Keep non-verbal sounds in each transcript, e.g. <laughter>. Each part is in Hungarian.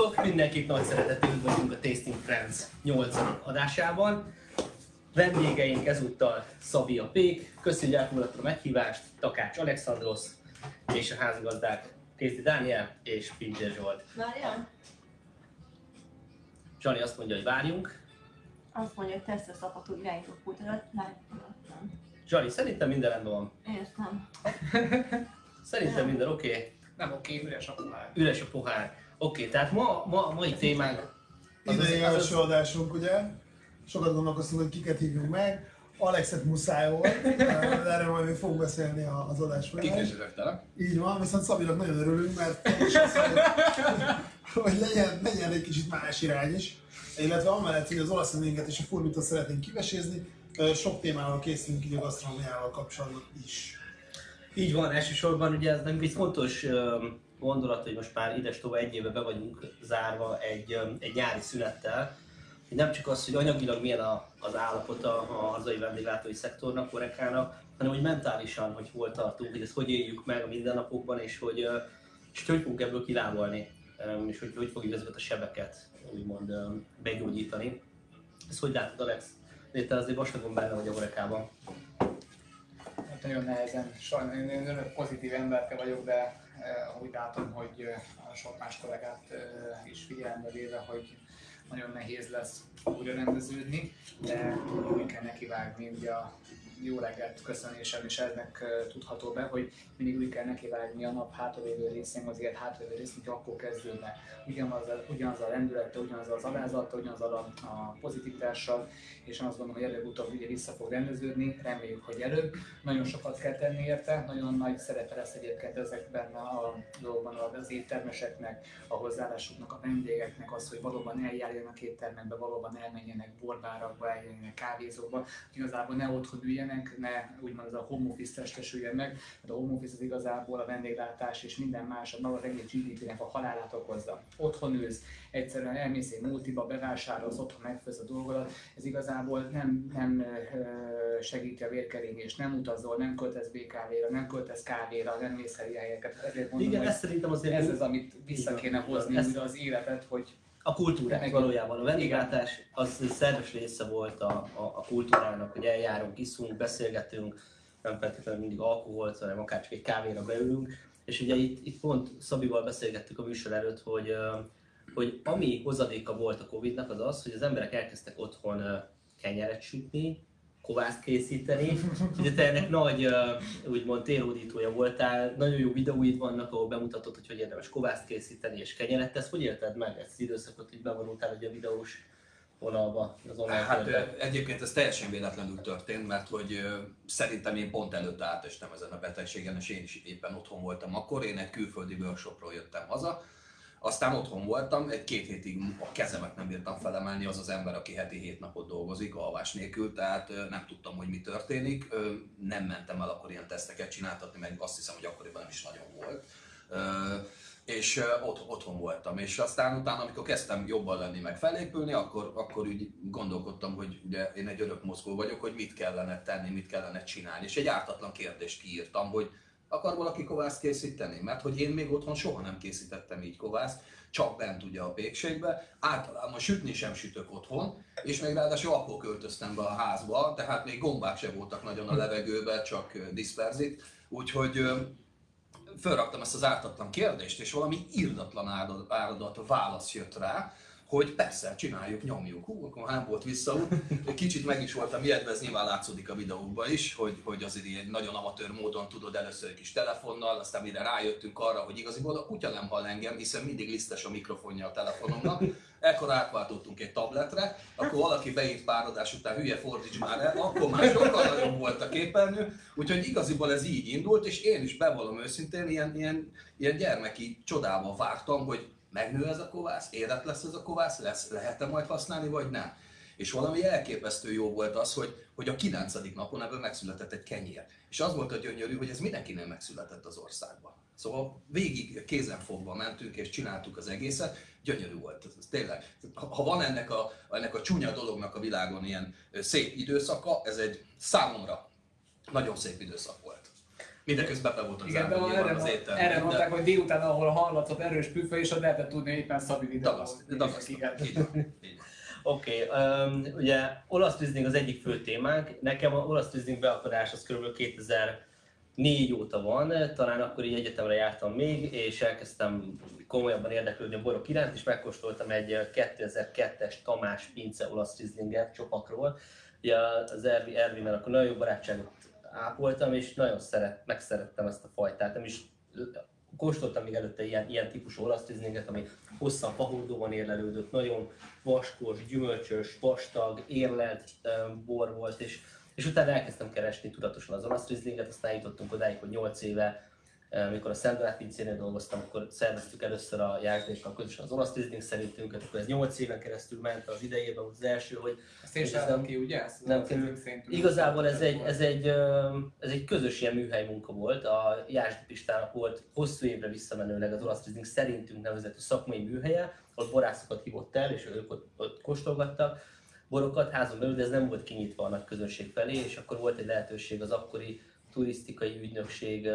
Sziasztok! Mindenkit nagy szeretettel üdvözlünk a Tasting Friends 8. adásában. Vendégeink ezúttal Szabi a Pék, köszönjük, hogy elfogadta a meghívást, Takács Alexandros és a házigazdák Kézdi Dániel és Pintér Zsolt. Várjál? Zsani azt mondja, hogy várjunk. Azt mondja, hogy tesztes szapatú irányító pultodat. Zsani, szerintem minden rendben van. Értem. <laughs> Szerintem minden oké. Okay. Nem oké, üres a pohár. Üres a pohár. Oké, okay, tehát ma, ma a mai témánk az Idei az, első az, adásunk, ugye? Sokat gondolkoztunk, hogy kiket hívjunk meg. Alexet muszáj volt, de erről majd még fogunk beszélni a- az adás folyamán. Kikezdődöttem. Így van, viszont Szabinak nagyon örülünk, mert hogy, legyen, legyen egy kicsit más irány is. Illetve amellett, hogy az olasz zenénket és a furmitot szeretnénk kivesézni, ö, sok témával készülünk így a gasztronómiával kapcsolatban is. Így van, elsősorban ugye ez nekünk egy fontos gondolat, hogy most már ides tovább egy éve be vagyunk zárva egy, egy nyári szünettel. Hogy Nem csak az, hogy anyagilag milyen a, az állapota a hazai vendéglátói szektornak, korekának, hanem hogy mentálisan, hogy hol tartunk, hogy ezt hogy éljük meg a mindennapokban, és hogy, és hogy, fogunk ebből kilábalni, és hogy hogy fogjuk ezeket a sebeket úgymond begyógyítani. Ezt hogy látod, Alex? Te azért vastagon benne vagy a korekában. Hát nagyon nehezen, sajnos én, pozitív emberke vagyok, de eh, úgy látom, hogy eh, sok más kollégát eh, is figyelembe véve, hogy nagyon nehéz lesz újra rendeződni, de úgy kell nekivágni, ugye a jó reggelt köszönésem is eznek eh, tudható be, hogy mindig úgy kell nekivágni a nap hátralévő részén, az élet hátralévő részén, hogy akkor kezdődne. Ugyanaz a, ugyanaz a lendülete, ugyanaz az alázata, ugyanaz a, a pozitivitással, és azt gondolom, hogy előbb-utóbb ugye vissza fog rendeződni, reméljük, hogy előbb. Nagyon sokat kell tenni érte, nagyon nagy szerepe lesz egyébként ezekben a dolgokban az éttermeseknek, a hozzáállásuknak, a vendégeknek, az, hogy valóban eljárjanak éttermekbe, valóban elmenjenek borbárakba, elmenjenek kávézóba, igazából ne otthon üljenek, ne úgymond ez a home office testesüljen meg, mert a home office az igazából a vendéglátás és minden más, a maga az egész GDP-nek a halálát okozza. Otthon ülsz, egyszerűen elmész egy multiba, bevásárolsz, otthon megfőz a dolgodat, ez igazából nem, nem ö, segíti a vérkeringést, nem utazol, nem költesz BKV-ra, nem költesz kávéra, nem mész helyeket. Ezért mondom, Igen, ezt szerintem azért ez az, amit vissza kéne hozni Ez- az életet, hogy A kultúrák Meg- valójában. A vendéglátás az szerves része volt a, a, a kultúrának, hogy eljárunk, iszunk, beszélgetünk, nem feltétlenül mindig alkoholt, hanem akár csak egy kávéra beülünk. És ugye itt, itt pont Szabival beszélgettük a műsor előtt, hogy, hogy ami hozadéka volt a Covid-nak az az, hogy az emberek elkezdtek otthon kenyeret sütni, kovászt készíteni. Ugye ennek nagy, úgymond térhódítója voltál, nagyon jó videóid vannak, ahol bemutatod, hogy hogy érdemes kovászt készíteni és kenyeret. Te ezt hogy élted meg ezt az időszakot, hogy bevonultál ugye a videós vonalba, az online Hát térbe? ö, egyébként ez teljesen véletlenül történt, mert hogy szerintem én pont előtte átestem ezen a betegségen, és én is éppen otthon voltam akkor. Én egy külföldi workshopról jöttem haza, aztán otthon voltam, egy két hétig a kezemet nem bírtam felemelni, az az ember, aki heti hét napot dolgozik, alvás nélkül, tehát nem tudtam, hogy mi történik. Nem mentem el akkor ilyen teszteket csináltatni, meg azt hiszem, hogy akkoriban nem is nagyon volt. És otthon voltam, és aztán utána, amikor kezdtem jobban lenni, meg felépülni, akkor, akkor úgy gondolkodtam, hogy ugye én egy örök mozgó vagyok, hogy mit kellene tenni, mit kellene csinálni, és egy ártatlan kérdést kiírtam, hogy akar valaki kovászt készíteni? Mert hogy én még otthon soha nem készítettem így kovászt, csak bent ugye a pékségbe, általában sütni sem sütök otthon, és még ráadásul akkor költöztem be a házba, tehát még gombák se voltak nagyon a levegőben, csak diszperzit, úgyhogy ö, felraktam ezt az ártatlan kérdést, és valami irdatlan áradat válasz jött rá, hogy persze, csináljuk, nyomjuk. Hú, akkor nem volt visszaút. Kicsit meg is voltam ijedve, ez nyilván látszódik a videókban is, hogy, hogy azért ilyen nagyon amatőr módon tudod először egy kis telefonnal, aztán mire rájöttünk arra, hogy igaziból a kutya nem hall engem, hiszen mindig lisztes a mikrofonja a telefonomnak. Ekkor átváltottunk egy tabletre, akkor valaki beírt pár adás után hülye fordíts már el, akkor már sokkal nagyobb volt a képernyő, úgyhogy igaziból ez így indult, és én is bevallom őszintén, ilyen, ilyen, ilyen gyermeki csodával vártam, hogy megnő ez a kovász, élet lesz ez a kovász, lesz, lehet-e majd használni, vagy nem. És valami elképesztő jó volt az, hogy, hogy a kilencedik napon ebből megszületett egy kenyér. És az volt a gyönyörű, hogy ez mindenkinek megszületett az országban. Szóval végig kézenfogva mentünk és csináltuk az egészet, gyönyörű volt. Ez, ez tényleg, ha van ennek a, ennek a csúnya dolognak a világon ilyen szép időszaka, ez egy számomra nagyon szép időszak volt. Mindeközben be volt az Igen, de elmúlt erre, az étterem. erre de- mondták, hogy délután, ahol hallatszott erős püfő, és ott lehetett tudni, hogy éppen Szabi videó. Oké, okay, um, ugye olasz tűzning az egyik fő témánk. Nekem az olasz tűzning beakadás az kb. 2004 óta van, talán akkor így egyetemre jártam még, és elkezdtem komolyabban érdeklődni a borok iránt, és megkóstoltam egy 2002-es Tamás Pince olasz tűzlinget csopakról. Ugye az Ervi, Ervivel akkor nagyon jó barátságot ápoltam, és nagyon szeret, megszerettem ezt a fajtát. Nem is kóstoltam még előtte ilyen, ilyen típusú olasz tűzlinget, ami hosszan fahódóban érlelődött, nagyon vaskos, gyümölcsös, vastag, érlelt bor volt, és, és utána elkezdtem keresni tudatosan az olasz rizlinget, aztán jutottunk odáig, hogy 8 éve, mikor a Szendrát pincénél dolgoztam, akkor szerveztük először a járdékkal közösen az olasz rizling szerintünket, akkor ez 8 éven keresztül ment az idejében, az első, hogy Ezt én sem nem- ki, ugye? Ezt nem kerül. Igazából ez egy, ez egy, ez egy közös ilyen műhely munka volt. A Jászdi Pistának volt hosszú évre visszamenőleg az olasz rizling szerintünk nevezetű szakmai műhelye, ahol borászokat hívott el, és ők ott, ott kóstolgattak borokat házon belül, de ez nem volt kinyitva a nagy közönség felé, és akkor volt egy lehetőség az akkori turisztikai ügynökség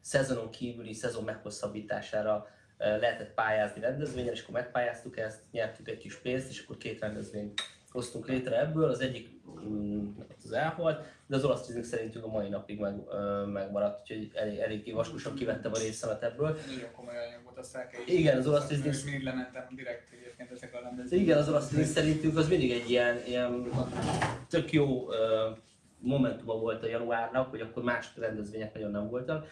szezonon kívüli szezon meghosszabbítására lehetett pályázni rendezvényen, és akkor megpályáztuk ezt, nyertük egy kis pénzt, és akkor két rendezvényt hoztunk létre ebből, az egyik mm, az elhalt, de az olasz rizling szerintünk a mai napig meg, megmaradt, úgyhogy elég, elég vaskosan kivettem a részemet ebből. Nagyon komoly anyag volt a száke is. Igen, az olasz Azt Disney- Mindig lementem direkt egyébként ezekre a rendezvényekre. Igen, az olasz rizling szerintünk az mindig egy ilyen, ilyen tök jó momentuma volt a januárnak, hogy akkor más rendezvények nagyon nem voltak.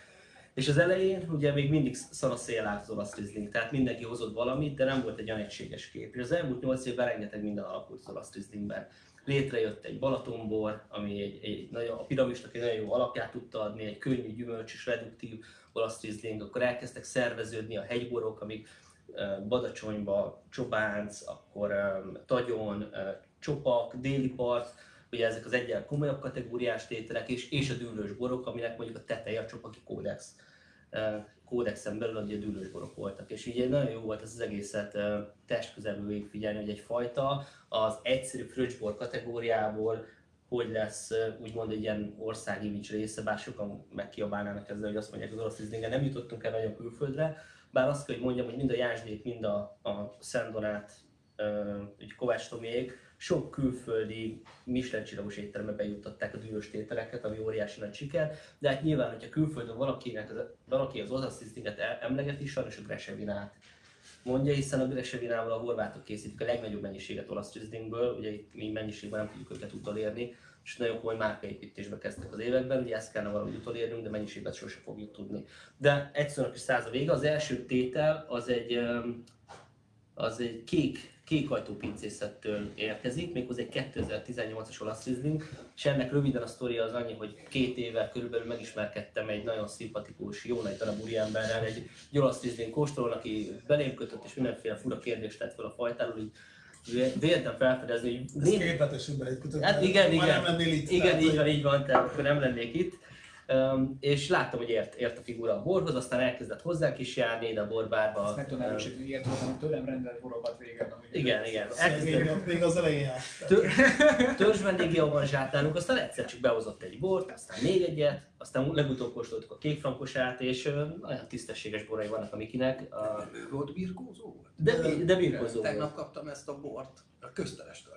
És az elején ugye még mindig szar a szél az olasz rizling, tehát mindenki hozott valamit, de nem volt egy olyan egységes kép. És az elmúlt 8 évben rengeteg minden alakult az olasz rizlingben. Létrejött egy Balatonbor, ami egy, egy nagyon, a piramisnak egy nagyon jó alapját tudta adni, egy könnyű, gyümölcsös, reduktív olasz rizling, akkor elkezdtek szerveződni a hegyborok, amik Badacsonyba, Csobánc, akkor ö, Tagyon, Csopak, Déli part, ugye ezek az egyen komolyabb kategóriás tételek, és, és a dűlős borok, aminek mondjuk a teteje a Csopaki kódex. Kódexen belül ugye dűlős borok voltak, és így nagyon jó volt ez az egészet testközelből végigfigyelni, hogy egy fajta az egyszerű fröccsbor kategóriából hogy lesz úgymond egy ilyen országimage része, bár sokan megkiabálnának ezzel, hogy azt mondják, az orosz Rieslinggel nem jutottunk el nagyon külföldre, bár azt kell, hogy mondjam, hogy mind a Jásdék, mind a, a Szendonát, Kovács Tomiék, sok külföldi Michelin csillagos étterembe bejuttatták a dühös tételeket, ami óriási nagy siker, de hát nyilván, hogyha külföldön valakinek, az, valaki az el- emlegeti, sajnos a Gresevinát mondja, hiszen a Gresevinával a horvátok készítik a legnagyobb mennyiséget olasz Rieslingből, ugye itt mi mennyiségben nem tudjuk őket utolérni, és nagyon komoly márkaépítésbe kezdtek az években, ugye ezt kellene valahogy utolérnünk, de mennyiségben sose fogjuk tudni. De egyszerűen is száz a vége, az első tétel az egy, az egy kék, kék ajtópincészettől érkezik, méghozzá egy 2018-as olasz Riesling, és ennek röviden a sztoria az annyi, hogy két éve körülbelül megismerkedtem egy nagyon szimpatikus, jó nagy darab úriemberrel, egy, egy olasz Riesling kóstolón, aki belém kötött és mindenféle fura kérdést tett fel a fajtáról, így véltem felfedezni, hogy némi- két betesünk belé Hát igen, igen. nem lennél itt. igen, így van, így van, tehát akkor nem lennék itt. És láttam, hogy ért, ért a figura a borhoz, aztán elkezdett hozzánk is járni ide a borbárba. Ezt meg tudom erősíteni, ilyet voltam, tőlem rendelt borokat régen. Igen, igen. Még, Elkezdett, még az elején járt. tör, törzs vendégé van zsátnálunk, aztán egyszer csak behozott egy bort, aztán még egyet, aztán legutóbb kóstoltuk a kékfrankosát, és nagyon tisztességes borai vannak a Mikinek. A, Ő volt birkózó volt? de, de birkozó volt. Tegnap kaptam ezt a bort a közterestől.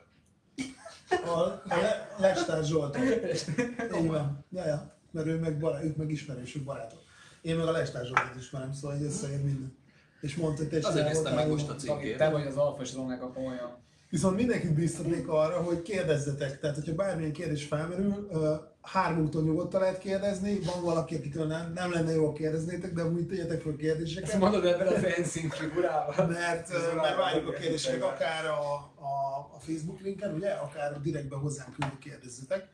A, a Le- Lestár Zsolt. Így van. Ja, ja. Mert ő meg, bará, ők meg ismerősök barátok. Én meg a Lestár Zsoltot ismerem, szóval így összeér minden. És mondta, hogy te is Azért néztem meg most a cikkét. Te vagy az alfa és az omega. Viszont mindenkit biztatnék arra, hogy kérdezzetek. Tehát, hogyha bármilyen kérdés felmerül, ö, hármunktól nyugodtan lehet kérdezni. Van valaki, akitől nem, nem lenne jó, kérdeznétek, de úgy tegyetek fel Ezt kérdéseket. mondod ebben az enszín figurával. Mert, mert várjuk a kérdéseket akár a, a, a Facebook linken, ugye, akár direktben hozzánk küldni kérdezzetek.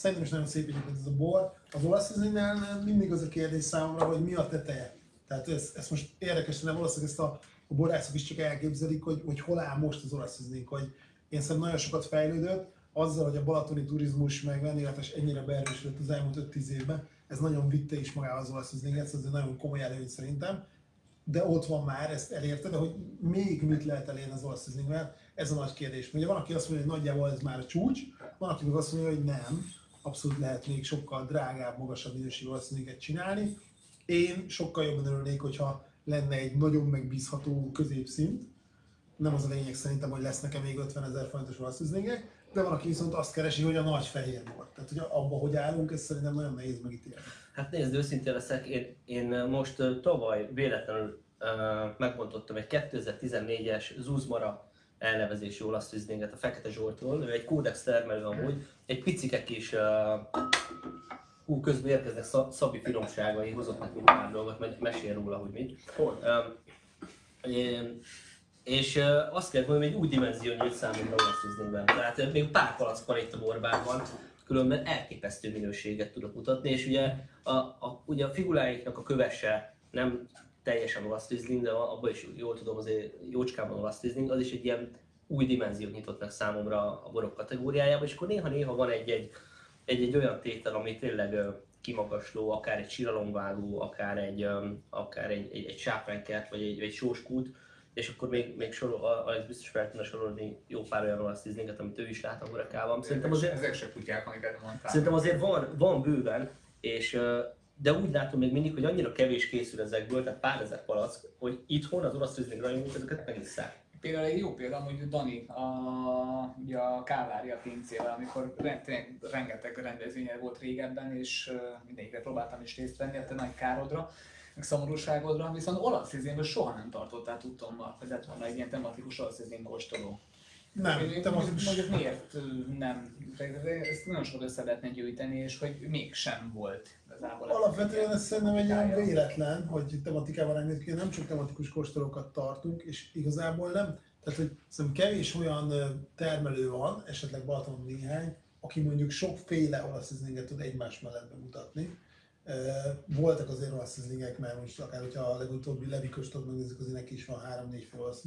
Szerintem is nagyon szép egyébként ez a bor. Az olasz ízlinnál mindig az a kérdés számomra, hogy mi a teteje. Tehát ez, ez most érdekes, nem valószínűleg ezt a, a borászok is csak elképzelik, hogy, hogy hol áll most az olasz hogy én szerintem nagyon sokat fejlődött, azzal, hogy a balatoni turizmus meg vendéglátás ennyire beerősödött az elmúlt 5-10 évben, ez nagyon vitte is magával az olasz ízlinget, ez egy nagyon komoly előny szerintem de ott van már, ezt elérte, de hogy még mit lehet elérni az olasz ízlingvel, ez a nagy kérdés. Ugye van, aki azt mondja, hogy nagyjából ez már a csúcs, van, aki meg azt mondja, hogy nem, abszolút lehet sokkal drágább, magasabb minőségű olasz csinálni. Én sokkal jobban örülnék, hogyha lenne egy nagyon megbízható középszint. Nem az a lényeg szerintem, hogy lesz nekem még 50 ezer forintos olasz de van, aki viszont azt keresi, hogy a nagy fehér bor. Tehát, hogy abba, hogy állunk, ez szerintem nagyon nehéz megítélni. Hát nézd, őszintén leszek, én, én most tavaly véletlenül uh, megbontottam egy 2014-es Zuzmara elnevezésű olasz a Fekete Zsoltról, ő egy kódex termelő amúgy, egy picike kis uh, hú, közben érkeznek Szabi finomságai, hozott nekünk pár dolgot, mesél róla, hogy mit. Hol? Um, én, és uh, azt kell mondani, hogy egy új dimenzió nyílt számomra olasz Tehát uh, még pár palack van itt a borbában, különben elképesztő minőséget tudok mutatni, és ugye a, a, ugye a figuráiknak a kövese nem teljesen olasz Riesling, de abban is jól tudom, azért jócskában olasz Riesling, az is egy ilyen új dimenziót nyitott meg számomra a borok kategóriájában, és akkor néha-néha van egy-egy, egy-egy olyan tétel, ami tényleg kimagasló, akár egy síralomvágó, akár egy, akár egy, egy, egy sápránkert, vagy egy, egy sóskút, és akkor még, még sorol, az biztos fel tudna sorolni jó pár olyan olasz tízlinget, amit ő is lát a hurakában. Szerintem azért, ezek se kutyák, amiket mondtál. Szerintem azért van, van bőven, és de úgy látom még mindig, hogy annyira kevés készül ezekből, tehát pár ezer palack, hogy itthon az olasz tízling rajongók ezeket megisszák. Például egy jó példa, hogy Dani a, ugye a Kávária pincével, amikor rengeteg rendezvénye volt régebben, és mindegyikre próbáltam is részt venni, a te nagy károdra meg szomorúságodra, viszont olasz izénből soha nem tartottál tudtommal, hogy lett volna egy ilyen tematikus olasz izén kóstoló. Nem, tematikus. Mondjuk miért nem? Ezt nagyon sokat össze lehetne gyűjteni, és hogy mégsem volt igazából. Alapvetően ez szerintem egy olyan véletlen, hogy tematikával engedjük, nem csak tematikus kóstolókat tartunk, és igazából nem, tehát hogy szerintem kevés olyan termelő van, esetleg Balaton néhány, aki mondjuk sokféle olasz tud egymás mellett bemutatni. Voltak azért olasz mert most akár hogyha a legutóbbi Levi köstot megnézzük, azért neki is van 3-4 fél olasz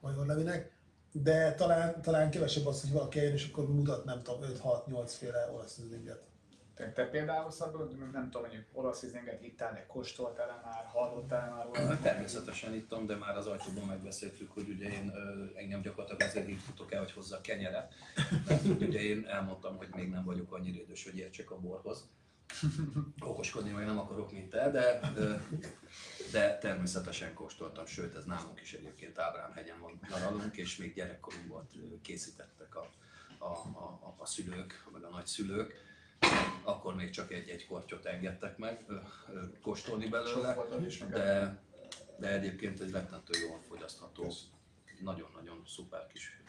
Major Levinek, de talán, talán kevesebb az, hogy valaki eljön, és akkor mutat, nem tudom, 5-6-8 féle olasz te, te például szabad, nem tudom, hogy olasz ízlinget ittál, kóstoltál-e már, hallottál már róla? Természetesen ittam, de már az ajtóban megbeszéltük, hogy ugye én engem gyakorlatilag azért hívtatok el, hogy hozza a kenyeret. Mert ugye én elmondtam, hogy még nem vagyok annyira idős, hogy értsek a borhoz okoskodni meg nem akarok, mint te, de, de természetesen kóstoltam, sőt ez nálunk is egyébként Ábrám-hegyen van nyaralunk, és még gyerekkorunkban készítettek a, a, a, a szülők, meg a nagyszülők, akkor még csak egy-egy kortyot engedtek meg kóstolni belőle, de, de egyébként egy rettentő jól fogyasztható, nagyon-nagyon szuper kis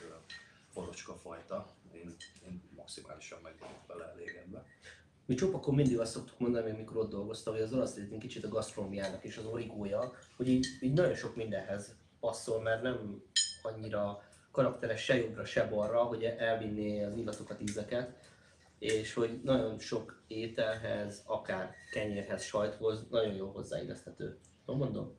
forocska fajta. Én, én maximálisan meg vele elégedve. Mi csopakon mindig azt szoktuk mondani, amikor ott dolgoztam, hogy az olasz egy kicsit a gasztronómiának és az origója, hogy így, így nagyon sok mindenhez passzol, mert nem annyira karakteres se jobbra, se balra, hogy elvinné az illatokat, ízeket, és hogy nagyon sok ételhez, akár kenyérhez, sajthoz nagyon jól hozzáilleszthető. Tudom mondom?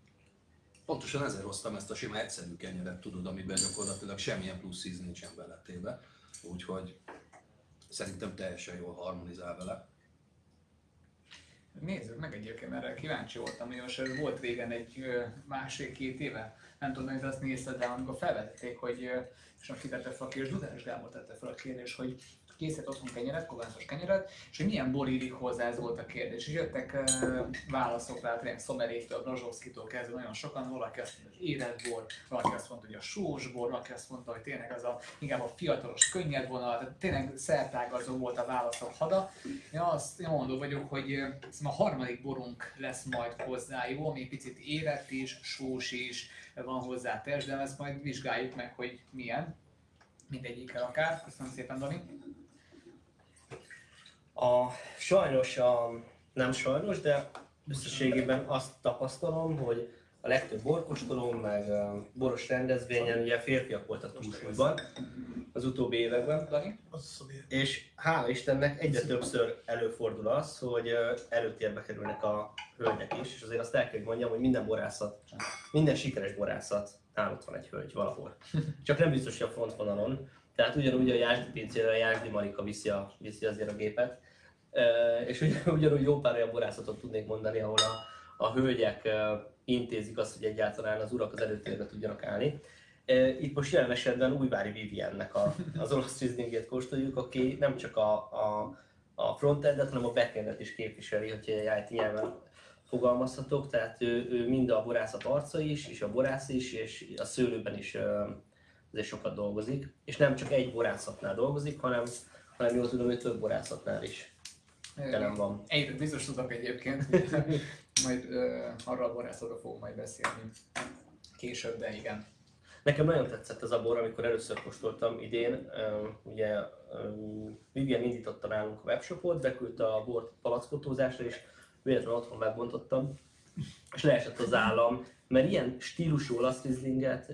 Pontosan ezért hoztam ezt a sima egyszerű kenyeret, tudod, amiben gyakorlatilag semmilyen plusz íz nincsen beletéve. Úgyhogy szerintem teljesen jól harmonizál vele. Nézzük meg egyébként, mert kíváncsi voltam, hogy most volt régen egy másfél-két éve, nem tudom, hogy azt nézted, de amikor felvetették, hogy, és aki tette fel a kérdés, Dudás Gábor tette fel a kérdés, hogy készített otthon kenyeret, kovászos kenyeret, és hogy milyen bor illik hozzá, ez volt a kérdés. És jöttek uh, válaszok rá, tényleg Szomeréktől, Brazsovszkitól kezdve nagyon sokan, valaki azt mondta, hogy édes bor, valaki azt mondta, hogy a sós bor, valaki azt mondta, hogy tényleg az a, inkább a fiatalos, könnyed vonal, tehát tényleg szertágazó volt a válaszok hada. Én azt én mondom vagyok, hogy a harmadik borunk lesz majd hozzá jó, ami picit érett is, sós is, van hozzá test, de ezt majd vizsgáljuk meg, hogy milyen mindegyikkel akár. Köszönöm szépen, Dani. A, sajnos, a, nem sajnos, de összességében azt tapasztalom, hogy a legtöbb borkostolón, meg boros rendezvényen ugye férfiak voltak túlsúlyban az utóbbi években. És hála Istennek egyre többször előfordul az, hogy előtérbe kerülnek a hölgyek is, és azért azt el kell, hogy mondjam, hogy minden borászat, minden sikeres borászat ott van egy hölgy valahol. Csak nem biztos, hogy a frontvonalon. Tehát ugyanúgy a Jásdi pincére a Jásdi Marika viszi, a, viszi azért a gépet, és <laughs> ugyanúgy jó pár olyan borászatot tudnék mondani, ahol a, a hölgyek intézik azt, hogy egyáltalán az urak az előtérbe tudjanak állni. Itt most jelen esetben Újvári Viviennek a, az olasz rizlingét kóstoljuk, aki nem csak a, a a frontendet, hanem a backendet is képviseli, hogyha egy nyelven fogalmazhatok, tehát ő, ő mind a borászat arca is, és a borász is, és a szőlőben is azért sokat dolgozik, és nem csak egy borászatnál dolgozik, hanem, hanem jól tudom, hogy több borászatnál is jelen van. Egyre biztos tudok egyébként, <laughs> majd arra a borászatról fogunk majd beszélni később, de igen. Nekem nagyon tetszett ez a bor, amikor először kóstoltam idén. Ugye Vivian indította nálunk a webshopot, beküldte a bort palackotózásra, és véletlenül otthon megbontottam, és leesett az állam, mert ilyen stílusú olasz rizlinget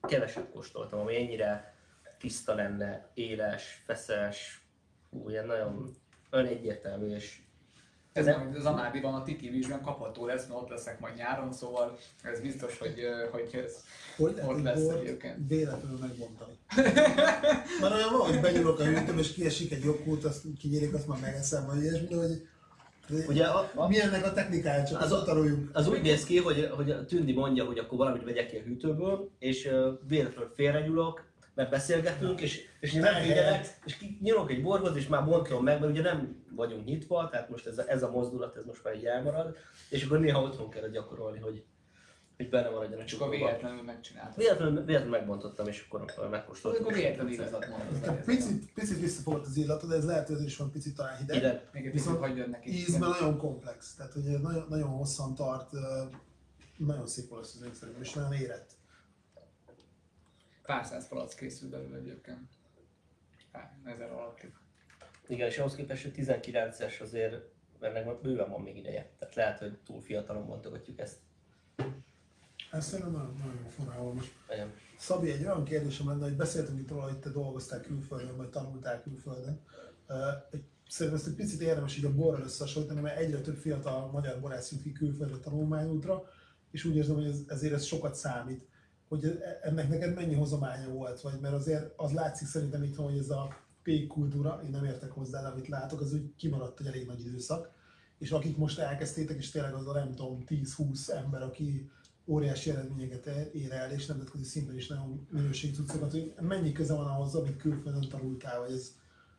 keveset kóstoltam, ami ennyire tiszta lenne, éles, feszes, ilyen nagyon, nagyon egyértelmű, és Ez majd az Amádiban a Tiki Vision kapható lesz, mert ott leszek majd nyáron, szóval ez biztos, hogy, hogy ez Hogy lehet ott lesz egyébként. véletlenül megbontani? Már olyan van, hogy benyúlok a hűtőbe, és kiesik egy joghurt, azt kinyílik, azt már megeszem, vagy ilyesmi, de hogy Ugye a, a, mi ennek a technikája, csak Az tanuljunk. Az úgy néz ki, hogy, hogy a Tündi mondja, hogy akkor valamit vegyek ki a hűtőből, és uh, véletlenül félrenyúlok, mert beszélgetünk, és, és nem figyelek, és ki- nyúlok egy borhoz, és már bontom meg, mert ugye nem vagyunk nyitva, tehát most ez a, ez a mozdulat, ez most már így elmarad, és akkor néha otthon kell gyakorolni, hogy, hogy benne maradjon a Csak a véletlenül megcsináltam. Véletlenül, véletlenül megbontottam, és akkor Akkor megkóstoltam. véletlenül igazat. Nekem picit, picit visszafogott az illatod, de ez lehet, hogy ez is van picit talán hideg. Ide. Még egy Viszont picit neki. Ízben nagyon komplex, tehát hogy nagyon, nagyon hosszan tart, nagyon szép olasz az én szerintem, és nagyon érett. Pár száz palack készül belőle egyébként. Pár ezer alatti. Igen, és ahhoz képest, hogy 19-es azért, ennek már bőven van még ideje. Tehát lehet, hogy túl fiatalon bontogatjuk ezt. Ez szerintem nagyon, nagyon formálva most. Igen. Szabi, egy olyan kérdésem lenne, hogy beszéltünk itt róla, hogy te dolgoztál külföldön, vagy tanultál külföldön. Szerintem ezt egy picit érdemes így a borral összehasonlítani, mert egyre több fiatal magyar borász jut ki külföldre tanulmányútra, és úgy érzem, hogy ez, ezért ez sokat számít. Hogy e- ennek neked mennyi hozománya volt, vagy mert azért az látszik szerintem itt, hogy ez a pék kultúra, én nem értek hozzá, de amit látok, az úgy kimaradt egy elég nagy időszak. És akik most elkezdtétek, és tényleg az a nem tudom, 10-20 ember, aki óriási eredményeket ér el, és nemzetközi szinten is nagyon minőségi cuccokat, hogy mennyi köze van ahhoz, amit külföldön tanultál, vagy ez,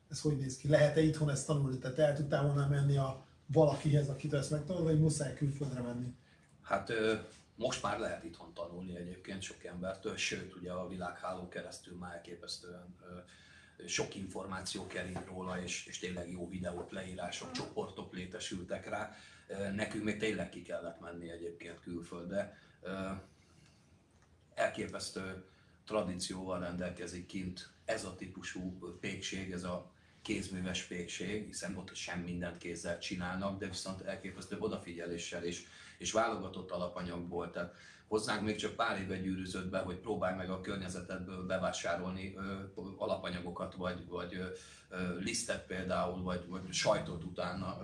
ez hogy néz ki? Lehet-e itthon ezt tanulni? Tehát el tudtál volna menni a valakihez, akitől ezt megtanulod, vagy muszáj külföldre menni? Hát most már lehet itthon tanulni egyébként sok embertől, sőt ugye a világháló keresztül már elképesztően sok információ került róla, és, és tényleg jó videók, leírások, csoportok létesültek rá. Nekünk még tényleg ki kellett menni egyébként külföldre. Elképesztő tradícióval rendelkezik kint ez a típusú pékség, ez a kézműves pékség, hiszen ott sem mindent kézzel csinálnak, de viszont elképesztő odafigyeléssel és, és válogatott alapanyagból. Tehát hozzánk még csak pár éve gyűrűzött be, hogy próbálj meg a környezetedből bevásárolni ö, alapanyagokat, vagy, vagy ö, lisztet például, vagy, vagy sajtot utána,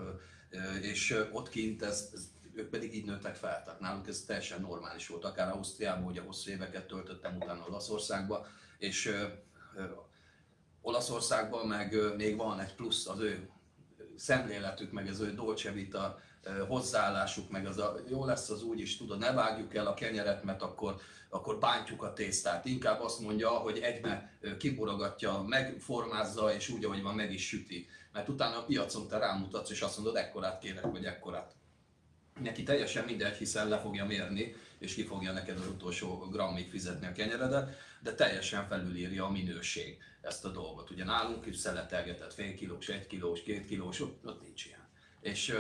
ö, és ott kint ez, ez ők pedig így nőttek fel, tehát nálunk ez teljesen normális volt, akár Ausztriában, ugye hosszú éveket töltöttem utána Olaszországba, és ö, ö, Olaszországban meg még van egy plusz az ő szemléletük, meg az ő dolce vita hozzáállásuk, meg az a jó lesz az úgy is, tudod, ne vágjuk el a kenyeret, mert akkor, akkor bántjuk a tésztát. Inkább azt mondja, hogy egybe kiborogatja, megformázza, és úgy, ahogy van, meg is süti. Mert utána a piacon te rámutatsz, és azt mondod, ekkorát kérek, vagy ekkorát. Neki teljesen mindegy, hiszen le fogja mérni, és ki fogja neked az utolsó grammig fizetni a kenyeredet, de teljesen felülírja a minőség ezt a dolgot. Ugye nálunk is szeletelgetett fél kilós, egy kilós, két kilós, ott, ott nincs ilyen. És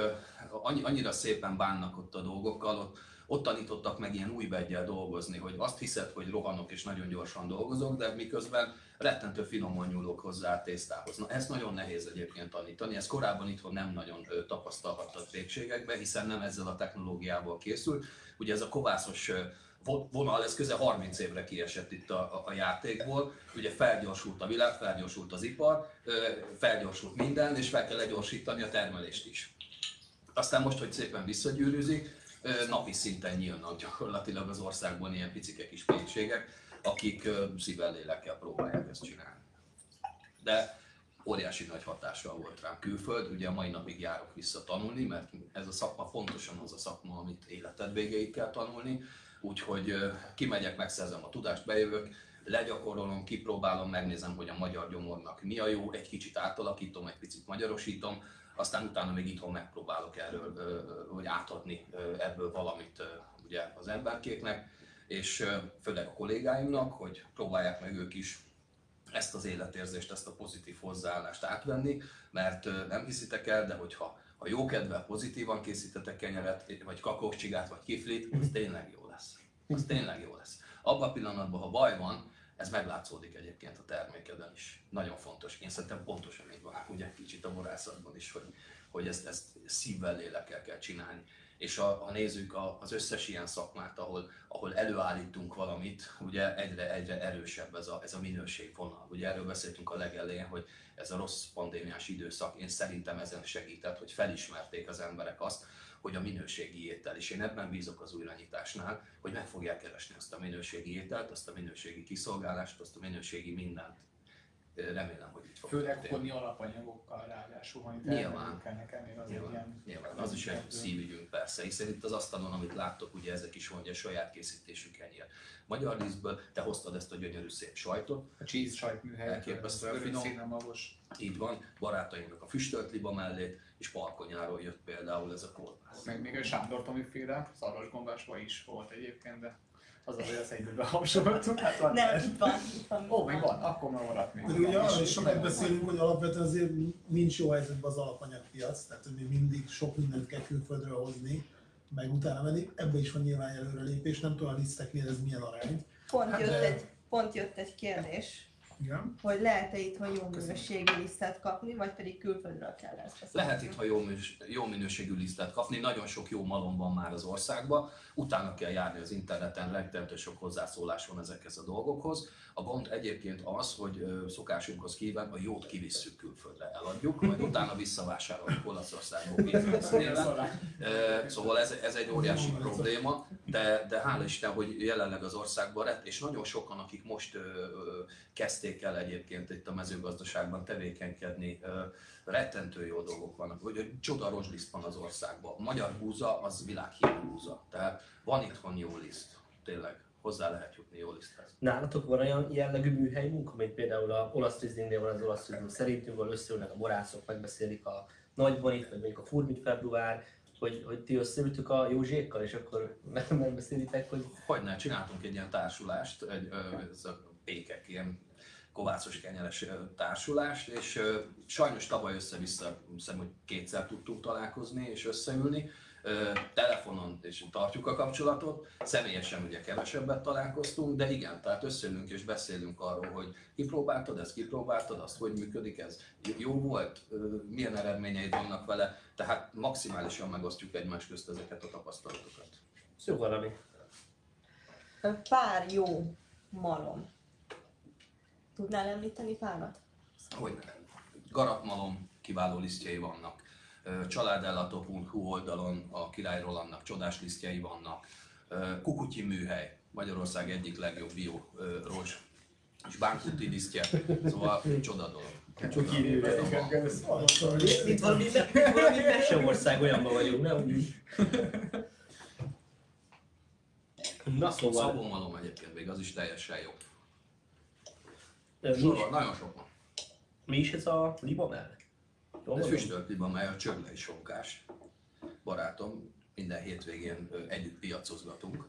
annyi, annyira szépen bánnak ott a dolgokkal, ott, ott tanítottak meg ilyen új beggyel dolgozni, hogy azt hiszed, hogy rohanok és nagyon gyorsan dolgozok, de miközben rettentő finoman nyúlok hozzá a tésztához. Na ezt nagyon nehéz egyébként tanítani, ezt korábban itthon nem nagyon ö, tapasztalhattad végségekben, hiszen nem ezzel a technológiával készült. Ugye ez a kovászos vonal, ez közel 30 évre kiesett itt a, a, a játékból. Ugye felgyorsult a világ, felgyorsult az ipar, felgyorsult minden, és fel kell legyorsítani a termelést is. Aztán most, hogy szépen visszagyűrűzik, napi szinten nyílnak gyakorlatilag az országban ilyen picike kis pékségek, akik szívvel lélekkel próbálják ezt csinálni. De óriási nagy hatással volt rám külföld, ugye a mai napig járok vissza tanulni, mert ez a szakma pontosan az a szakma, amit életed végéig kell tanulni, úgyhogy kimegyek, megszerzem a tudást, bejövök, legyakorolom, kipróbálom, megnézem, hogy a magyar gyomornak mi a jó, egy kicsit átalakítom, egy picit magyarosítom, aztán utána még itthon megpróbálok erről, hogy átadni ebből valamit ugye az emberkéknek, és főleg a kollégáimnak, hogy próbálják meg ők is ezt az életérzést, ezt a pozitív hozzáállást átvenni, mert nem hiszitek el, de hogyha ha jókedvel, pozitívan készítetek kenyeret, vagy kakaócsigát, vagy kiflit, az tényleg jó. Az tényleg jó lesz. Abban a pillanatban, ha baj van, ez meglátszódik egyébként a termékeden is. Nagyon fontos. Én szerintem pontosan így van, ugye kicsit a borászatban is, hogy, hogy ezt, ezt szívvel, lélekkel kell csinálni. És ha, ha nézzük a, az összes ilyen szakmát, ahol, ahol előállítunk valamit, ugye egyre, egyre erősebb ez a, ez a minőségvonal. Ugye erről beszéltünk a legelején, hogy ez a rossz pandémiás időszak, én szerintem ezen segített, hogy felismerték az emberek azt, hogy a minőségi étel, és én ebben bízok az újranyitásnál, hogy meg fogják keresni azt a minőségi ételt, azt a minőségi kiszolgálást, azt a minőségi mindent. Remélem, hogy így fog Főleg történni. hodni alapanyagokkal ráadásul, hogy Nyilván. kell nekem még az Nyilván, ilyen... nyilván, az is egy szívügyünk persze, hiszen itt az asztalon, amit láttok, ugye ezek is van, ugye saját készítésű kenyér. Magyar lisztből, te hoztad ezt a gyönyörű szép sajtot, A cheese sajtműhely, Elképesztően az finom. színe magos. így van, barátainknak a füstölt liba mellét, és Palkonyáról jött például ez a kolbász. Meg még a Sándor Tomi féle szaros gombásva is volt egyébként, de az az, hogy azt egyből behapsoltuk. Hát van Nem, itt van, itt van. Ó, még van, akkor már maradt még. De ugye arra is sokat beszélünk, hogy alapvetően azért nincs jó helyzetben az alapanyagpiac, tehát hogy még mindig sok mindent kell külföldről hozni, meg utána menni. Ebbe is van nyilván előrelépés, nem tudom a liszteknél ez milyen arány. Pont Hát jött, de- egy, pont jött egy kérdés, Igen. hogy lehet-e itthon jó minőségű lisztet kapni, vagy pedig külföldről kell ezt beszélni. Lehet itt, ha jó, jó minőségű lisztet kapni, nagyon sok jó malom van már az országban, utána kell járni az interneten, rettentő sok hozzászólás van ezekhez a dolgokhoz. A gond egyébként az, hogy szokásunkhoz kíven a jót kivisszük külföldre, eladjuk, majd utána visszavásároljuk Olaszországból Szóval ez, ez egy óriási probléma, de, de hála Isten, hogy jelenleg az országban lett, és nagyon sokan, akik most ö, kezdték el egyébként itt a mezőgazdaságban tevékenykedni, rettentő jó dolgok vannak, hogy hogy csoda rozsliszt van az országban. A magyar búza az világhírű búza, tehát van itthon jó liszt, tényleg hozzá lehet jutni jó liszthez. Nálatok van olyan jellegű műhely munka, mint például a olasz Rizlingnél van az olasz Rizling szerintünk, ahol összeülnek a borászok, megbeszélik a nagybanit, vagy mondjuk a furmit február, hogy, hogy ti összeültök a Józsékkal, és akkor meg- megbeszélitek, hogy Hogyne, csináltunk egy ilyen társulást, egy, ö, ez a pékek, ilyen kovászos kenyeres társulást, és sajnos tavaly össze-vissza, hiszem, hogy kétszer tudtunk találkozni és összeülni, telefonon és tartjuk a kapcsolatot, személyesen ugye kevesebbet találkoztunk, de igen, tehát összeülünk és beszélünk arról, hogy kipróbáltad ezt, kipróbáltad azt, hogy működik ez, jó volt, milyen eredményeid vannak vele, tehát maximálisan megosztjuk egymás közt ezeket a tapasztalatokat. ez jó valami. Pár jó malom. Tudnál említeni párat? hogy garapmalom kiváló lisztjei vannak. Ö, Családellátó.hu oldalon a Király Rolandnak csodás lisztjei vannak. Kukutyi műhely, Magyarország egyik legjobb bio rozs és bánkuti lisztje, szóval csoda dolog. Csoda dolog. Itt valami, valami meseország olyanban vagyunk, nem. <laughs> Na szóval, Szabonmalom egyébként még az is teljesen jó. Mi is, Sorol, nagyon sok van. mi is ez a liba mellett? Jól Ez mondom? füstölt liba, mely a csöglei sonkás. Barátom, minden hétvégén együtt piacozgatunk.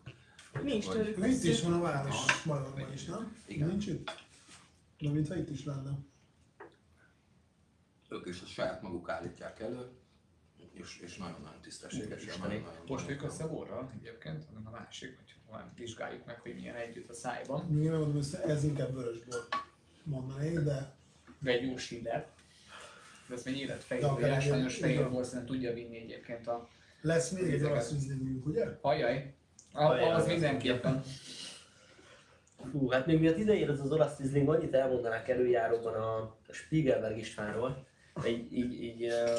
Mi is Hogy- tőlük Itt is van a város Bajorban is, nem? Igen. Nincs itt? De mintha itt is lenne. ők is a saját maguk állítják elő, és, és nagyon-nagyon tisztességesen. Isteni. Nagyon, nagyon, Most ők össze borral egyébként, hanem a másik, hogy van, vizsgáljuk meg, hogy milyen együtt a szájban. Megmondom, hogy ez inkább vörösbor mondanék, de De egy jó síler. De ezt még élet De fehér, akár vagy ásványos egy- fehér igen. bor szerintem tudja vinni egyébként a lesz még egy olasz üzletünk, ugye? Ajaj. A, Ajaj, az az mindenképpen. Fú, hát még miatt ide ér ez az olasz Riesling, annyit elmondanák előjáróban a, a Spiegelberg Istvánról, így, így, így uh,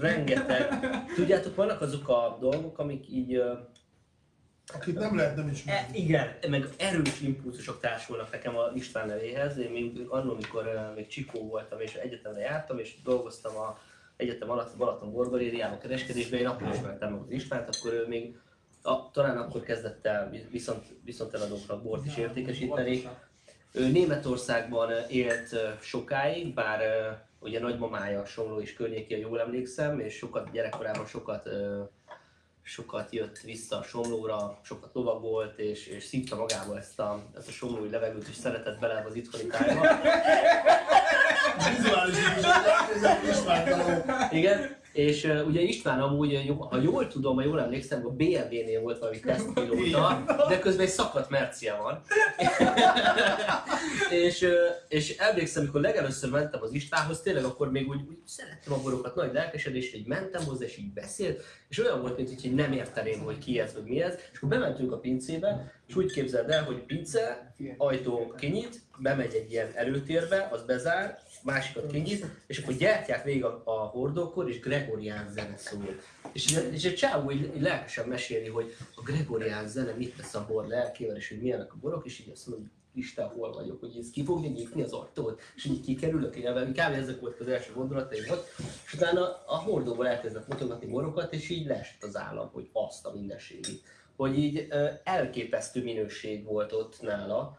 rengeteg, tudjátok, vannak azok a dolgok, amik így, uh, Akit nem lehet nem e, ismerni. igen, meg erős impulzusok társulnak nekem a István nevéhez. Én még annól, amikor uh, még Csikó voltam és egyetemre jártam, és dolgoztam a egyetem alatt Balaton Gorgorériában kereskedésben, én akkor ismertem meg az Istvánt, akkor ő még a, talán akkor kezdett el viszont, viszont eladóknak bort is értékesíteni, Ő Németországban élt ö, sokáig, bár ö, ugye nagymamája Somló és környéki, ha jól emlékszem, és sokat gyerekkorában sokat sokat jött vissza a Somlóra, sokat lovagolt, és, és szívta magába ezt a, ezt a somlói levegőt, és szeretett bele az itthoni tájba. Vizuális is. Igen, és uh, ugye István amúgy, jó- ha jól tudom, ha jól emlékszem, a BMW-nél volt valami tesztpilóta, de közben egy szakadt Mercia van. <laughs> és, uh, és emlékszem, amikor legelőször mentem az Istvánhoz, tényleg akkor még úgy, úgy szerettem a borokat, nagy lelkesedés, így mentem hozzá, és így beszélt, és olyan volt, mint hogy nem érteném, hogy ki ez, vagy mi ez, és akkor bementünk a pincébe, és úgy képzeld el, hogy pince, ajtó kinyit, bemegy egy ilyen előtérbe, az bezár, másikat kinyit, és akkor gyártják végig a, a hordókor, és Gregorián zene szól. És, és egy csávó így, így lelkesen meséli, hogy a Gregorián zene mit tesz a bor lelkével, és hogy milyenek a borok, és így azt mondom, hogy Isten, hol vagyok, hogy ez ki fogja nyitni az ajtót, és így kikerülök élve, kb. ezek voltak az első gondolataim ott, és utána a hordóból elkezdett mutogatni borokat, és így leesett az állam, hogy azt a mindenségét. Hogy így elképesztő minőség volt ott nála.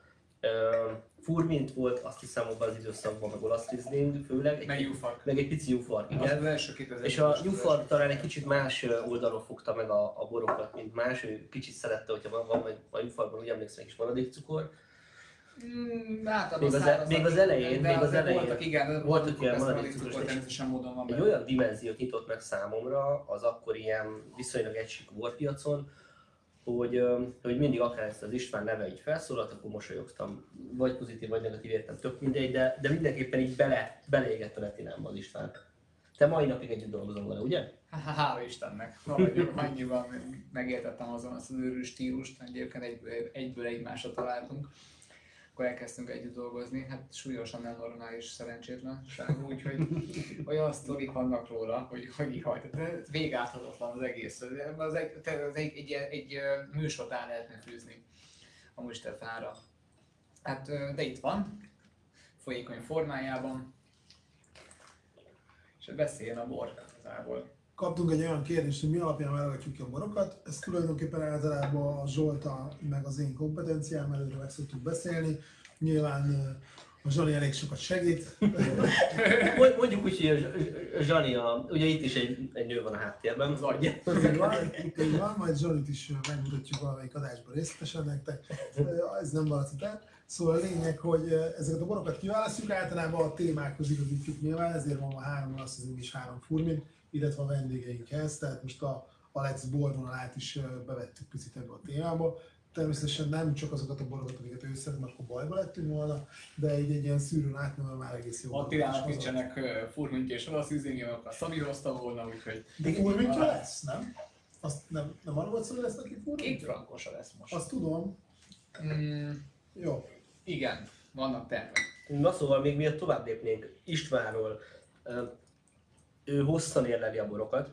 Furmint volt, azt hiszem abban az időszakban, meg olasz Riesling főleg, egy, Meg Jufak. meg egy pici Jufark, igen. az első 2000 És a Jufark talán egy kicsit más oldalról fogta meg a, a borokat, mint más. Ő kicsit szerette, hogyha van, van a Jufarkban, úgy emlékszem, egy kis maradékcukor. Mm, általában Még az- szárazak, még az elején, még az elején. Voltak, igen, Voltak ilyen maradék cukor természetesen módon van Egy olyan dimenziót nyitott meg számomra az akkor ilyen viszonylag egységes borpiacon, hogy, hogy mindig akár ezt az István neve így felszólalt, akkor mosolyogtam. Vagy pozitív, vagy negatív értem, tök mindegy, de, de mindenképpen így bele, beleégett a retinámba az István. Te mai napig együtt dolgozol vele, ugye? Há- Hála Istennek. Valahogy annyiban megértettem azon azt az őrű stílust, egyébként egy, egyből egymásra találtunk. Akkor elkezdtünk együtt dolgozni, hát súlyosan nem normális szerencsétlenság, úgyhogy olyan sztorik vannak róla, hogy hogy ihaj, végáthatatlan az egész. Az egy, az egy, egy, egy, műsort el lehetne fűzni a Mustafára. Hát, de itt van, folyékony formájában, és beszéljen a bor igazából. Kaptunk egy olyan kérdést, hogy mi alapján válogatjuk ki a borokat. Ez tulajdonképpen általában a Zsolta meg az én kompetenciám, előre meg szoktuk beszélni. Nyilván a Zsani elég sokat segít. Mond- Mondjuk úgy, hogy a Zs- a Zsani, a, ugye itt is egy, egy nő van a háttérben. Az agy. Így van, így van, majd Zsolit is megmutatjuk valamelyik adásban részletesen nektek. Ez nem valaci el. Szóval a lényeg, hogy ezeket a borokat kiválasztjuk, általában a témákhoz igazítjuk nyilván, ezért van a három rasszizm és három furmin, illetve a vendégeinkhez, tehát most a Alex borvonalát is bevettük picit ebbe a témába. Természetesen nem csak azokat a borokat, amiket ő szeret, mert akkor bajba lettünk volna, de így egy ilyen szűrőn átmenve már egész jó. Attilának nincsenek ö, furmintja és olasz üzénye, akkor Szabi hozta volna, úgyhogy De furmintja lesz, nem? Azt nem, nem arra volt szó, hogy lesz neki két furmintja? frankosa lesz most. Azt tudom. Mm, Jó. igen, vannak tervek. Na szóval még miatt tovább lépnénk Istvánról. Ő hosszan érleli a borokat,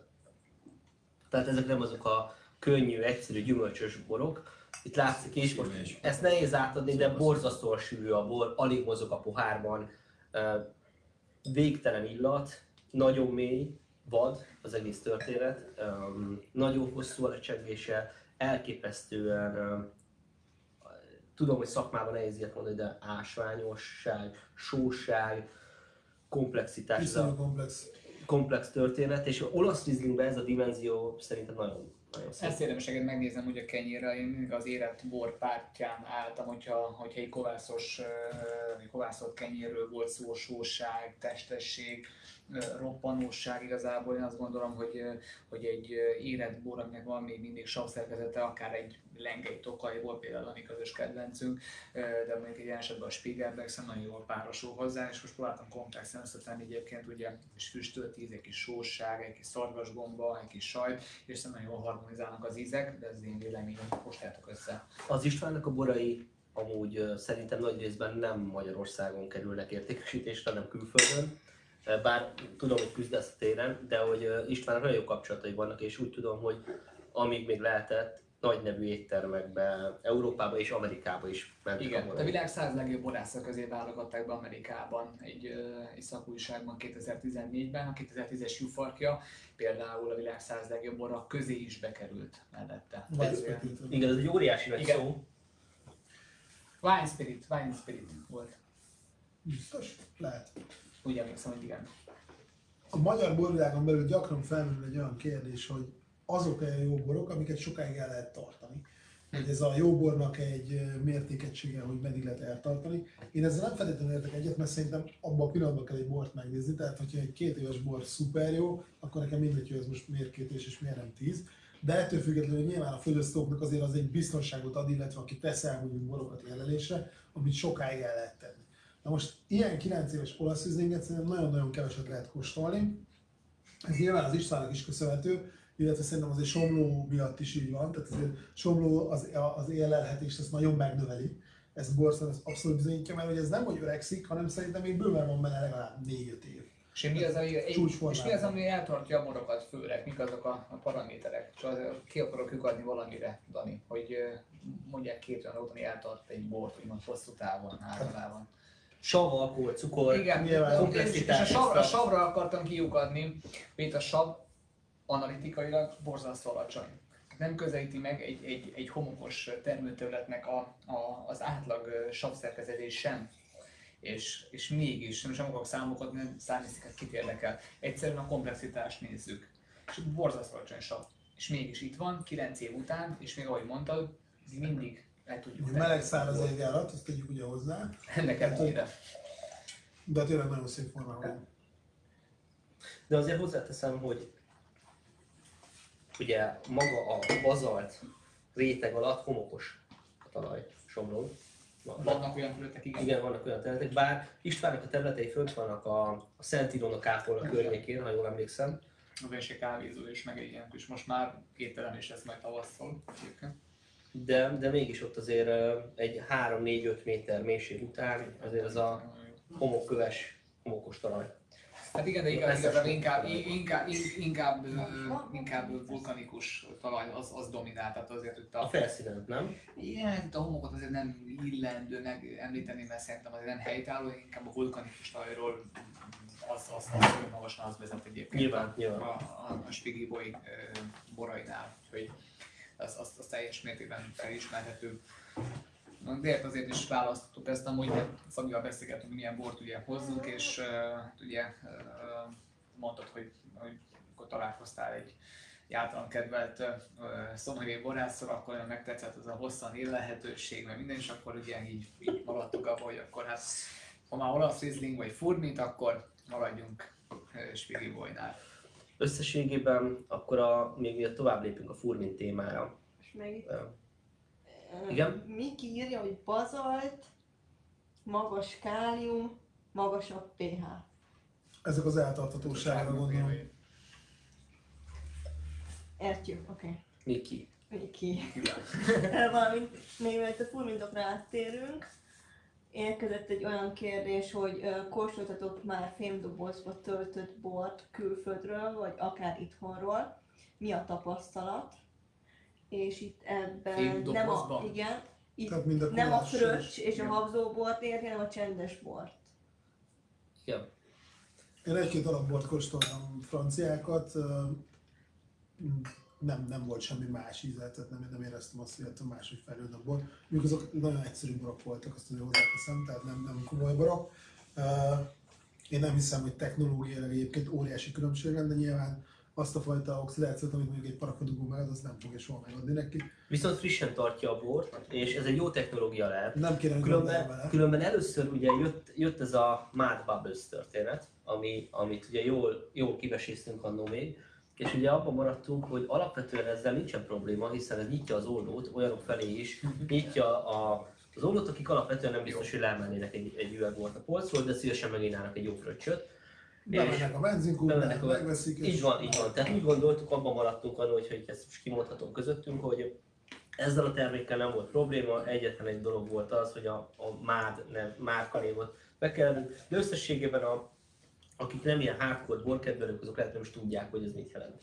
tehát ezek nem azok a könnyű, egyszerű, gyümölcsös borok. Itt látszik is, most ezt nehéz átadni, de borzasztóan sűrű a bor, alig mozog a pohárban, végtelen illat, nagyon mély, vad az egész történet, nagyon hosszú a lecsengése, elképesztően tudom, hogy szakmában nehéz ilyet mondani, de ásványosság, sóság, komplexitás, Viszonylag komplex. Komplex történet, és olasz rizlingben ez a dimenzió szerintem nagyon, nagyon szép. Ezt érdemes megnézem, hogy a kenyérre, én mindig az érett bor pártján álltam, hogyha, hogyha egy kovászos, kovászott kenyérről volt szó, sóság, testesség, roppanóság igazából, én azt gondolom, hogy, hogy egy érett bor, aminek van még mindig savszerkezete, akár egy lengei tokajból, például a mi közös kedvencünk, de mondjuk egy esetben a Spiegelberg szerintem nagyon jól párosul hozzá, és most próbáltam komplexen összetenni egyébként, ugye, és füstölt íz, egy kis sóság, egy kis szarvasgomba, egy kis sajt, és szerintem nagyon jól harmonizálnak az ízek, de ez én véleményem, postátok össze. Az Istvánnak a borai amúgy szerintem nagy részben nem Magyarországon kerülnek értékesítésre, hanem külföldön. Bár tudom, hogy küzdesz a téren, de hogy ö, Istvánnak nagyon jó kapcsolatai vannak, és úgy tudom, hogy amíg még lehetett, nagy nevű éttermekbe, Európába és Amerikába is mentek a Igen, a világ száz legjobb borásza közé válogatták be Amerikában egy, egy szakújságban 2014-ben, a 2010-es Jufarkja például a világ száz legjobb borra közé is bekerült mellette. Vagy spekült. Igen, ez egy óriási nagy Igen. szó. Wine Spirit, Wine Spirit volt. Biztos? Lehet. Úgy emlékszem, hogy igen. A magyar borvilágon belül gyakran felmerül egy olyan kérdés, hogy azok-e jó borok, amiket sokáig el lehet tartani. Hogy ez a jó bornak egy mértékegysége, hogy meddig lehet eltartani. Én ezzel nem feltétlenül értek egyet, mert szerintem abban a pillanatban kell egy bort megnézni. Tehát, hogyha egy két éves bor szuper jó, akkor nekem mindegy, hogy ez most miért két és miért nem tíz. De ettől függetlenül nyilván a fogyasztóknak azért az egy biztonságot ad, illetve aki tesz el mondjuk borokat jelölésre, amit sokáig el lehet tenni. Na most ilyen 9 éves olasz üzlinget szerintem nagyon-nagyon keveset lehet kóstolni. Ez nyilván az Istvánnak is köszönhető, illetve szerintem azért Somló miatt is így van, tehát azért Somló az, az élelhetést azt nagyon megnöveli. Ez Borszon az abszolút bizonyítja, mert hogy ez nem hogy öregszik, hanem szerintem még bőven van benne legalább 4-5 év. És mi az, ami, Csúcsformában. és mi az, ami eltartja a borokat főleg? Mik azok a, a paraméterek? És azért ki akarok lyukadni valamire, Dani, hogy mondják két olyan dolgot, ami eltart egy bort, úgymond hosszú távon, általában. Sav, alkohol, cukor, Igen, nyilván és, és a, savra, a savra akartam kiukadni, hogy itt a sav analitikailag borzasztó alacsony. Nem közelíti meg egy, egy, egy homokos termőterületnek a, a, az átlag ö, savszerkezetés sem. És, és mégis, nem akarok számokat, nem számisztiket kit érdekel. Egyszerűen a komplexitást nézzük. És borzasztó alacsony sav. És mégis itt van, 9 év után, és még ahogy mondtad, mindig el tudjuk tenni. Meleg száraz évjárat, azt tegyük ugye hozzá, Ennek ellenére. de tényleg nagyon szép formában van. De azért hozzáteszem, hogy ugye maga a bazalt réteg alatt homokos a talaj somlón. Vannak olyan területek, igen. Igen, vannak olyan területek, bár Istvánnak a területei fönt vannak a, a Szent Ilona kápolna környékén, ha jól emlékszem. A vese kávézó és meg egy ilyen kis, most már kételen is lesz majd tavasszal egyébként. De, de mégis ott azért egy 3-4-5 méter mélység után azért az a homokköves, homokos talaj. Hát igen, de igaz, igaz, inkább, inkább, inkább, inkább, vulkanikus talaj az, az dominál, tehát azért itt A a, felszínen, nem? ilyen, itt a homokot azért nem illendő meg említeni, mert szerintem azért nem helytálló, inkább a vulkanikus talajról az, az, az, az magasan az vezet egyébként Nyilván, a, nyilván. a, a, a Spigi boly ö, borainál, úgyhogy az, az, az teljes mértékben felismerhető. De hát azért is választottuk ezt, amúgy Szabival beszélgettünk, milyen bort ugye hozzunk, és uh, ugye uh, mondtad, hogy, hogy akkor találkoztál egy általam kedvelt uh, szomoré borászszor, akkor olyan megtetszett az a hosszan élelhetőség, meg minden, és akkor ugye így, így maradtunk abba, hogy akkor hát ha már olasz Riesling vagy furmint, akkor maradjunk uh, Spigi Boynál. Összességében akkor a, még mielőtt tovább lépünk a furmin témára. És Ö, ö, Igen? Miki írja, hogy bazalt, magas kálium, magasabb pH. Ezek az eltartatóságra gondolom. Értjük, oké. Okay. Miki. Miki. <laughs> Valamint még mielőtt a fulmintokra áttérünk, érkezett egy olyan kérdés, hogy kóstoltatok már fémdobozba töltött bort külföldről, vagy akár itthonról. Mi a tapasztalat? És itt ebben nem a, igen, itt Tehát mind a nem a fröccs és a Igen. habzóbort érti, hanem a csendes bort. Igen. Én egy-két alapbort kóstoltam franciákat, nem, nem volt semmi más íze, tehát nem, nem éreztem azt, hogy ettől máshogy fejlődne a bor. Mondjuk azok nagyon egyszerű borok voltak, azt azért hozzáteszem, tehát nem, nem komoly borok. Én nem hiszem, hogy technológiailag egyébként óriási különbség lenne, nyilván azt a fajta oxidációt, amit mondjuk egy parakodugó megad, az nem fogja soha megadni neki. Viszont frissen tartja a bort, és ez egy jó technológia lehet. Nem kéne Különben, vele. különben először ugye jött, jött ez a Mad Bubbles történet, ami, amit ugye jól, jól kiveséztünk annó még, és ugye abban maradtunk, hogy alapvetően ezzel nincsen probléma, hiszen ez nyitja az ollót olyanok felé is, nyitja a, az ollót, akik alapvetően nem biztos, hogy lemennének egy, egy üvegbort a polcról, de szívesen megínálnak egy jó fröccsöt. Bemennek a a- megveszik, Így van, így van. Tehát úgy gondoltuk, abban maradtunk annól, hogy, ezt most kimondhatom közöttünk, hogy ezzel a termékkel nem volt probléma, egyetlen egy dolog volt az, hogy a, a MÁD nem, márkanévot bekerülünk, de összességében a, akik nem ilyen hardcore borkedvelők, azok lehet nem is tudják, hogy ez mit jelent.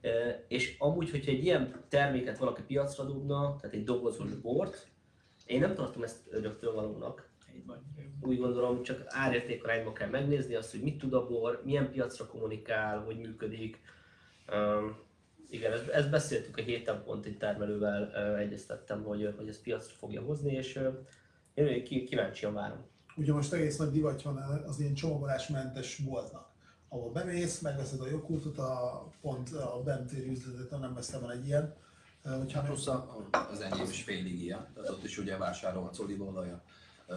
E, és amúgy, hogyha egy ilyen terméket valaki piacra dobna, tehát egy dobozos bort, én nem tartom ezt öröktől valónak. Úgy gondolom, csak árértékarányban kell megnézni azt, hogy mit tud a bor, milyen piacra kommunikál, hogy működik. Um, igen, ezt, ezt beszéltük a héten pont egy termelővel, uh, egyeztettem, hogy, hogy ezt piacra fogja hozni, és uh, Én kíváncsian várom. Ugye most egész nagy divat van az ilyen csomagolásmentes boltnak, ahol bemész, megveszed a joghurtot, a, pont a bentéri üzletet, nem messze van egy ilyen. Hogyha Hát nem, plusz az enyém is félig ilyen, tehát ott is ugye vásárolhatsz olívaolaja,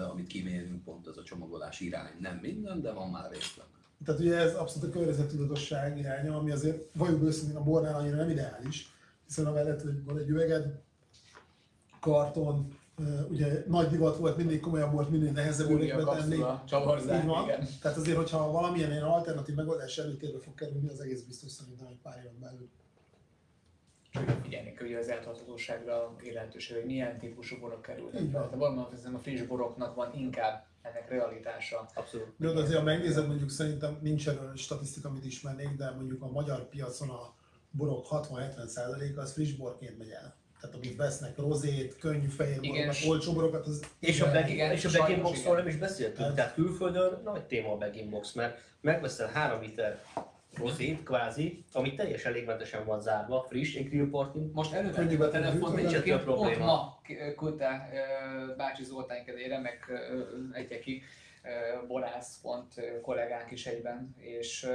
amit kimérünk, pont ez a csomagolás irány. Nem minden, de van már részlet. tehát ugye ez abszolút a környezettudatosság iránya, ami azért valljuk őszintén a bornál annyira nem ideális, hiszen amellett, hogy van egy üveged, karton, ugye nagy divat volt, mindig komolyabb volt, mindig nehezebb Úri a üvegbe tenni. kapszula, csavarzány, Így van. igen. Tehát azért, hogyha valamilyen ilyen alternatív megoldás előtérbe fog kerülni, az egész biztos szerintem egy pár éven belül. Figyelni kell ugye az eltarthatóságra lehetőség, hogy milyen típusú borok kerülnek. Van. Tehát valóban hiszem a friss boroknak van inkább ennek realitása. Abszolút. De azért, ha megnézed, mondjuk szerintem nincs erről statisztika, amit ismernék, de mondjuk a magyar piacon a borok 60-70%-a az friss borként megy el. Tehát amit vesznek rozét, könnyű fehér borokat, olcsó borokat, az És a, Igen, bag, igen, és a sajnos bag boxról nem is beszéltünk, Hát. tehát külföldön nagy téma a bag box, mert megveszel 3 liter rozét kvázi, ami teljesen légmentesen van zárva, friss, egy grill partin. Most elővettem a Könnyűben telefon, nincs olyan egyébként probléma. pont ma k- küldte ö, bácsi Zoltán kedére, meg egyeki borász pont kollégánk is egyben, és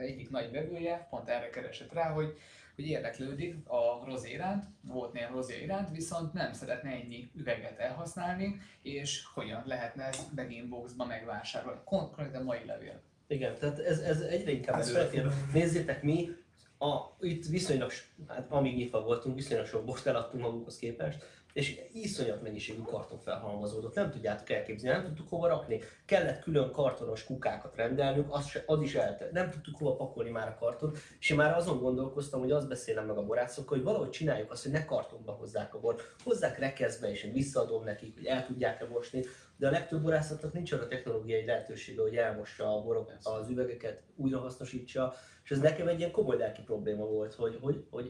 egyik nagy vevője pont erre keresett rá, hogy hogy érdeklődik a rozé iránt, volt néha rozé iránt, viszont nem szeretne ennyi üveget elhasználni, és hogyan lehetne ezt megint boxba megvásárolni. Konkrétan mai levél. Igen, tehát ez, ez egyre inkább Ez előretér. felfogom. Nézzétek, mi a, itt viszonylag, hát amíg nyitva voltunk, viszonylag sok bort eladtunk magunkhoz képest, és iszonyat mennyiségű karton felhalmozódott. Nem tudjátok elképzelni, nem tudtuk hova rakni. Kellett külön kartonos kukákat rendelnünk, az, se, az is eltelt. Nem tudtuk hova pakolni már a kartont, és én már azon gondolkoztam, hogy azt beszélem meg a borászokkal, hogy valahogy csináljuk azt, hogy ne kartonba hozzák a bort, hozzák rekeszbe, és én visszaadom nekik, hogy el tudják-e mosni, de a legtöbb borászatnak nincs arra technológiai lehetősége, hogy elmossa a borok, az üvegeket, újrahasznosítsa, és ez nekem egy ilyen komoly lelki probléma volt, hogy, hogy, hogy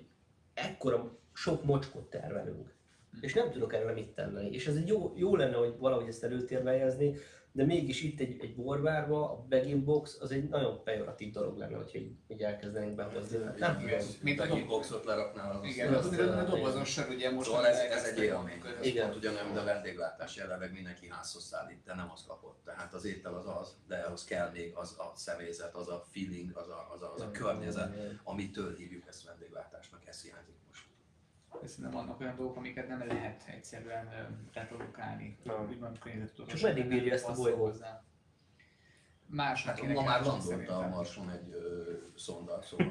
ekkora sok mocskot tervelünk, és nem tudok erre mit tenni. És ez egy jó, jó lenne, hogy valahogy ezt előtérbe helyezni, de mégis itt egy, egy borvárba, a bag box az egy nagyon pejoratív dolog lenne, hogyha így, így elkezdenénk behozni. Nem tudom. Mint a Mint a boxot leraknál, az Igen, azt, az, ö, a dobozos sör ugye most Szóval ez, ez egy élmény. Igen. Pont ugyanolyan, mint a vendéglátás jelenleg mindenki házhoz szállít, de nem azt kapott. Tehát az étel az az, de ahhoz kell még az a személyzet, az a feeling, az a, az a, az a környezet, amitől hívjuk ezt vendéglátásnak, ez hiányzik. Szerintem vannak olyan dolgok, amiket nem lehet egyszerűen reprodukálni. Nem. Úgymond környezettudatos. Csak meddig bírja ezt a bolygót? Másnak Hát ma már landolt a. Marson egy ö, szonda, szóval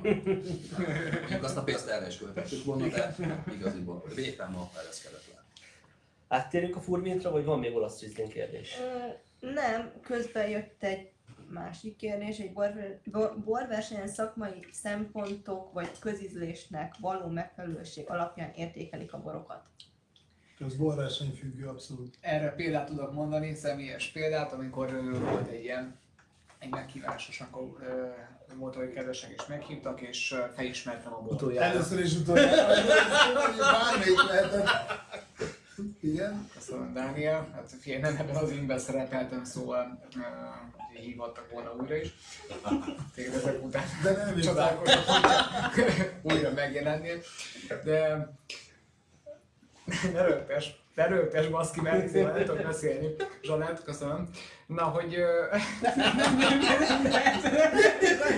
mondjuk azt a pénzt erre is költettük volna, de igaziból éppen ma ereszkedett le. Áttérjünk a furmintra, vagy van még olasz rizling kérdés? Ö, Nem, közben jött egy másik kérdés, egy borver- bo- borversenyen szakmai szempontok vagy közízlésnek való megfelelőség alapján értékelik a borokat. Ez borverseny függő abszolút. Erre példát tudok mondani, személyes példát, amikor volt egy ilyen egy meghívásos, akkor ö, volt, hogy kedvesek is meghívtak, és felismertem a bort. Utoljára. Először is utoljára, <laughs> bármelyik lehetett. Igen? Köszönöm, Dániel. Hát figyelj, nem ebben az ingben szerepeltem, szóval uh, hívottak volna újra is. <laughs> Téged ezek után De nem csodálkozok, újra megjelennél. De <laughs> ne rögtes, ne rögtes, baszki, mert izé, nem tudok beszélni. Zsanett, köszönöm. Na, hogy... <laughs>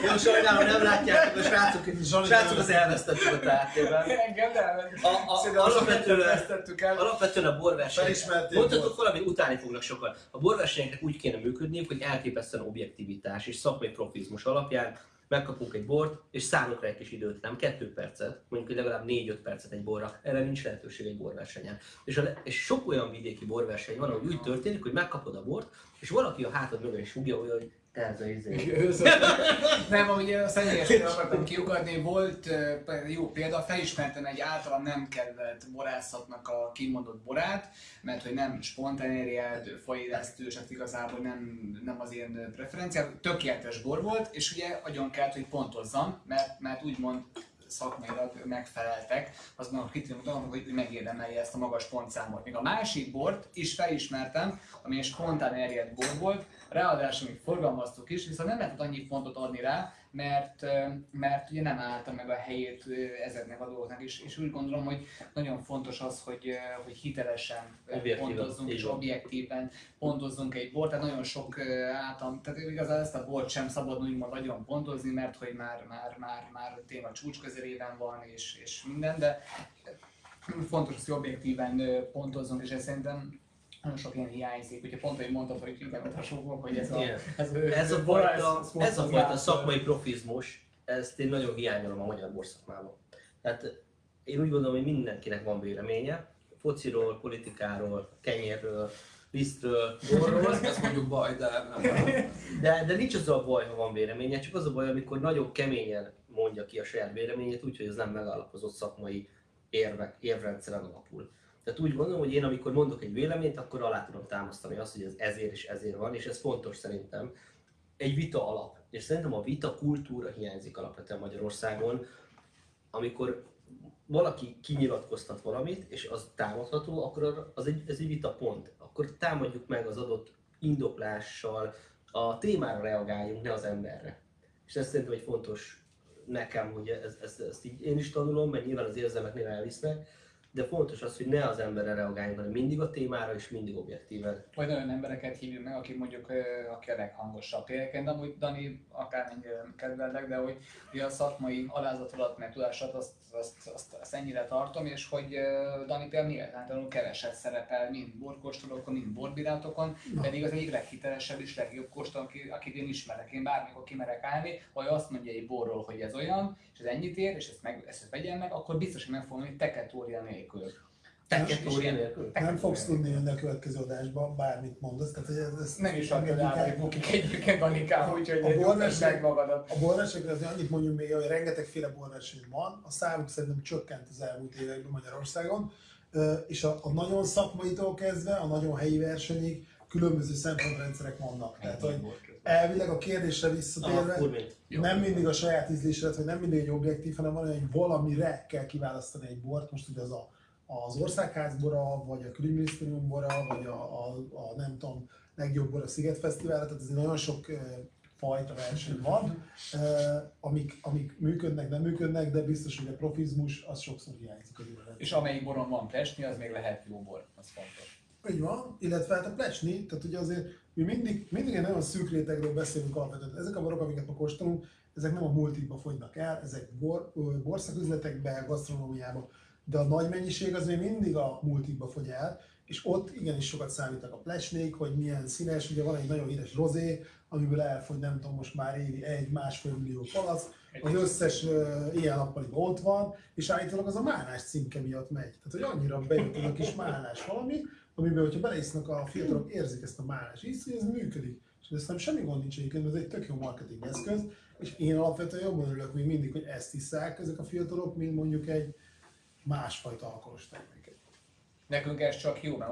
Jó, sajnálom, nem látják, a srácok, srácok az elvesztettük a táttérben. Engem nem. A, a, alapvetően, el. alapvetően a borverseny. Felismerték Mondhatok valami, utáni fognak sokan. A borversenyeknek úgy kéne működniük, hogy elképesztően objektivitás és szakmai profizmus alapján megkapunk egy bort, és szállunk rá egy kis időt, nem kettő percet, mondjuk legalább 4-5 percet egy borra. Erre nincs lehetőség egy borversenyen. És, a, és sok olyan vidéki borverseny van, hogy úgy történik, hogy megkapod a bort, és valaki a hátad mögött is fogja, hogy izé. <laughs> Nem, amúgy a személyesen akartam kiukadni, volt jó példa, felismertem egy általam nem kedvelt borászatnak a kimondott borát, mert hogy nem spontán érjelt, fajélesztős, hát igazából nem, nem az én preferenciám, tökéletes bor volt, és ugye agyon kellett, hogy pontozzam, mert, mert úgymond szakmailag megfeleltek azon a kritériumoknak, hogy megérdemelje ezt a magas pontszámot. Még a másik bort is felismertem, ami egy spontán erjedt bor volt, ráadásul még forgalmaztuk is, viszont nem lehetett annyi pontot adni rá, mert, mert ugye nem állta meg a helyét ezeknek a dolgoknak, és, és úgy gondolom, hogy nagyon fontos az, hogy, hogy hitelesen ö, Objektívan, pontozzunk, és objektíven pontozzunk egy bort, tehát nagyon sok által, tehát igazán ezt a bort sem szabad úgymond nagyon pontozni, mert hogy már, már, már, már a téma csúcs közelében van, és, és minden, de fontos, hogy objektíven pontozzunk, és ez szerintem nagyon sok ilyen hiányzik, ugye pont, hogy mondtad, hogy igen, mert hasonlók, hogy ez a, Igen. ez, Ez a fajta, ez- ez a fajta ez- szakmai profizmus, ezt én nagyon hiányolom a magyar borszakmában. Tehát én úgy gondolom, hogy mindenkinek van véleménye, fociról, politikáról, kenyérről, lisztről, borról, Ez mondjuk baj, de nem baj. de, de nincs az a baj, ha van véleménye, csak az a baj, amikor nagyon keményen mondja ki a saját véleményét, úgyhogy ez nem megalapozott szakmai érvek, érvrendszeren alapul. Tehát úgy gondolom, hogy én amikor mondok egy véleményt, akkor alá tudom támasztani azt, hogy ez ezért és ezért van, és ez fontos szerintem. Egy vita alap. És szerintem a vita kultúra hiányzik alapvetően Magyarországon, amikor valaki kinyilatkoztat valamit, és az támadható, akkor az egy, ez egy vita pont. Akkor támadjuk meg az adott indoklással, a témára reagáljunk, ne az emberre. És ez szerintem egy fontos nekem, hogy ez, ez, ezt így én is tanulom, mert nyilván az érzelmek néha elvisznek, de fontos az, hogy ne az emberre reagáljunk, hanem mindig a témára és mindig objektíven. Vagy olyan embereket hívjunk meg, akik mondjuk, aki a leghangosabb de amúgy Dani akármennyire nem kedvellek, de hogy a szakmai alázatodat, meg tudásat, azt, azt, azt, azt, ennyire tartom, és hogy Dani például méltánytalanul keveset szerepel mind borkóstolókon, mind borbirátokon, pedig az egyik leghitelesebb és legjobb kóstoló, aki- akit én ismerek. Én bármikor kimerek állni, ő azt mondja egy borról, hogy ez olyan, és ez ennyit ér, és ezt, meg, ezt vegyem meg, akkor biztos, hogy meg fogom mondani teketória nélkül. Teketória nélkül. Nem fogsz tudni jönni a következő adásba, bármit mondasz. Tehát, hogy ez, ez Nem is el, el. hogy bukik egyébként Danikám, úgyhogy A borverseny- magadat. A borversenyekre azért annyit mondjuk még, hogy rengetegféle borverseny van, a számuk szerintem csökkent az elmúlt években Magyarországon, és a, a nagyon szakmaitól kezdve, a nagyon helyi versenyig különböző szempontrendszerek vannak. Tehát, hogy elvileg a kérdésre visszatérve, nem mindig a saját ízlésedet, vagy nem mindig egy objektív, hanem van olyan, hogy valamire kell kiválasztani egy bort, most ugye az a, az országház bora, vagy a külügyminisztérium bora, vagy a, a, a nem tudom, legjobb bor a Sziget Fesztivál, tehát ez nagyon sok fajta verseny van, amik, amik működnek, nem működnek, de biztos, hogy a profizmus az sokszor hiányzik az. És amelyik boron van plesni, az még lehet jó bor, az fontos. Így van, illetve hát a plecsni, tehát ugye azért mi mindig, mindig egy nagyon szűk rétegről beszélünk alapvetően. Ezek a borok, amiket ma kóstolunk, ezek nem a multikba fogynak el, ezek bor, borszaküzletekbe, gasztronómiába, de a nagy mennyiség az még mindig a multikba fogy el, és ott igenis sokat számítak a plecsnék, hogy milyen színes, ugye van egy nagyon híres rozé, amiből elfogy nem tudom most már évi egy másfél millió palac, az összes uh, ilyen nappaliban ott van, és állítólag az a málnás címke miatt megy. Tehát, hogy annyira bejött a kis málnás valami, amiben, hogyha beleisznak a fiatalok, érzik ezt a málnás ízt, hogy ez működik. És ez nem semmi gond nincs egyébként, ez egy tök jó marketing eszköz, és én alapvetően jobban örülök még mindig, hogy ezt isszák ezek a fiatalok, mint mondjuk egy másfajta alkoholos terméket. Nekünk ez csak jó, mert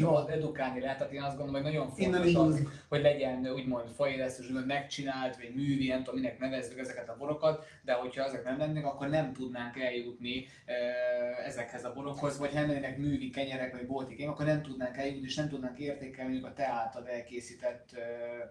van. az edukálni lehet, tehát én azt gondolom, hogy nagyon fontos az, hogy legyen úgymond fejlesztés, úgymond megcsinált, vagy művi, nem tudom, minek nevezzük ezeket a borokat, de hogyha ezek nem lennének, akkor nem tudnánk eljutni ezekhez a borokhoz, vagy ha nem lennének művi kenyerek, vagy bolti kenyerek, akkor nem tudnánk eljutni, és nem tudnánk értékelni a te által elkészített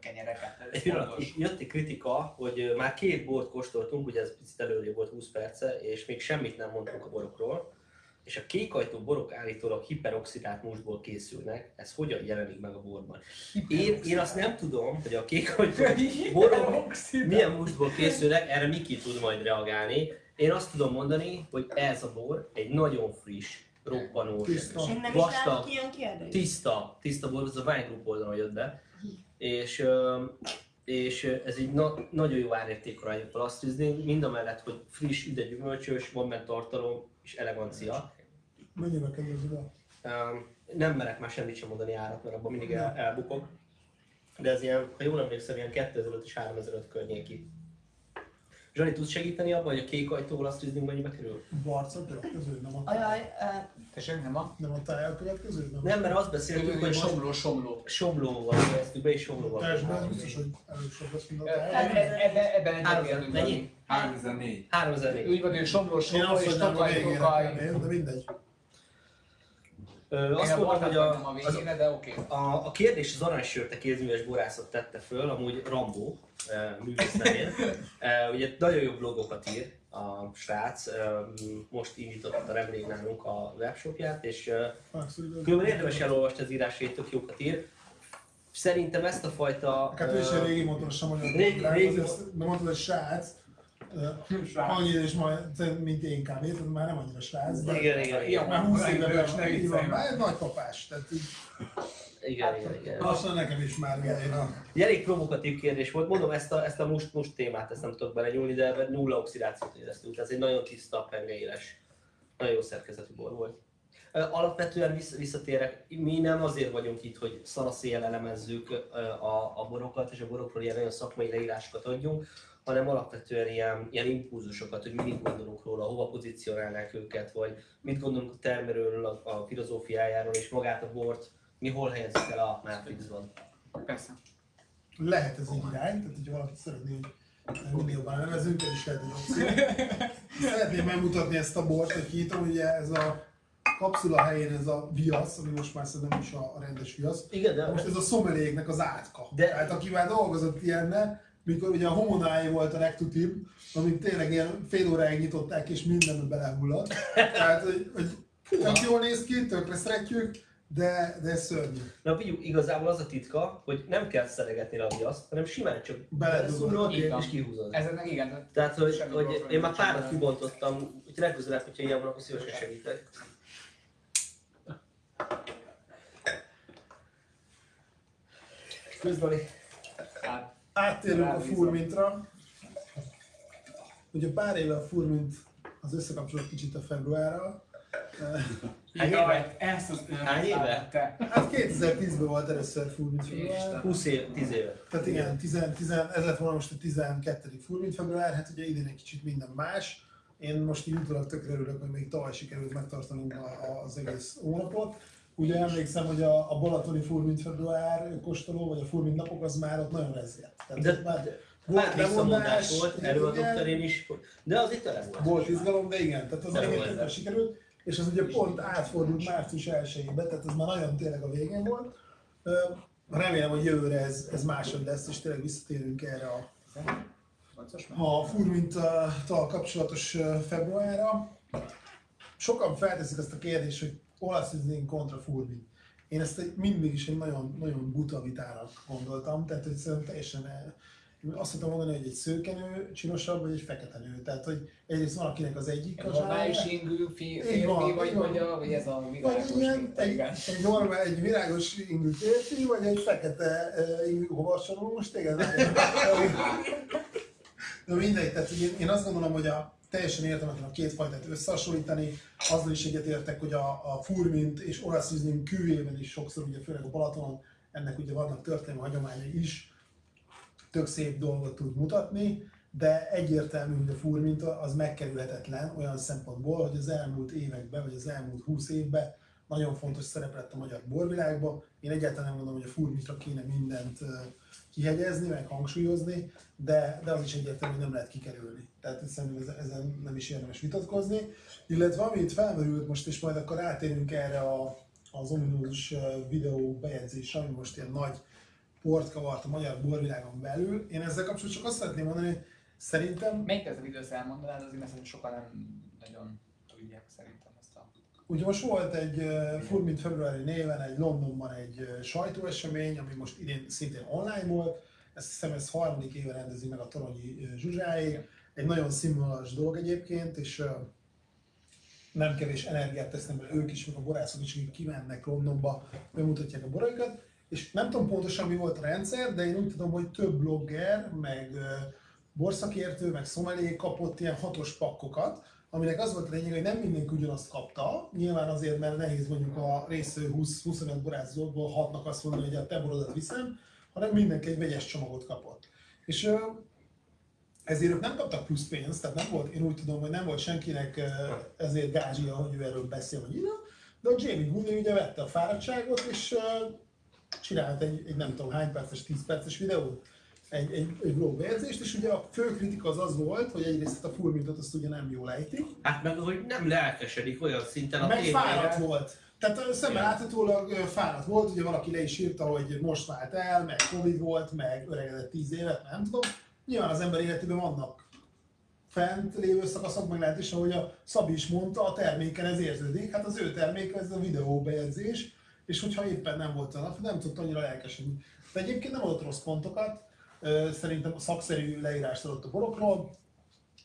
kenyereket. Ez fontos. jött egy kritika, hogy már két bort kóstoltunk, ugye ez picit előrébb volt 20 perce, és még semmit nem mondtunk a borokról. És a kékajtó borok állítólag hiperoxidált mustból készülnek, ez hogyan jelenik meg a borban? Én, én azt nem tudom, hogy a kékajtó <laughs> borok milyen mustból készülnek, erre Miki tud majd reagálni. Én azt tudom mondani, hogy ez a bor egy nagyon friss, roppanós, vastag, tiszta, tiszta bor, ez a Wine Group oldalon jött be, és, és ez egy na, nagyon jó árértékra jött lasztrizni, mind a mellett, hogy friss, ide gyümölcsös, van benne tartalom és elegancia. Mennyire kedvező be? Um, nem merek már semmit sem mondani árat, mert abban mindig el, elbukok. De ez ilyen, ha jól emlékszem, ilyen 2005 és 3005 környéki. Zsani, tudsz segíteni abban, hogy a kék ajtó lasztrizni mennyibe kerül? Barca következő, nem a, Ajaj, eh, Tessék, nem a? nem a tájjel következő, nem, Nem, mert azt beszéltük, hogy somló, somló. somlóval fejeztük be, és somlóval fejeztük biztos, hogy előbb lesz, mint a Ebben tájjel. ebben ebben Három- egyetértünk. mennyi? 3004. 3004. Úgy van, hogy somló, Én somló azt és mondom, a végére takajtokaj. tenni, de mindegy. Ö, Azt a mondom, hogy a, a az, végére, de oké. a, a kérdés az aranysörte kézműves borászat tette föl, amúgy Rambó eh, művész nevén. Ugye nagyon jó blogokat ír a srác, eh, most indította nemrég nálunk a webshopját, és különben érdemes elolvasni az írásait, tök jókat ír. Szerintem ezt a fajta... Hát ő is egy régi motoros, a magyar Régi- régi mondtad, hogy Srác. Annyira is majd, mint én kb. Tehát már nem annyira srác, de Igen, igen, igen. már 20 éve van, már egy nagypapás, tehát így Igen, igen, igen. lassan nekem is már ilyen a Egy elég provokatív kérdés volt. Mondom, ezt a, ezt a must, must témát, ezt nem tudok belenyúlni, de ebben nulla oxidációt éreztünk. Ez egy nagyon tiszta, pengeéles, nagyon jó szerkezetű bor volt. Alapvetően vissza, visszatérek, mi nem azért vagyunk itt, hogy szanaszéjjel elemezzük a, a borokat, és a borokról ilyen nagyon szakmai leírásokat adjunk, hanem alapvetően ilyen, ilyen impulzusokat, hogy mi mit gondolunk róla, hova pozícionálnánk őket, vagy mit gondolunk a termelőről, a, a filozófiájáról, és magát a bort, mi hol helyezzük el a Matrixban. Persze. lehet ez egy irány, tehát hogyha valaki szeretné, hogy minél jobban nevezünk, ez is lehet egy opció. Szeretném megmutatni ezt a bort, hogy kinyitom, ugye ez a kapszula helyén ez a viasz, ami most már szerintem is a, rendes viasz. Igen, de Most ez a szomeléknek az átka. De-. Tehát akivel dolgozott ilyenne, mikor ugye a homonái volt a legtutibb, amit tényleg ilyen fél óráig nyitották és mindenbe belehullott. Tehát, hogy, hogy tök jól néz ki, tökre szeretjük, de, de ez szörnyű. Na figyelj, igazából az a titka, hogy nem kell szeregetni a viaszt, hanem simán csak beleszúrod és kihúzod. Ezen igen. Tehát, hogy, semmi hogy dolgokról én már párat kibontottam, úgyhogy legközelebb, hogyha ilyen van, akkor szívesen segítek. Közbali. Hát, Áttérünk a furmintra. Ugye pár éve a furmint az összekapcsolódott kicsit a februárral. Hány jaj, éve? ezt az Hány éve? Hát 2010-ben volt először furmint február. Isten. 20 év, 10 éve. Tehát igen, 10, 10, ez lett volna most a 12. furmint február, hát ugye idén egy kicsit minden más. Én most így utólag tökre örülök, hogy még tavaly sikerült megtartanunk a, az egész hónapot. Ugye emlékszem, hogy a, a Balatoni furmint február kóstoló, vagy a furmint napok, az már ott nagyon rezgett. Tehát De, ott már de volt lemondás, volt, előadók terén is, de az itt tele volt. volt izgalom, de igen, tehát az tökre sikerült, és az ugye pont átfordult március 1 tehát ez már nagyon tényleg a végén volt. Remélem, hogy jövőre ez, ez máshogy lesz, és tényleg visszatérünk erre a a furminttal kapcsolatos februárra. Sokan felteszik azt a kérdést, hogy olasz ízlény kontra furmint. Én ezt mindig is egy nagyon, nagyon buta vitának gondoltam, tehát hogy szerintem teljesen el- azt tudom mondani, hogy egy szőkenő csinosabb, vagy egy fekete nő. Tehát, hogy egyrészt van, akinek az egyik A normális ingű férfi, vagy, vagy, a, vagy ez a vagy világos ilyen, egy, egy, normál, egy virágos ingű férfi, vagy egy fekete uh, ingű hovasoroló, most téged <laughs> De mindegy, tehát én, én azt gondolom, hogy a teljesen értelmetlen a két fajtát összehasonlítani. Azzal is egyetértek, hogy a, a furmint és olasz üzlim kűvében is sokszor, ugye főleg a Balatonon, ennek ugye vannak történelmi hagyományai is, tök szép dolgot tud mutatni, de egyértelmű, hogy a furmint az megkerülhetetlen olyan szempontból, hogy az elmúlt években, vagy az elmúlt 20 évben nagyon fontos szerep lett a magyar borvilágban. Én egyáltalán nem gondolom, hogy a furmintra kéne mindent kihegyezni, meg hangsúlyozni, de, de az is egyértelmű, hogy nem lehet kikerülni. Tehát szerintem ezen, nem is érdemes vitatkozni. Illetve ami itt felmerült most, és majd akkor átérünk erre a, az ominózus videó bejegyzés, ami most ilyen nagy port kavart a magyar borvilágon belül. Én ezzel kapcsolatban csak azt szeretném mondani, hogy szerintem Melyik ez a videót elmondanád, azért mert sokan nem nagyon tudják szerintem ezt. Ugye most volt egy Furmint februári néven egy Londonban egy sajtóesemény, ami most idén szintén online volt. Ezt hiszem ez harmadik éve rendezi meg a Toronyi Zsuzsáé. Egy nagyon színvonalas dolog egyébként, és nem kevés energiát tesznek bele ők is, meg a borászok is, akik kimennek Londonba, bemutatják a boraikat. És nem tudom pontosan mi volt a rendszer, de én úgy tudom, hogy több blogger, meg borszakértő, meg szomelé kapott ilyen hatos pakkokat, aminek az volt a lényeg, hogy nem mindenki ugyanazt kapta, nyilván azért, mert nehéz mondjuk a résző 20-25 borászokból hatnak azt mondani, hogy a te borodat viszem, hanem mindenki egy vegyes csomagot kapott. És ezért ők nem kaptak plusz pénzt, tehát nem volt, én úgy tudom, hogy nem volt senkinek ezért gázsia, hogy ő erről beszél, vagy ide, de a Jamie Goodwin ugye vette a fáradtságot, és csinált egy, egy nem tudom hány perces, 10 perces videót, egy, egy, egy blog bejegyzést, és ugye a fő kritika az az volt, hogy egyrészt a furmintot azt ugye nem jól ejtik, Hát meg, hogy nem lelkesedik olyan szinten a meg témán. fáradt volt. Tehát szemben láthatólag fáradt volt, ugye valaki le is írta, hogy most vált el, meg Covid volt, meg öregedett 10 évet, nem tudom. Nyilván az ember életében vannak fent lévő szakaszok, meg lehet is, ahogy a Szabi is mondta, a terméken ez érződik. Hát az ő terméke ez a videóbejegyzés, és hogyha éppen nem volt a nap, nem tudta annyira lelkesedni. De egyébként nem adott rossz pontokat, szerintem a szakszerű leírást adott a borokról,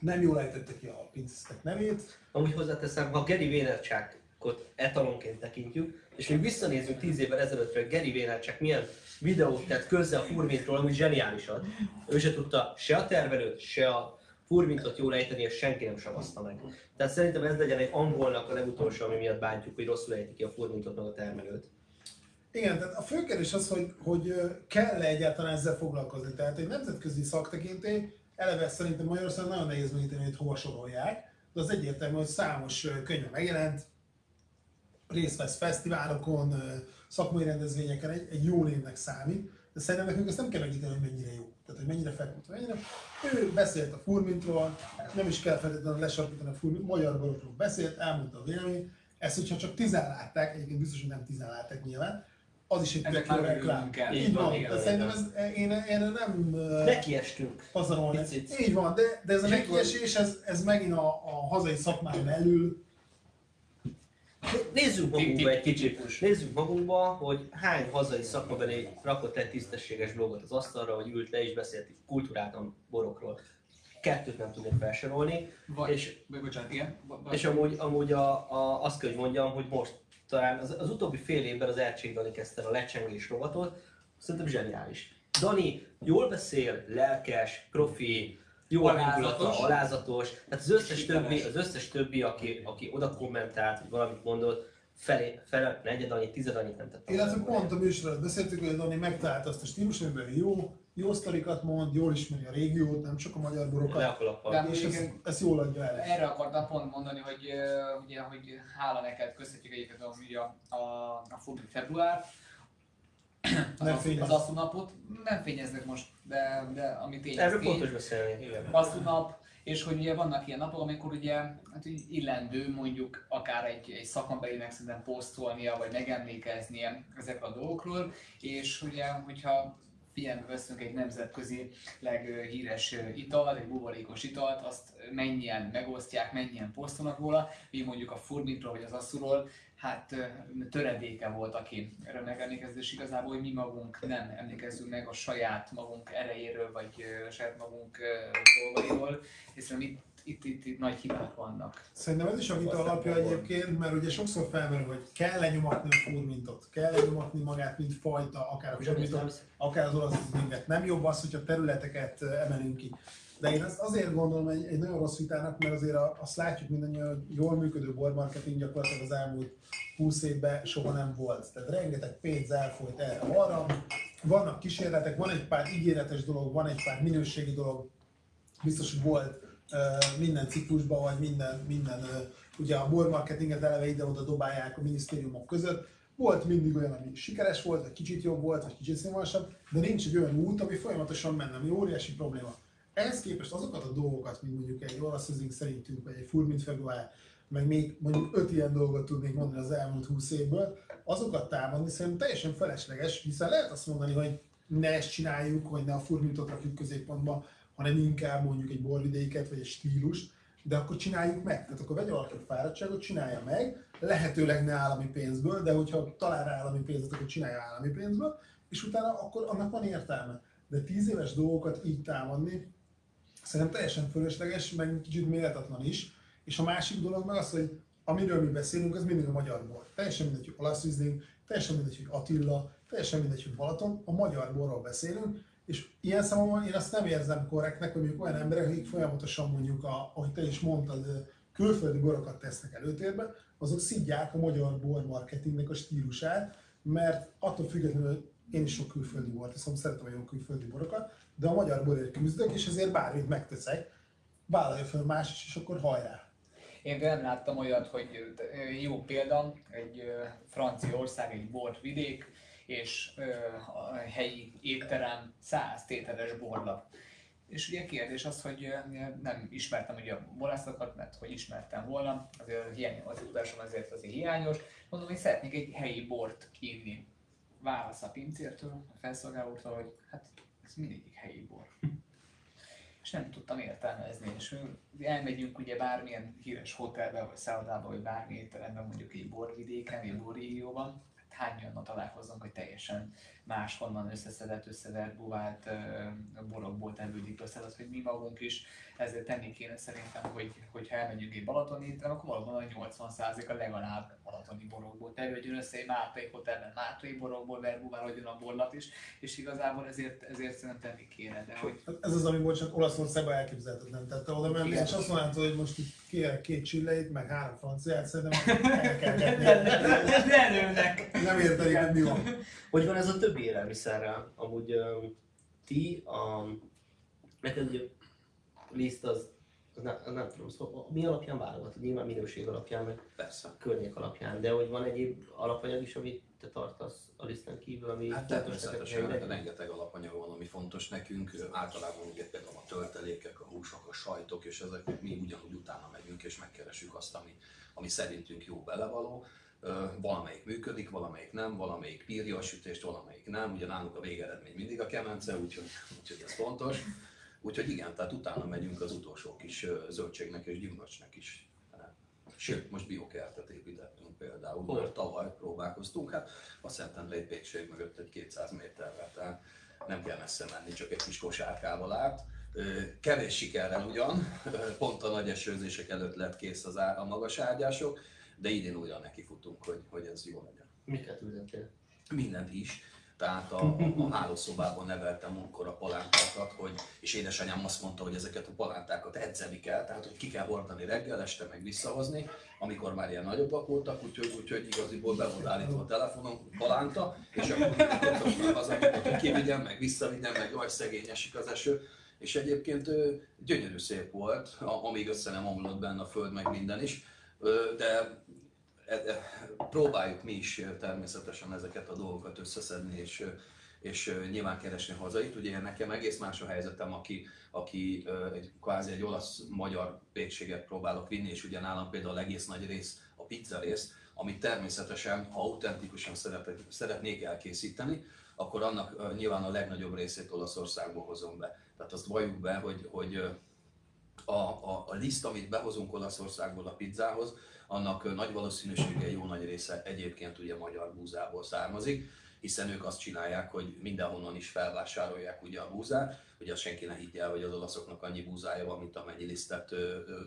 nem jól ejtette ki a pincesztek nevét, Amúgy hozzáteszem, ha Gary Vaynerchukot etalonként tekintjük, és még visszanézzünk 10 évvel ezelőttre, hogy Gary Vaynerchuk milyen videót tett közze a furmintról, ami zseniálisat. Ő se tudta se a tervelőt, se a furmintot jól ejteni, és senki nem savazta meg. Tehát szerintem ez legyen egy angolnak a legutolsó, ami miatt bántjuk, hogy rosszul ejti ki a furmintot meg a termelőt. Igen, tehát a fő kérdés az, hogy, hogy kell-e egyáltalán ezzel foglalkozni. Tehát egy nemzetközi szaktekintély, eleve szerintem Magyarországon nagyon nehéz megítélni, hogy hova sorolják, de az egyértelmű, hogy számos ö, könyve megjelent, részt vesz fesztiválokon, szakmai rendezvényeken, egy, egy jó névnek számít, de szerintem nekünk ezt nem kell megítélni, hogy mennyire jó. Tehát, hogy mennyire feküdt, mennyire. Ő beszélt a furmintról, nem is kell feltétlenül lesarkítani a furmint, magyar borokról beszélt, elmondta a véleményt. Ezt, hogyha csak tizen látták, egyébként biztos, hogy nem tizen látták nyilván, az is egy tök jó reklám. Így Így van, igen, de szerintem ez, én, én nem ö, Nekiestünk. pazarolni. Így van, de, de ez a És nekiesés, ez, ez megint a, a hazai szakmán belül Nézzünk magunkba egy kicsit. Nézzük magunkba, hogy hány hazai szakmabeli rakott egy tisztességes blogot az asztalra, vagy ült le és beszélt kultúráltan borokról. Kettőt nem tudnék felsorolni, Vagy, és, bocsánat, igen. Vagy- és amúgy, amúgy a, a, azt kell, hogy mondjam, hogy most talán az, az utóbbi fél évben az Ercség Dani kezdte a lecsengés rovatot, szerintem zseniális. Dani jól beszél, lelkes, profi, jó a Alázatos. Tehát az összes többi, az összes többi, aki, aki oda kommentált, vagy valamit mondott, felé, fele, negyed annyit, tized annyit nem tett. Illetve pont a műsorban beszéltük, hogy Dani megtalálta azt a stílus, amiben jó, jó sztorikat mond, jól ismeri a régiót, nem csak a magyar Le kalappal. De- és ezt, jól adja el. Erre akartam pont mondani, hogy ugye, hogy hála neked köszönjük egyébként a, a, a, február, az, Nem fényez. az asztunapot. Nem fényeznek most, de, de ami tény, Erről tény. fontos beszélni, igen. Asztunap, és hogy ugye vannak ilyen napok, amikor ugye hát így illendő mondjuk akár egy, egy szakmabelinek szerintem posztolnia, vagy megemlékeznie ezekről a dolgokról, és ugye, hogyha figyelembe veszünk egy nemzetközi leghíres italt, egy buborékos italt, azt mennyien megosztják, mennyien posztolnak róla, mi mondjuk a furmintról vagy az asszuról, hát töredéke volt, aki erre megemlékezett, és igazából, hogy mi magunk nem emlékezzünk meg a saját magunk erejéről, vagy ö, saját magunk dolgairól, hiszen itt, itt, itt, itt nagy hibák vannak. Szerintem ez is a vita alapja egyébként, mert ugye sokszor felmerül, hogy kell lenyomatni a furmintot, kell lenyomatni magát, mint fajta, akár a furmintot, akár az olasz minket. Nem jobb az, hogyha területeket ö, emelünk ki. De én ezt azért gondolom egy, egy nagyon rossz vitának, mert azért a- azt látjuk mindannyian, hogy jól működő bormarketing gyakorlatilag az elmúlt 20 évben soha nem volt. Tehát rengeteg pénz elfolyt erre arra. Vannak kísérletek, van egy pár ígéretes dolog, van egy pár minőségi dolog. Biztos, hogy volt minden ciklusban, vagy minden, minden ugye a bormarketinget eleve ide-oda dobálják a minisztériumok között. Volt mindig olyan, ami sikeres volt, vagy kicsit jobb volt, vagy kicsit színvonalasabb, de nincs egy olyan út, ami folyamatosan menne, ami óriási probléma. Ehhez képest azokat a dolgokat, mint mondjuk egy olasz szerintünk, vagy egy furmint február, meg még mondjuk öt ilyen dolgot tudnék mondani az elmúlt 20 évből, azokat támadni szerintem teljesen felesleges, hiszen lehet azt mondani, hogy ne ezt csináljuk, hogy ne a furmintot rakjuk középpontba, hanem inkább mondjuk egy borvidéket, vagy egy stílust, de akkor csináljuk meg. Tehát akkor vegye valaki a fáradtságot, csinálja meg, lehetőleg ne állami pénzből, de hogyha talál állami pénzet, akkor csinálja állami pénzből, és utána akkor annak van értelme. De tíz éves dolgokat így támadni, szerintem teljesen fölösleges, meg kicsit méltatlan is. És a másik dolog meg az, hogy amiről mi beszélünk, az mindig a magyar bor. Teljesen mindegy, hogy olasz teljesen mindegy, hogy Attila, teljesen mindegy, hogy Balaton, a magyar borról beszélünk, és ilyen számomra én azt nem érzem korrektnek, hogy mondjuk olyan emberek, akik folyamatosan mondjuk, a, ahogy te is mondtad, külföldi borokat tesznek előtérbe, azok szidják a magyar bor marketingnek a stílusát, mert attól függetlenül én is sok külföldi bort teszem, szeretem a jó külföldi borokat, de a magyar borért küzdök, és ezért bármit megteszek, vállalja fel más is, és akkor hajrá. Én nem láttam olyat, hogy jó példa, egy Franciaország, egy borvidék, és a helyi étterem 100 tételes borlap. És ugye kérdés az, hogy nem ismertem ugye a borászokat, mert hogy ismertem volna, azért hiány, az tudásom azért azért hiányos. mondom, hogy szeretnék egy helyi bort inni. Válasz a pincértől, a felszolgálótól, hogy hát ez mindig helyi bor. <laughs> És nem tudtam értelmezni, és elmegyünk ugye bármilyen híres hotelbe, vagy szállodába, vagy bármi étterembe, mondjuk egy borvidéken, egy borrégióban, hány olyan találkozunk, hogy teljesen máshonnan összeszedett, összevert, buvált borokból tevődik össze, az, hogy mi magunk is ezért tenni kéne szerintem, hogy, hogyha elmegyünk egy balatoni étterem, akkor valóban a 80% a legalább balatoni borokból tevődjön össze, egy mátrai hotelben mátrai borokból verbuválódjon a borlat is, és igazából ezért, ezért szerintem tenni kéne, de hogy... Hát Ez az, ami volt csak Olaszországban elképzelhetetlen. Tehát te oda mennél, és azt mondhatod, hogy most itt kérek két csilleit, meg három franciát, szerintem <laughs> elkelgetni. Lelőnek! Nem értenik, hogy mi van. <laughs> Hogy van ez a többi élelmiszerrel? Amúgy um, ti, a, neked ugye liszt az, az nem, nem tudom, szóval mi alapján válogatod? Nyilván minőség alapján, meg Persze. környék alapján, de hogy van egyéb alapanyag is, amit te tartasz a liszten kívül, ami Hát természetesen helyileg? rengeteg alapanyag van, ami fontos nekünk. Általában ugye például a töltelékek, a húsok, a sajtok, és ezek mi ugyanúgy utána megyünk és megkeresünk azt, ami, ami szerintünk jó belevaló. Valamelyik működik, valamelyik nem, valamelyik bírja a sütést, valamelyik nem. Ugye nálunk a végeredmény mindig a kemence, úgyhogy, úgyhogy ez fontos. Úgyhogy igen, tehát utána megyünk az utolsó kis zöldségnek és gyümölcsnek is. Sőt, most biokertet építettünk például, Hol? mert tavaly próbálkoztunk, hát a Szentendrei pékség mögött egy 200 méterre, tehát nem kell messze menni, csak egy kis kosárkával át. Kevés sikerrel ugyan, pont a nagy esőzések előtt lett kész az á, a magas ágyások, de idén újra nekifutunk, hogy, hogy ez jó legyen. Miket ültettél? Mindent is. Tehát a, a, hálószobában neveltem múltkor a palántákat, hogy, és édesanyám azt mondta, hogy ezeket a palántákat edzeni kell, tehát hogy ki kell hordani reggel, este meg visszahozni, amikor már ilyen nagyobbak voltak, úgyhogy, úgyhogy igaziból be volt állítva a telefonon palánta, és akkor mindenki az, hogy kivigyem, meg visszavigyem, meg jaj, szegény esik az eső. És egyébként gyönyörű szép volt, amíg össze nem omlott benne a föld, meg minden is, de próbáljuk mi is természetesen ezeket a dolgokat összeszedni, és, és nyilván keresni hazait. Ugye nekem egész más a helyzetem, aki, aki egy, kvázi egy olasz-magyar pékséget próbálok vinni, és ugye nálam például egész nagy rész a pizza rész, amit természetesen, ha autentikusan szeretnék elkészíteni, akkor annak nyilván a legnagyobb részét Olaszországból hozom be. Tehát azt valljuk be, hogy, hogy a, a, a liszt, amit behozunk Olaszországból a pizzához, annak nagy valószínűséggel jó nagy része egyébként ugye magyar búzából származik, hiszen ők azt csinálják, hogy mindenhonnan is felvásárolják ugye a búzát, hogy azt senki ne higgye hogy az olaszoknak annyi búzája van, mint amennyi lisztet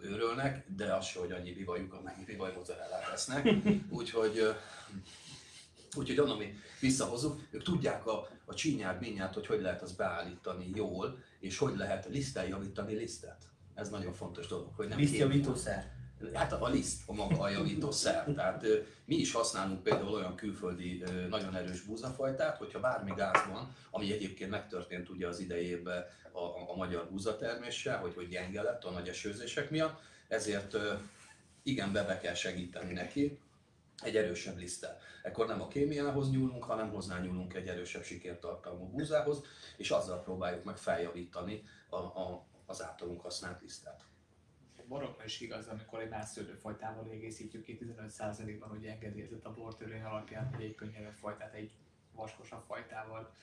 őrölnek, de az se, hogy annyi bivajuk, amennyi bivaj mozzarellát esznek. <laughs> Úgyhogy Úgyhogy onnan mi visszahozunk, ők tudják a, a csínyát, minyát, hogy hogy lehet azt beállítani jól, és hogy lehet liszttel javítani lisztet. Ez nagyon fontos dolog, hogy nem Lisztjavítószer. Hát a liszt a maga a javítószer. Tehát mi is használunk például olyan külföldi nagyon erős búzafajtát, hogyha bármi gáz van, ami egyébként megtörtént ugye az idejében a, a, a magyar búzaterméssel, hogy, hogy gyenge lett a nagy esőzések miatt, ezért igen, be, be kell segíteni neki egy erősebb liszttel. Ekkor nem a kémiához nyúlunk, hanem hozzá nyúlunk egy erősebb sikertartalmú búzához, és azzal próbáljuk meg feljavítani a, a, az általunk használt lisztet. Borokra is igaz, amikor egy más szőlőfajtával egészítjük ki, 15%-ban ugye engedélyezett a bortörvény alapján, hogy egy könnyebb fajtát egy vaskosabb fajtával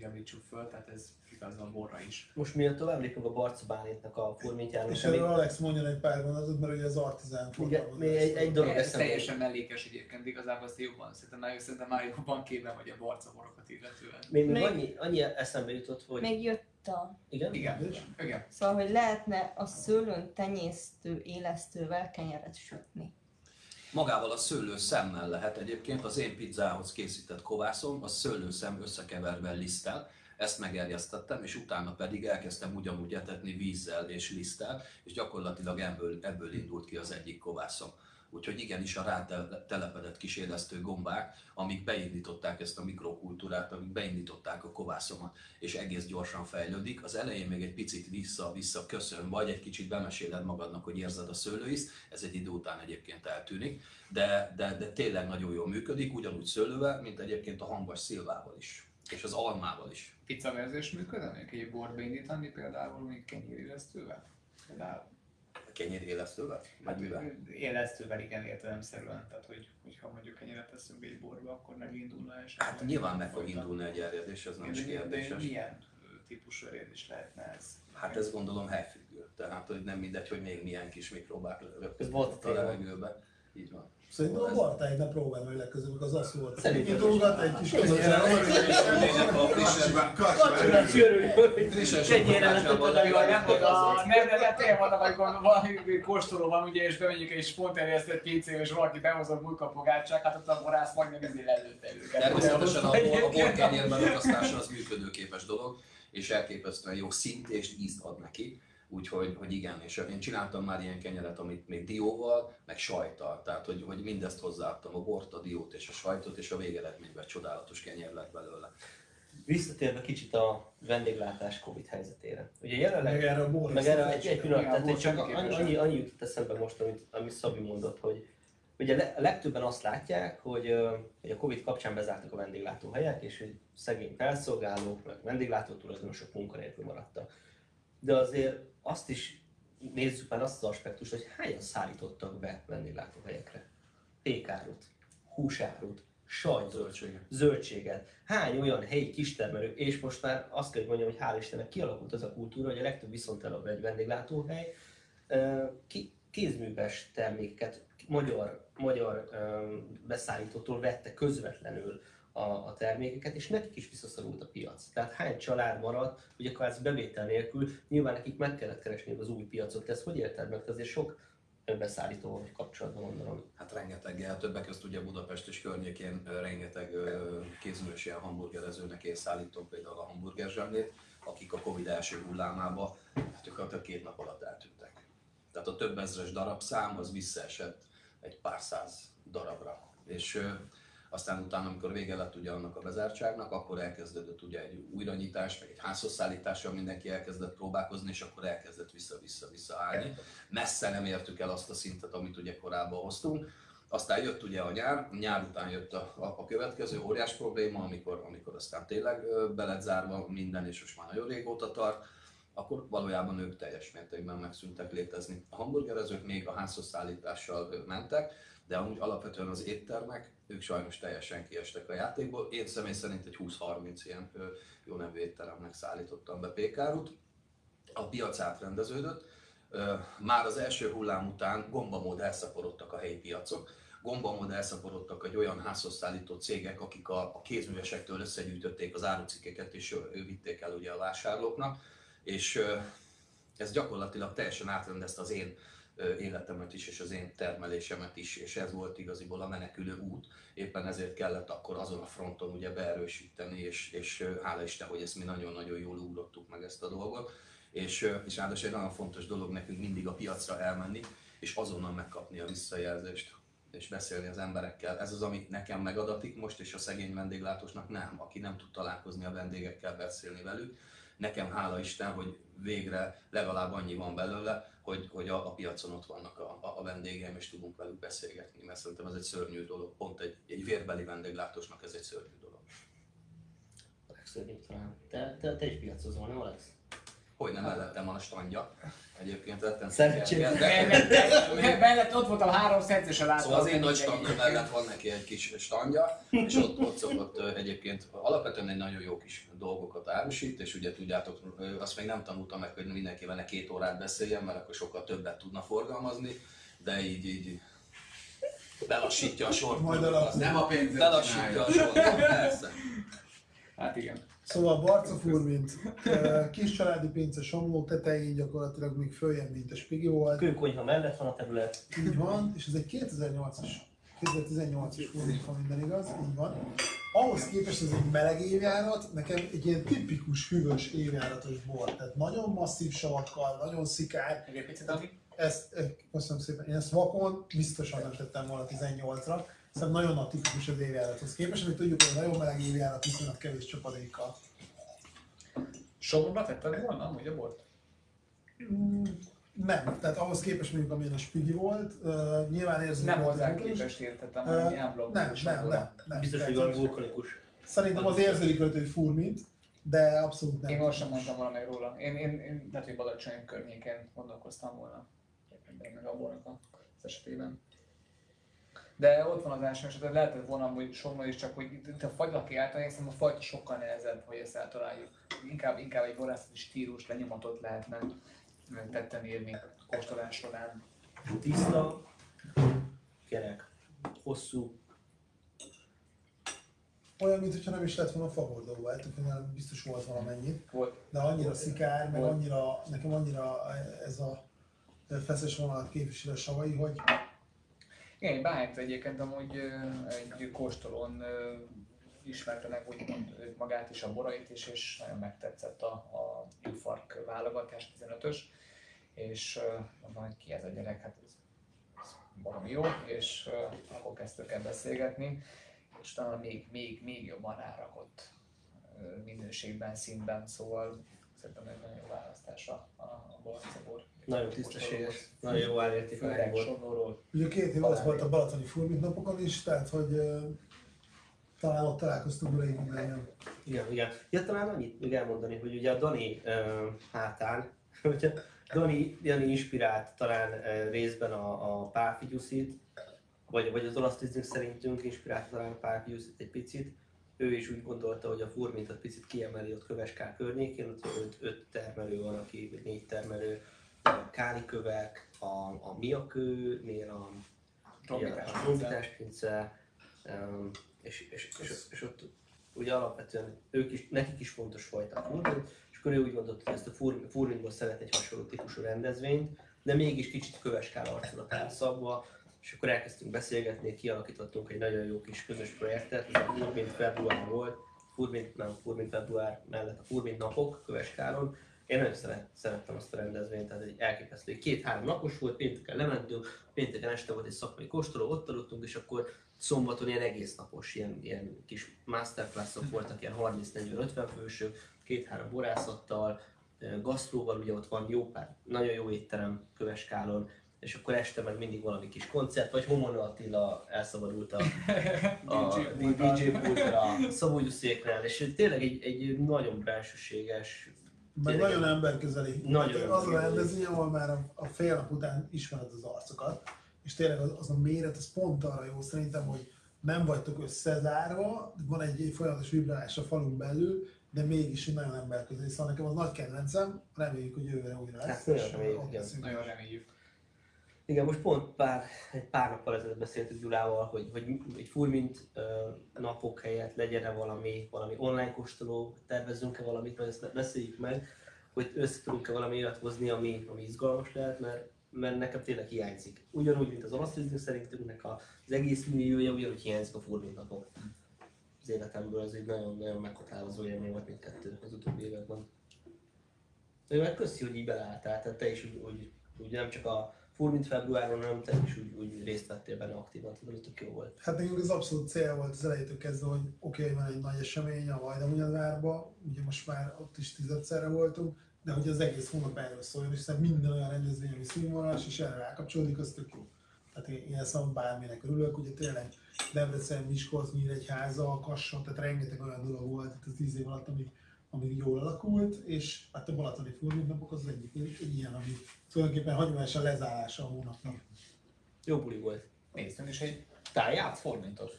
javítsuk föl, tehát ez igaz a borra is. Most miért tovább lépünk a Barca Bálintnak a furmintjáról, És erről Alex mondjon egy pár gondolatot, mert ugye az artizán Igen, még egy, egy dolog Ez teljesen mellékes egyébként, igazából azt jobban, szerintem már, szerintem már jobban képben vagy a borca borokat illetően. Még Még- annyi, annyi eszembe jutott, hogy... Még jött a... Igen? Igen, igen. Szóval, hogy lehetne a szőlőn tenyésztő élesztővel kenyeret sütni. Magával a szőlőszemmel lehet egyébként, az én pizzához készített kovászom, a szőlőszem összekeverve liszttel, ezt megerjesztettem, és utána pedig elkezdtem ugyanúgy etetni vízzel és liszttel, és gyakorlatilag ebből, ebből indult ki az egyik kovászom. Úgyhogy igenis a rátelepedett kis élesztő gombák, amik beindították ezt a mikrokultúrát, amik beindították a kovászomat, és egész gyorsan fejlődik. Az elején még egy picit vissza-vissza köszön, vagy egy kicsit bemeséled magadnak, hogy érzed a szőlőiszt, ez egy idő után egyébként eltűnik, de, de, de tényleg nagyon jól működik, ugyanúgy szőlővel, mint egyébként a hangos szilvával is, és az almával is. Pizzaverzés működne, egy bort beindítani például, még kenyérélesztővel? Például. Kenyér élesztővel? Vagy mivel? Élesztővel igen értelemszerűen, tehát hogy, hogyha mondjuk kenyeret teszünk egy borba, akkor megindulna és... Hát nyilván meg fog indulni egy erjedés, ez nem is De- De kérdéses. milyen típusú erjedés lehetne ez? Hát ez gondolom helyfüggő. Tehát, hogy nem mindegy, hogy még milyen kis mikrobák volt a levegőbe. Így van. Szerintem a ne próbálj meg legközelebb, az az volt. Szerintem Kitolgat egy kis legalább Nem, nem, de, de tényleg vannak, amikor valami kóstoló van, ugye, és bemegyünk egy sponterjesztett pincébe, és valaki behozott bulkapogácsák, hát ott a borász majdnem izé lelőtte őket. Természetesen a, bor- a borkenyér beakasztása az működőképes dolog, és elképesztően jó szint és ízt ad neki. Úgyhogy hogy igen, és én csináltam már ilyen kenyeret, amit még dióval, meg sajttal, tehát hogy, hogy mindezt hozzáadtam, a bort, a diót és a sajtot, és a végeredményben csodálatos kenyér lett belőle. Visszatérve kicsit a vendéglátás Covid helyzetére. Ugye jelenleg Meg erre a borra. Meg erre egy, egy pillanat, tehát volt csak annyi, annyi, annyi jutott eszembe most, amit, amit Szabi mondott, hogy ugye a legtöbben azt látják, hogy, hogy a Covid kapcsán bezártak a vendéglátóhelyek, és hogy szegény felszolgálók, meg vendéglátó tulajdonosok munkanélkül maradtak. De azért azt is nézzük már azt az aspektust, hogy hányan szállítottak be vendéglátóhelyekre. Pékárut, húsárut, sajtot, Zöldsége. zöldséget. Hány olyan helyi kistermelő, és most már azt kell, hogy mondjam, hogy hál' Istennek kialakult az a kultúra, hogy a legtöbb viszontelenebb egy vendéglátóhely ki, kézműves termékeket magyar, magyar beszállítótól vette közvetlenül a, a termékeket, és nekik is visszaszorult a piac. Tehát hány család maradt, ugye kvázi bevétel nélkül, nyilván nekik meg kellett keresni az új piacot. Te ezt hogy érted meg? Te azért sok beszállítóval vagy kapcsolatban gondolom. Hát rengeteggel, többek között ugye Budapest és környékén rengeteg kézműves ilyen hamburgerezőnek én szállítom például a hamburger zsemlét, akik a Covid első hullámába hát gyakorlatilag két nap alatt eltűntek. Tehát a több ezres darabszám az visszaesett egy pár száz darabra. És aztán utána, amikor vége lett ugye annak a bezártságnak, akkor elkezdődött ugye egy újranyitás, meg egy házhozszállítással mindenki elkezdett próbálkozni, és akkor elkezdett vissza-vissza-vissza állni. Messze nem értük el azt a szintet, amit ugye korábban hoztunk. Aztán jött ugye a nyár, nyár után jött a, a, a következő óriás probléma, amikor, amikor aztán tényleg ö, be lett zárva minden, és most már nagyon régóta tart, akkor valójában ők teljes mértékben megszűntek létezni. A hamburgerezők még a házhoz szállítással ö, mentek, de amúgy alapvetően az éttermek, ők sajnos teljesen kiestek a játékból. Én személy szerint egy 20-30 ilyen jó nevű étteremnek szállítottam be pékárut. A piac átrendeződött, már az első hullám után gombamód elszaporodtak a helyi piacok, gombamód elszaporodtak egy olyan házhoz szállító cégek, akik a, a kézművesektől összegyűjtötték az árucikkeket és ő vitték el ugye a vásárlóknak, és ez gyakorlatilag teljesen átrendezte az én életemet is, és az én termelésemet is, és ez volt igaziból a menekülő út. Éppen ezért kellett akkor azon a fronton ugye beerősíteni, és, és hála Isten, hogy ezt mi nagyon-nagyon jól ugrottuk meg ezt a dolgot. És, és ráadásul egy nagyon fontos dolog nekünk mindig a piacra elmenni, és azonnal megkapni a visszajelzést és beszélni az emberekkel. Ez az, ami nekem megadatik most, és a szegény vendéglátósnak nem, aki nem tud találkozni a vendégekkel, beszélni velük. Nekem hála Isten, hogy végre legalább annyi van belőle, hogy, hogy a, a piacon ott vannak a, a, vendégeim, és tudunk velük beszélgetni, mert szerintem ez egy szörnyű dolog. Pont egy, egy vérbeli vendéglátósnak ez egy szörnyű dolog. Alex, talán. Te, te, te is piacozol, nem Alex? Hogy nem mellettem van a standja. Egyébként rettem. Szerencsére. Mellett, mellett ott voltam három centesen látva. Szóval az én nagy standom mellett van neki egy kis standja, és ott, ott szokott egyébként alapvetően egy nagyon jó kis dolgokat árusít, és ugye tudjátok, azt még nem tanultam meg, hogy mindenki vele két órát beszéljen, mert akkor sokkal többet tudna forgalmazni, de így, így belassítja a sort. Majd alapszul. Nem a pénzért Belassítja csinálja. a sort, persze. Hát igen. Szóval Barca Furmint, ö, kis családi pince Somló tetején gyakorlatilag még följebb, mint a Spigi volt. Kőkonyha mellett van a terület. Így van, és ez egy 2008-as, 2018-as fordít, ha minden igaz, így van. Ahhoz képest ez egy meleg évjárat, nekem egy ilyen tipikus hűvös évjáratos bor. Tehát nagyon masszív savakkal, nagyon szikár. Ezt, köszönöm szépen, én ezt vakon biztosan nem tettem volna 18-ra. Szerintem nagyon a tipikus az évjárathoz képest, amit tudjuk, hogy nagyon meleg évjárat viszonylag kevés csapadékkal. Somorba tetted volna amúgy bort? Mm, Nem, tehát ahhoz képest mondjuk amilyen a Spigi volt, uh, nyilván érzünk. Nem hozzá képest értettem, hogy ilyen blogban Nem, nem, nem, nem. Biztos, hogy vulkanikus. Szerintem az érződik rajta, hogy furmint, de abszolút nem. Én most sem mondtam volna meg róla. Én, én, én lehet, hogy Badacsony környékén gondolkoztam volna. meg a bornak az esetében. De ott van az első eset, lehetett volna hogy sorban is, csak hogy itt a fagylaki által, hiszem a fajta sokkal nehezebb, hogy ezt eltaláljuk. Inkább, inkább egy borászati stílus, lenyomatot lehetne tetten írni kóstolás során. Tiszta, kerek, hosszú, Olyan, mintha nem is lett volna fagordó, hát biztos volt valamennyi. Volt De annyira szikár, meg Volt. annyira, nekem annyira ez a feszes vonalat képvisel a savai, hogy Igen, egy bájt egyébként amúgy egy kóstolón ismerte meg úgymond magát is, a borait is, és nagyon megtetszett a, a infark válogatás 15-ös, és hogy ki ez a gyerek, hát ez, ez baromi jó, és akkor kezdtük el beszélgetni, és utána még, még, még jobban rárakott minőségben, színben, szóval szerintem egy nagyon jó választás a, a, a Barcebor. Nagyon tisztességes, nagyon jó árértékű Főleg volt. Ugye két év az volt a Balatoni Furmit napokon is, tehát hogy uh, talán ott találkoztunk régebben. Igen, igen. Ja, talán annyit még elmondani, hogy ugye a Dani uh, hátán, <laughs> ugye Dani, Dani inspirált talán uh, részben a, a Pálfigyuszit, vagy, vagy az olasz tízünk szerintünk inspirált talán a Pálfigyuszit egy picit. Ő is úgy gondolta, hogy a furmintot picit kiemeli ott Köveskár környékén, ott öt, öt termelő van, aki, vagy négy termelő, a Kánikövek, a, a Miakőnél a a Trombitás-pince, um, és, és, és, és, ott ugye alapvetően ők is, nekik is fontos fajta a furmin, és akkor ő úgy gondolta, hogy ezt a fur- furminból szeret egy hasonló típusú rendezvényt, de mégis kicsit köveskál arculatán szabva, és akkor elkezdtünk beszélgetni, kialakítottunk egy nagyon jó kis közös projektet, ez a Furmint február volt, Furmint, nem Furmint február mellett a Furmint napok Köveskáron, én nagyon szeret, szerettem azt a rendezvényt, tehát egy elképesztő, két-három napos volt, pénteken lementünk, pénteken este volt egy szakmai kóstoló, ott aludtunk, és akkor szombaton ilyen egész napos, ilyen, ilyen kis masterclassok voltak, ilyen 30-40-50 fősök, két-három borászattal, gasztróval, ugye ott van jó pár, nagyon jó étterem Köveskálon, és akkor este meg mindig valami kis koncert, vagy Homona Attila elszabadult a, <laughs> a DJ pultra, szabógyuszéknál, és tényleg egy, egy nagyon belsőséges, Meg Tényleg. nagyon emberközeli. Nagyon Hát az a rendezvény, ahol már a, a fél nap után ismered az arcokat, és tényleg az, az a méret, az pont arra jó szerintem, hogy nem vagytok összezárva, van egy, egy folyamatos vibrálás a falun belül, de mégis nagyon emberközeli. Szóval nekem az nagy kedvencem, reméljük, hogy jövőre újra lesz. Hát, nagyon és reméljük, ott igen. leszünk. Nagyon reméljük. Igen, most pont pár, egy pár nappal ezelőtt beszéltük Gyulával, hogy, hogy egy furmint napok helyett legyen-e valami, valami online kóstoló, tervezzünk-e valamit, vagy ezt beszéljük meg, hogy össze tudunk-e valami olyat hozni, ami, ami izgalmas lehet, mert, mert nekem tényleg hiányzik. Ugyanúgy, mint az olasz tízünk szerintünknek az egész milliója, ugyanúgy hiányzik a furmint napok. Az életemből ez egy nagyon-nagyon meghatározó élmény volt mindkettő az utóbbi években. De meg köszi, hogy így beleálltál, tehát te is úgy, úgy, úgy nem csak a Furmint februáron, hanem te is úgy, úgy részt vettél benne aktívan, tudod, hogy tök jó volt. Hát nekünk az abszolút cél volt az elejétől kezdve, hogy oké, okay, van egy nagy esemény a Vajdahunyadvárba, ugye most már ott is tizedszerre voltunk, de hogy az egész hónap erről szóljon, és minden olyan rendezvény, ami színvonalas, és erre rákapcsolódik, az tök jó. Tehát én, én ezt bárminek örülök, ugye tényleg Debrecen, Miskolc, Nyíregyháza, Kassat, tehát rengeteg olyan dolog volt itt az tíz év alatt, amik, amik jól alakult, és hát a Balatoni Furmint napok az egyik egy, ilyen, ami tulajdonképpen hagyományosan lezárása a hónapnak. Jó buli volt. Nézzünk is egy táját formintos.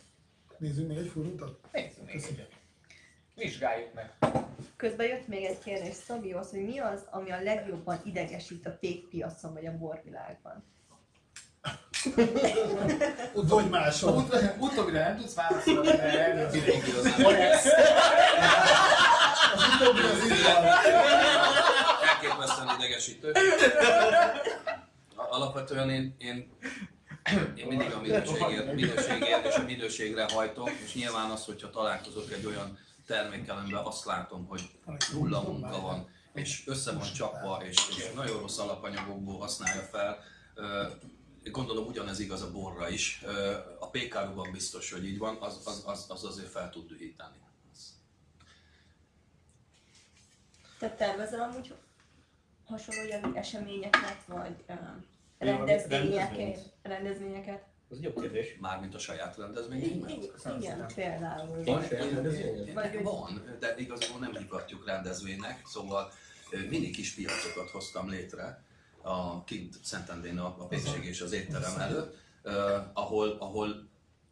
Nézzünk még egy furmintot? Nézzünk még egyet. Vizsgáljuk meg. Közben jött még egy kérdés Szabihoz, hogy mi az, ami a legjobban idegesít a pékpiacon vagy a borvilágban? Vagy máshol. Ut- Utóbbire nem tudsz válaszolni, de erről Mindenki Az utóbbi az van. elképesztően idegesítő. Alapvetően én, én, én mindig a minőségért, minőségért és a minőségre hajtok, és nyilván az, hogyha találkozok egy olyan termékkel, amiben azt látom, hogy nulla munka van, és össze van csapva, és, és nagyon rossz alapanyagokból használja fel. Gondolom ugyanez igaz a borra is. A pékáruban biztos, hogy így van, az, az, az, az azért fel tud dühíteni. Te tervezel amúgy hasonló jelű eseményeket, vagy um, rendezvényeket? rendezvényeket? Az egy jó kérdés. Mármint a saját i- Igen, például. Van saját hogy- Van, de igazából nem hívhatjuk rendezvénynek, szóval mini kis piacokat hoztam létre, a kint Szentendén a, a pékség és az étterem előtt, uh, ahol, ahol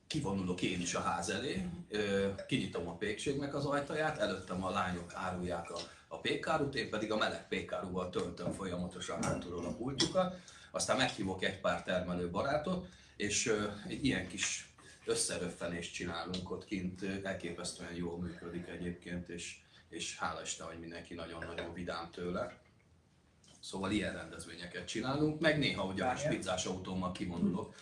kivonulok én is a ház elé, uh, kinyitom a pékségnek az ajtaját, előttem a lányok árulják a, a pékárut, én pedig a meleg pékáruval töltöm folyamatosan hátulról a pultjukat, aztán meghívok egy pár termelő barátot, és egy ilyen kis összeröffenést csinálunk ott kint, elképesztően jól működik egyébként, és, és hála Isten, hogy mindenki nagyon-nagyon vidám tőle. Szóval ilyen rendezvényeket csinálunk, meg néha ugye a pizzás autómmal kivonulok,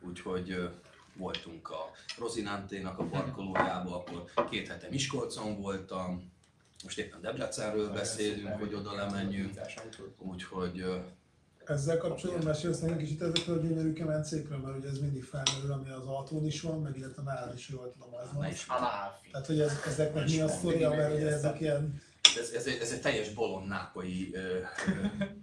úgyhogy voltunk a Rozinánténak a parkolójába, akkor két hete Miskolcon voltam, most éppen Debrecenről beszélünk, hogy oda lemenjünk, úgyhogy Ezzel kapcsolatban mesélsz nekünk kicsit ezekről a gyönyörű kemencékről, mert ugye ez mindig felmerül, ami az autón is van, meg illetve nálad is jól tudom, ne van. Tehát, hogy ez, ezeknek mi a sztoria, mert ugye ezek ilyen ez, ez, egy, ez egy teljes ö,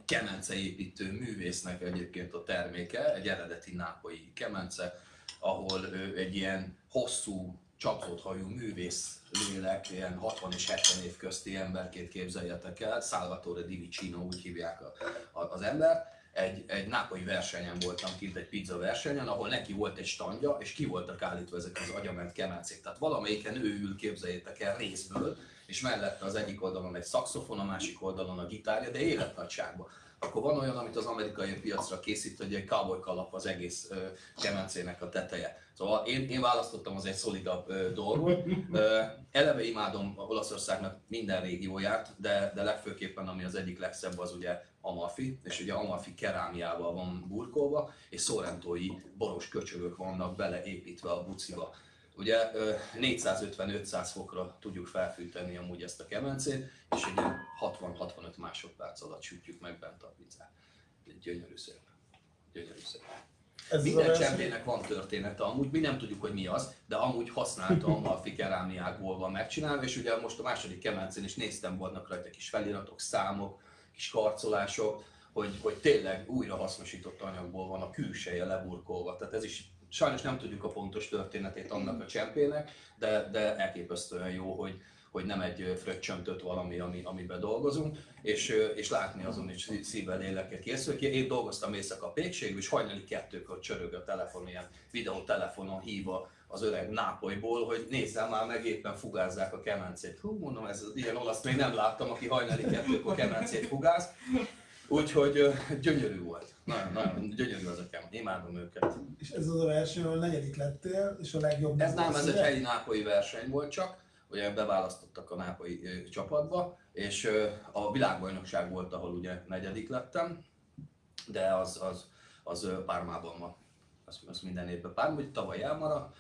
kemenceépítő művésznek egyébként a terméke, egy eredeti nápolyi kemence, ahol ö, egy ilyen hosszú, csapzott hajú művész lélek, ilyen 60 és 70 év közti emberként képzeljetek el, Salvatore Di Vicino, úgy hívják a, a, az ember, egy, egy nápolyi versenyen voltam kint, egy pizza versenyen, ahol neki volt egy standja, és ki voltak állítva ezek az agyament kemencék. Tehát valamelyiken ő ül, képzeljétek el, részből, és mellette az egyik oldalon egy szaxofon, a másik oldalon a gitárja, de életnagyságban. Akkor van olyan, amit az amerikai piacra készít, hogy egy cowboy kalap az egész ö, kemencének a teteje. Szóval én, én választottam az egy szolidabb ö, dolgot. Ö, eleve imádom Olaszországnak minden régióját, de, de legfőképpen ami az egyik legszebb az ugye Amalfi, és ugye Amalfi kerámiával van burkolva, és szorentói boros köcsögök vannak beleépítve a buciba. Ugye ö, 450-500 fokra tudjuk felfűteni amúgy ezt a kemencét, és egy ilyen 60-65 másodperc alatt sütjük meg bent a pizzát. Gyönyörű szép. Gyönyörű szép. ez a Minden csempének van története, amúgy mi nem tudjuk, hogy mi az, de amúgy használta Amalfi kerámiákból van megcsinálva, és ugye most a második kemencén is néztem, vannak rajta kis feliratok, számok, kis karcolások, hogy, hogy tényleg újra hasznosított anyagból van a külseje leburkolva. Tehát ez is sajnos nem tudjuk a pontos történetét annak a csempének, de, de elképesztően jó, hogy, hogy nem egy fröccsöntött valami, ami, amiben dolgozunk, és, és látni azon is szívvel lélekkel készül. Én dolgoztam éjszaka a pékségben, és hajnali kettőkor csörög a telefon, ilyen videótelefonon hívva az öreg Nápolyból, hogy nézzem már meg, éppen fugázzák a kemencét. Hú, mondom, ez ilyen olasz még nem láttam, aki hajnali kettőkor kemencét fugáz. Úgyhogy gyönyörű volt. Nagyon, nagyon gyönyörű az a kemenc. Imádom őket. És ez az a verseny, ahol negyedik lettél, és a legjobb Ez nem, ez egy helyi nápolyi verseny volt csak, ugye beválasztottak a nápolyi csapatba, és a világbajnokság volt, ahol ugye negyedik lettem, de az, az, az Pármában van. Az, az minden évben Párma, hogy tavaly elmaradt,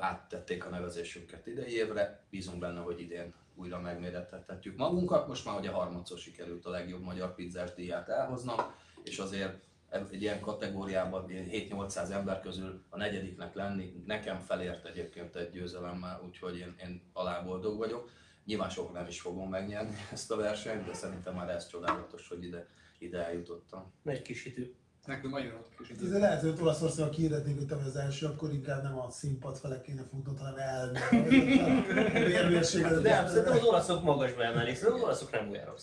áttették a nevezésünket idei évre, bízunk benne, hogy idén újra megmérettethetjük magunkat. Most már ugye harmadszor sikerült a legjobb magyar pizzás díját elhoznom, és azért egy ilyen kategóriában ilyen 7-800 ember közül a negyediknek lenni, nekem felért egyébként egy győzelemmel, úgyhogy én, én aláboldog vagyok. Nyilván sok nem is fogom megnyerni ezt a versenyt, de szerintem már ez csodálatos, hogy ide, ide eljutottam. Egy kis hitű. Nekünk kis Hát ezért lehet, hogy Olaszországban kihirdetnék, hogy te vagy az első, akkor inkább nem a színpad fele kéne futnod, hanem. <laughs> A vérmérsékletet. De szerintem az olaszok magasba emelik, szerintem az olaszok nem olyanok.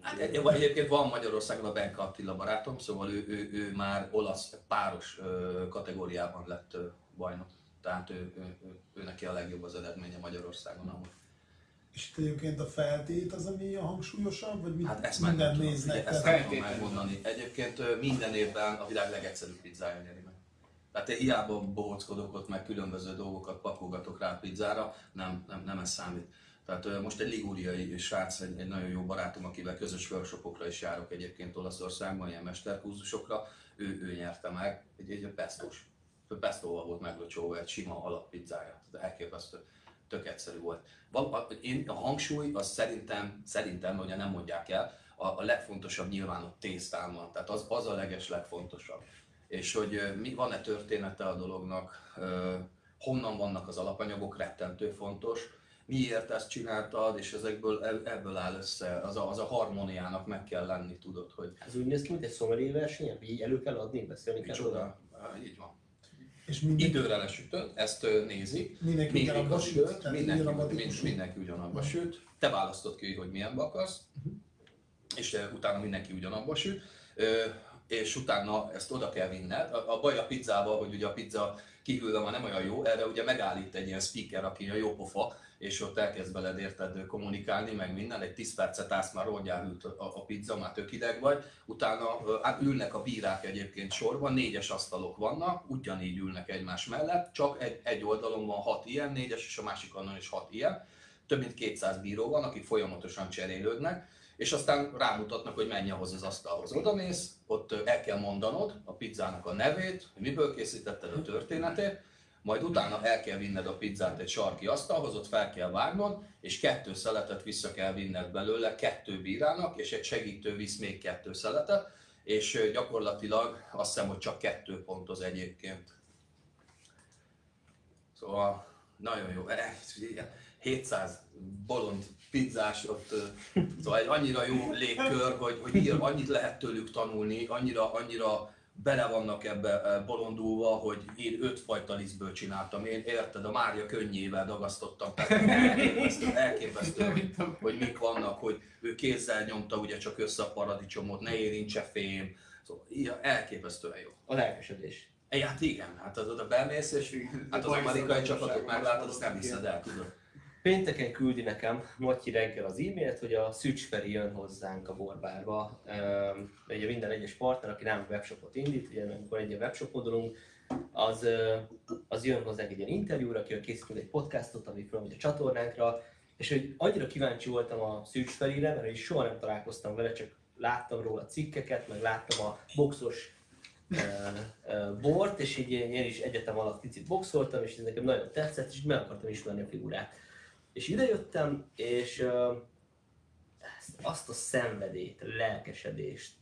Hát egyébként van Magyarországon a Benka Attila barátom, szóval ő, ő, ő már olasz páros kategóriában lett bajnok. Tehát ő, ő, ő, ő, neki a legjobb az eredménye Magyarországon amúgy. És itt egyébként a feltét az, ami a hangsúlyosabb, vagy mit, Hát ezt meg mindent tudom, néznek? ugye, ezt nem tudom megmondani. Egyébként minden évben a világ legegyszerűbb pizzája nyeri meg. Tehát én hiába bohockodok ott, meg különböző dolgokat pakolgatok rá a pizzára, nem, nem, nem ez számít. Tehát most egy ligúriai srác, egy, egy nagyon jó barátom, akivel közös workshopokra is járok egyébként Olaszországban, ilyen mesterkurzusokra, ő, ő nyerte meg, egy, egy pestos. Pestóval volt meglocsolva egy sima alappizzája. Tehát elképesztő tök egyszerű volt. Én, a hangsúly az szerintem, szerintem, ugye nem mondják el, a, a legfontosabb nyilván a tésztán van, tehát az, az a leges legfontosabb. És hogy mi, van-e története a dolognak, honnan vannak az alapanyagok, rettentő fontos, miért ezt csináltad, és ezekből eb- ebből áll össze, az a, az a harmóniának meg kell lenni, tudod, hogy Ez úgy néz ki, mint egy szomeri verseny, így elő kell adni, beszélni kell micsoda, Á, így van. És mindenki, Időre lesütöd, ezt ö, nézik, mindenki Mindig ugyanabba süt, időt, tehát mindenki, ugyanabba mind, típusú. mindenki ugyanabba süt. Te választod ki, hogy milyenbe akarsz, Mhm. és utána mindenki ugyanabba süt. És utána ezt oda kell vinned. A, baj a pizzával, hogy ugye a pizza kívülre van nem olyan jó, erre ugye megállít egy ilyen speaker, aki a jó pofa, és ott elkezd veled érted kommunikálni, meg minden, egy 10 percet állsz már rogyár ült a, a pizza, már tök ideg vagy, utána hát ülnek a bírák egyébként sorban, négyes asztalok vannak, ugyanígy ülnek egymás mellett, csak egy, egy oldalon van hat ilyen, négyes, és a másik oldalon is hat ilyen, több mint 200 bíró van, akik folyamatosan cserélődnek, és aztán rámutatnak, hogy menj ahhoz az asztalhoz. Oda mész, ott el kell mondanod a pizzának a nevét, hogy miből készítetted a történetét, majd utána el kell vinned a pizzát egy sarki asztalhoz, ott fel kell vágnod, és kettő szeletet vissza kell vinned belőle, kettő bírának, és egy segítő visz még kettő szeletet, és gyakorlatilag azt hiszem, hogy csak kettő pontoz egyébként. Szóval nagyon jó. 700 bolond pizzás, ott szóval egy annyira jó légkör, hogy, hogy annyit lehet tőlük tanulni, annyira, annyira bele vannak ebbe bolondulva, hogy én öt fajta lisztből csináltam. Én érted, a Mária könnyével dagasztottam. Tehát elképesztő, elképesztő hogy, hogy mik vannak, hogy ő kézzel nyomta ugye csak össze a paradicsomot, ne érintse fém. Szóval ilyen elképesztően jó. A lelkesedés. É, hát igen, hát az oda bemész, és hát az amerikai csapatot meglátod, azt nem hiszed el, tudod. Pénteken küldi nekem Matyi reggel az e-mailt, hogy a Szücs Feri jön hozzánk a borbárba. Ugye minden egyes partner, aki nem webshopot indít, ugye amikor egy webshopodolunk, az, az jön hozzánk egy ilyen interjúra, akivel készítünk egy podcastot, ami felmegy a csatornánkra, és hogy annyira kíváncsi voltam a Szűcs Ferire, mert hogy soha nem találkoztam vele, csak láttam róla cikkeket, meg láttam a boxos uh, uh, bort, és így én is egyetem alatt picit boxoltam, és ez nekem nagyon tetszett, és meg akartam ismerni a figurát. És idejöttem, és uh, ezt, azt a szenvedélyt, lelkesedést,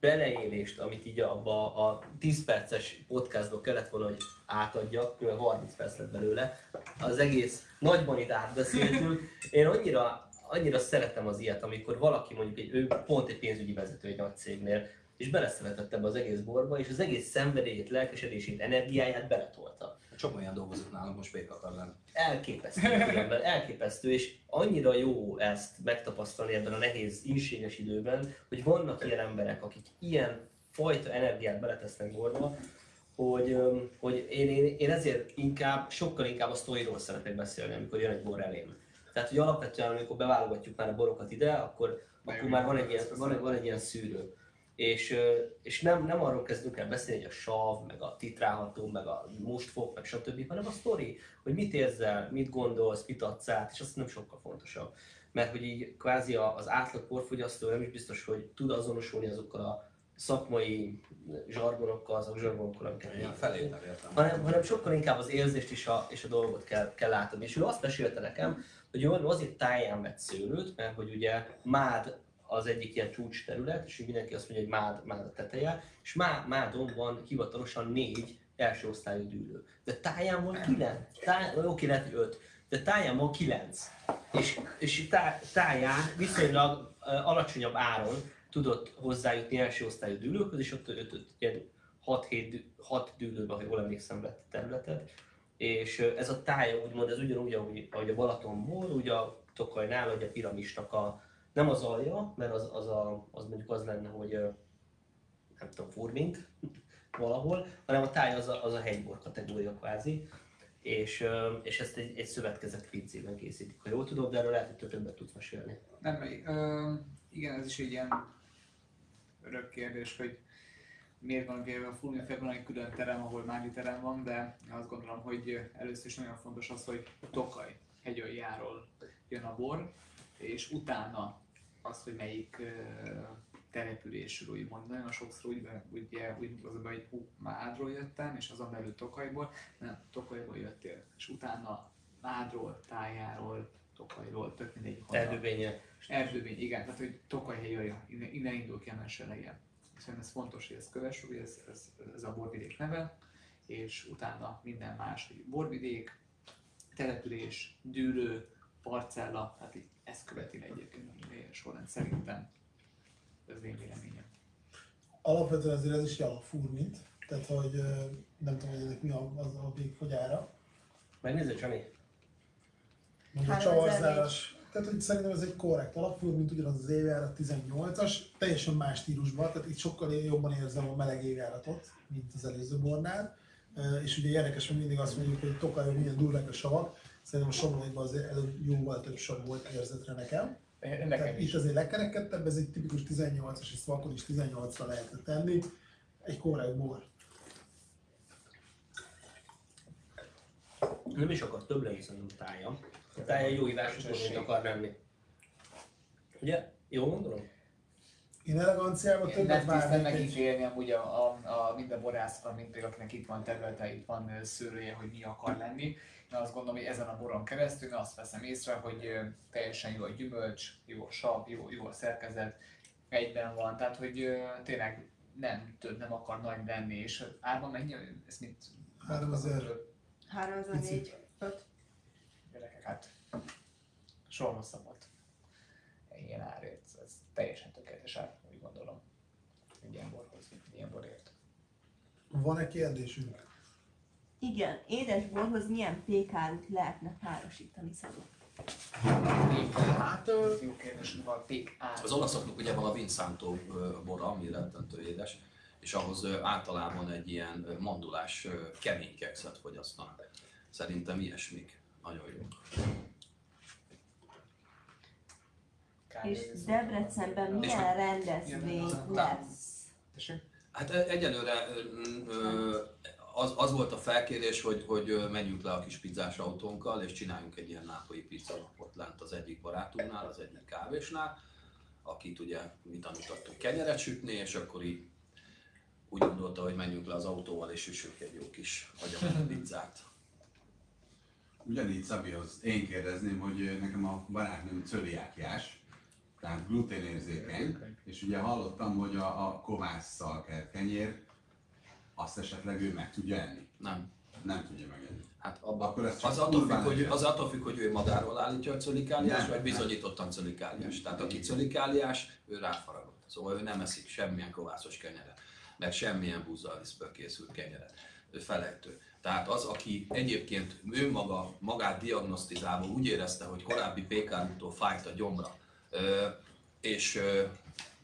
beleélést, amit így abba a 10 perces podcastból kellett volna, hogy átadjak, kb. 30 perc lett belőle, az egész nagyban itt átbeszéltünk. Én annyira, annyira szeretem az ilyet, amikor valaki mondjuk egy, ő pont egy pénzügyi vezető egy nagy cégnél, és beleszeretett ebbe az egész borba, és az egész szenvedélyét, lelkesedését, energiáját beletolta. Csak olyan dolgozott nálam, most lenni. Elképesztő, különben, elképesztő, és annyira jó ezt megtapasztalni ebben a nehéz, inséges időben, hogy vannak ilyen emberek, akik ilyen fajta energiát beletesznek borba, hogy, hogy én, én, én, ezért inkább, sokkal inkább a sztoriról szeretnék beszélni, amikor jön egy bor elém. Tehát, hogy alapvetően, amikor beválogatjuk már a borokat ide, akkor, akkor már van egy, ilyen, van, van egy ilyen szűrő és, és nem, nem arról kezdünk el beszélni, hogy a sav, meg a titrálható, meg a mustfok, meg stb., hanem a sztori, hogy mit érzel, mit gondolsz, mit adsz át, és azt nem sokkal fontosabb. Mert hogy így kvázi az átlag porfogyasztó nem is biztos, hogy tud azonosulni azokkal a szakmai zsargonokkal, azok zsargonokkal, amiket Ilyen felé hanem, hanem sokkal inkább az érzést és a, és a dolgot kell, kell látni. És ő azt mesélte nekem, hogy ő azért táján vett szőlőt, mert hogy ugye mád az egyik ilyen csúcs terület, és mindenki azt mondja, hogy mád, mád a teteje, és má, mádon van hivatalosan négy első osztályú dűlő. De táján van kilenc, táj, oké, lehet, öt, de táján van kilenc. És, és tá, táján viszonylag alacsonyabb áron tudott hozzájutni első osztályú dűlőkhöz, és ott 6-7 dűlőben, ha jól emlékszem, vett területet. És ez a tája úgymond, ez ugyanúgy, ahogy, ahogy a Balatonból, ugye a Tokajnál, hogy a piramisnak a, nem az alja, mert az, az, a, az mondjuk az lenne, hogy nem tudom, furmint <laughs> valahol, hanem a táj az a, az a hegybor kategória kvázi, és, és ezt egy, egy szövetkezet pincében készítik, ha jól tudom, de erről lehet, hogy többet tudsz mesélni. Nem, ö, igen, ez is egy ilyen örök kérdés, hogy miért van ugye a Fulminfekben egy külön terem, ahol mági terem van, de azt gondolom, hogy először is nagyon fontos az, hogy Tokaj hegyaljáról jön a bor, és utána az, hogy melyik településről, úgymond. Nagyon sokszor úgy, ugye, úgy az a hogy hú, Mádról jöttem, és azon belül Tokajból, nem, Tokajból jöttél, és utána Mádról, Tájáról, Tokajról, tök mindegy. Erdőbénye. Erdőbény, igen, tehát hogy Tokaj helyaja, innen, innen indul ki a meseleje. Szerintem ez fontos, hogy ezt kövessük, hogy ez, ez, ez a borvidék neve, és utána minden más, hogy borvidék, település, dűlő, parcella, tehát így ezt követi egyébként a sorrend szerintem. Ez én véleményem. Alapvetően azért ez is a furmint, tehát hogy nem tudom, hogy ennek mi a, az a végfogyára. Megnézzük, Csani? Mondjuk a csavarzáras Tehát, hogy szerintem ez egy korrekt alapfúr, mint ugyanaz az évjárat 18-as, teljesen más stílusban, tehát itt sokkal jobban érzem a meleg évjáratot, mint az előző bornál. És ugye érdekes, hogy mindig azt mondjuk, hogy Tokajon milyen durvák a savak, szerintem a savaiban azért előbb jóval több sav volt érzetre nekem. Nekem Tehát is. itt azért lekerekedtebb, ez egy tipikus 18-as, és akkor is 18-ra lehetett tenni. Egy korrekt bor. Nem is akar több lenni szerintem tája. A tája jó ívású akar lenni. Ugye? Jól gondolom? Én eleganciában többet nem tisztem várnék megítélni amúgy a, a, a minden borásznak, mint például akinek itt van területe, itt van ö, szőlője, hogy mi akar lenni. Én azt gondolom, hogy ezen a boron keresztül azt veszem észre, hogy teljesen jó a gyümölcs, jó a sav, jó, jó a szerkezet, egyben van, tehát hogy tényleg nem több, nem akar nagy lenni, és árban mennyi, ez mit? 3000. 3004, 5. Gyerekek, hát soha rosszabb volt. Ilyen árért, ez teljesen tökéletes ár, úgy gondolom. Egy ilyen borhoz, egy ilyen borért. Van-e kérdésünk? Igen, édes borhoz milyen pékárút lehetne párosítani szabad? Hát, jó kérdés, van pék ár. Az olaszoknak ugye van a Vinsanto ö, bora, ami rettentő édes, és ahhoz általában egy ilyen mandulás kemény kekszet fogyasztanak. Szerintem ilyesmik. Nagyon jó. És Debrecenben milyen rendezvény lesz? Hát egyelőre az, az volt a felkérés, hogy, hogy menjünk le a kis pizzás autónkkal, és csináljunk egy ilyen nápolyi pizza napot lent az egyik barátunknál, az egyik kávésnál, akit ugye mi tanítottunk kenyeret sütni, és akkor így úgy gondolta, hogy menjünk le az autóval, és süssünk egy jó kis agyamú <laughs> pizzát. Ugyanígy Szabihoz én kérdezném, hogy nekem a barátnőm cöliákiás, tehát gluténérzékeny, és ugye hallottam, hogy a, a kovásszal kell kenyér, azt esetleg ő meg tudja enni. Nem. Nem tudja megenni. Hát abba, Akkor ez csak az, attól függ, hogy, az attól függ, hogy ő magáról állítja a cölikáliás, Nem, vagy bizonyítottan cölikáliás. Tehát aki cölikáliás, ő ráfaragott. Szóval ő nem eszik semmilyen kovászos kenyeret, meg semmilyen búzaliszből készült kenyeret. Ő felejtő. Tehát az, aki egyébként ő maga, magát diagnosztizálva úgy érezte, hogy korábbi pékárútól fájt a gyomra, és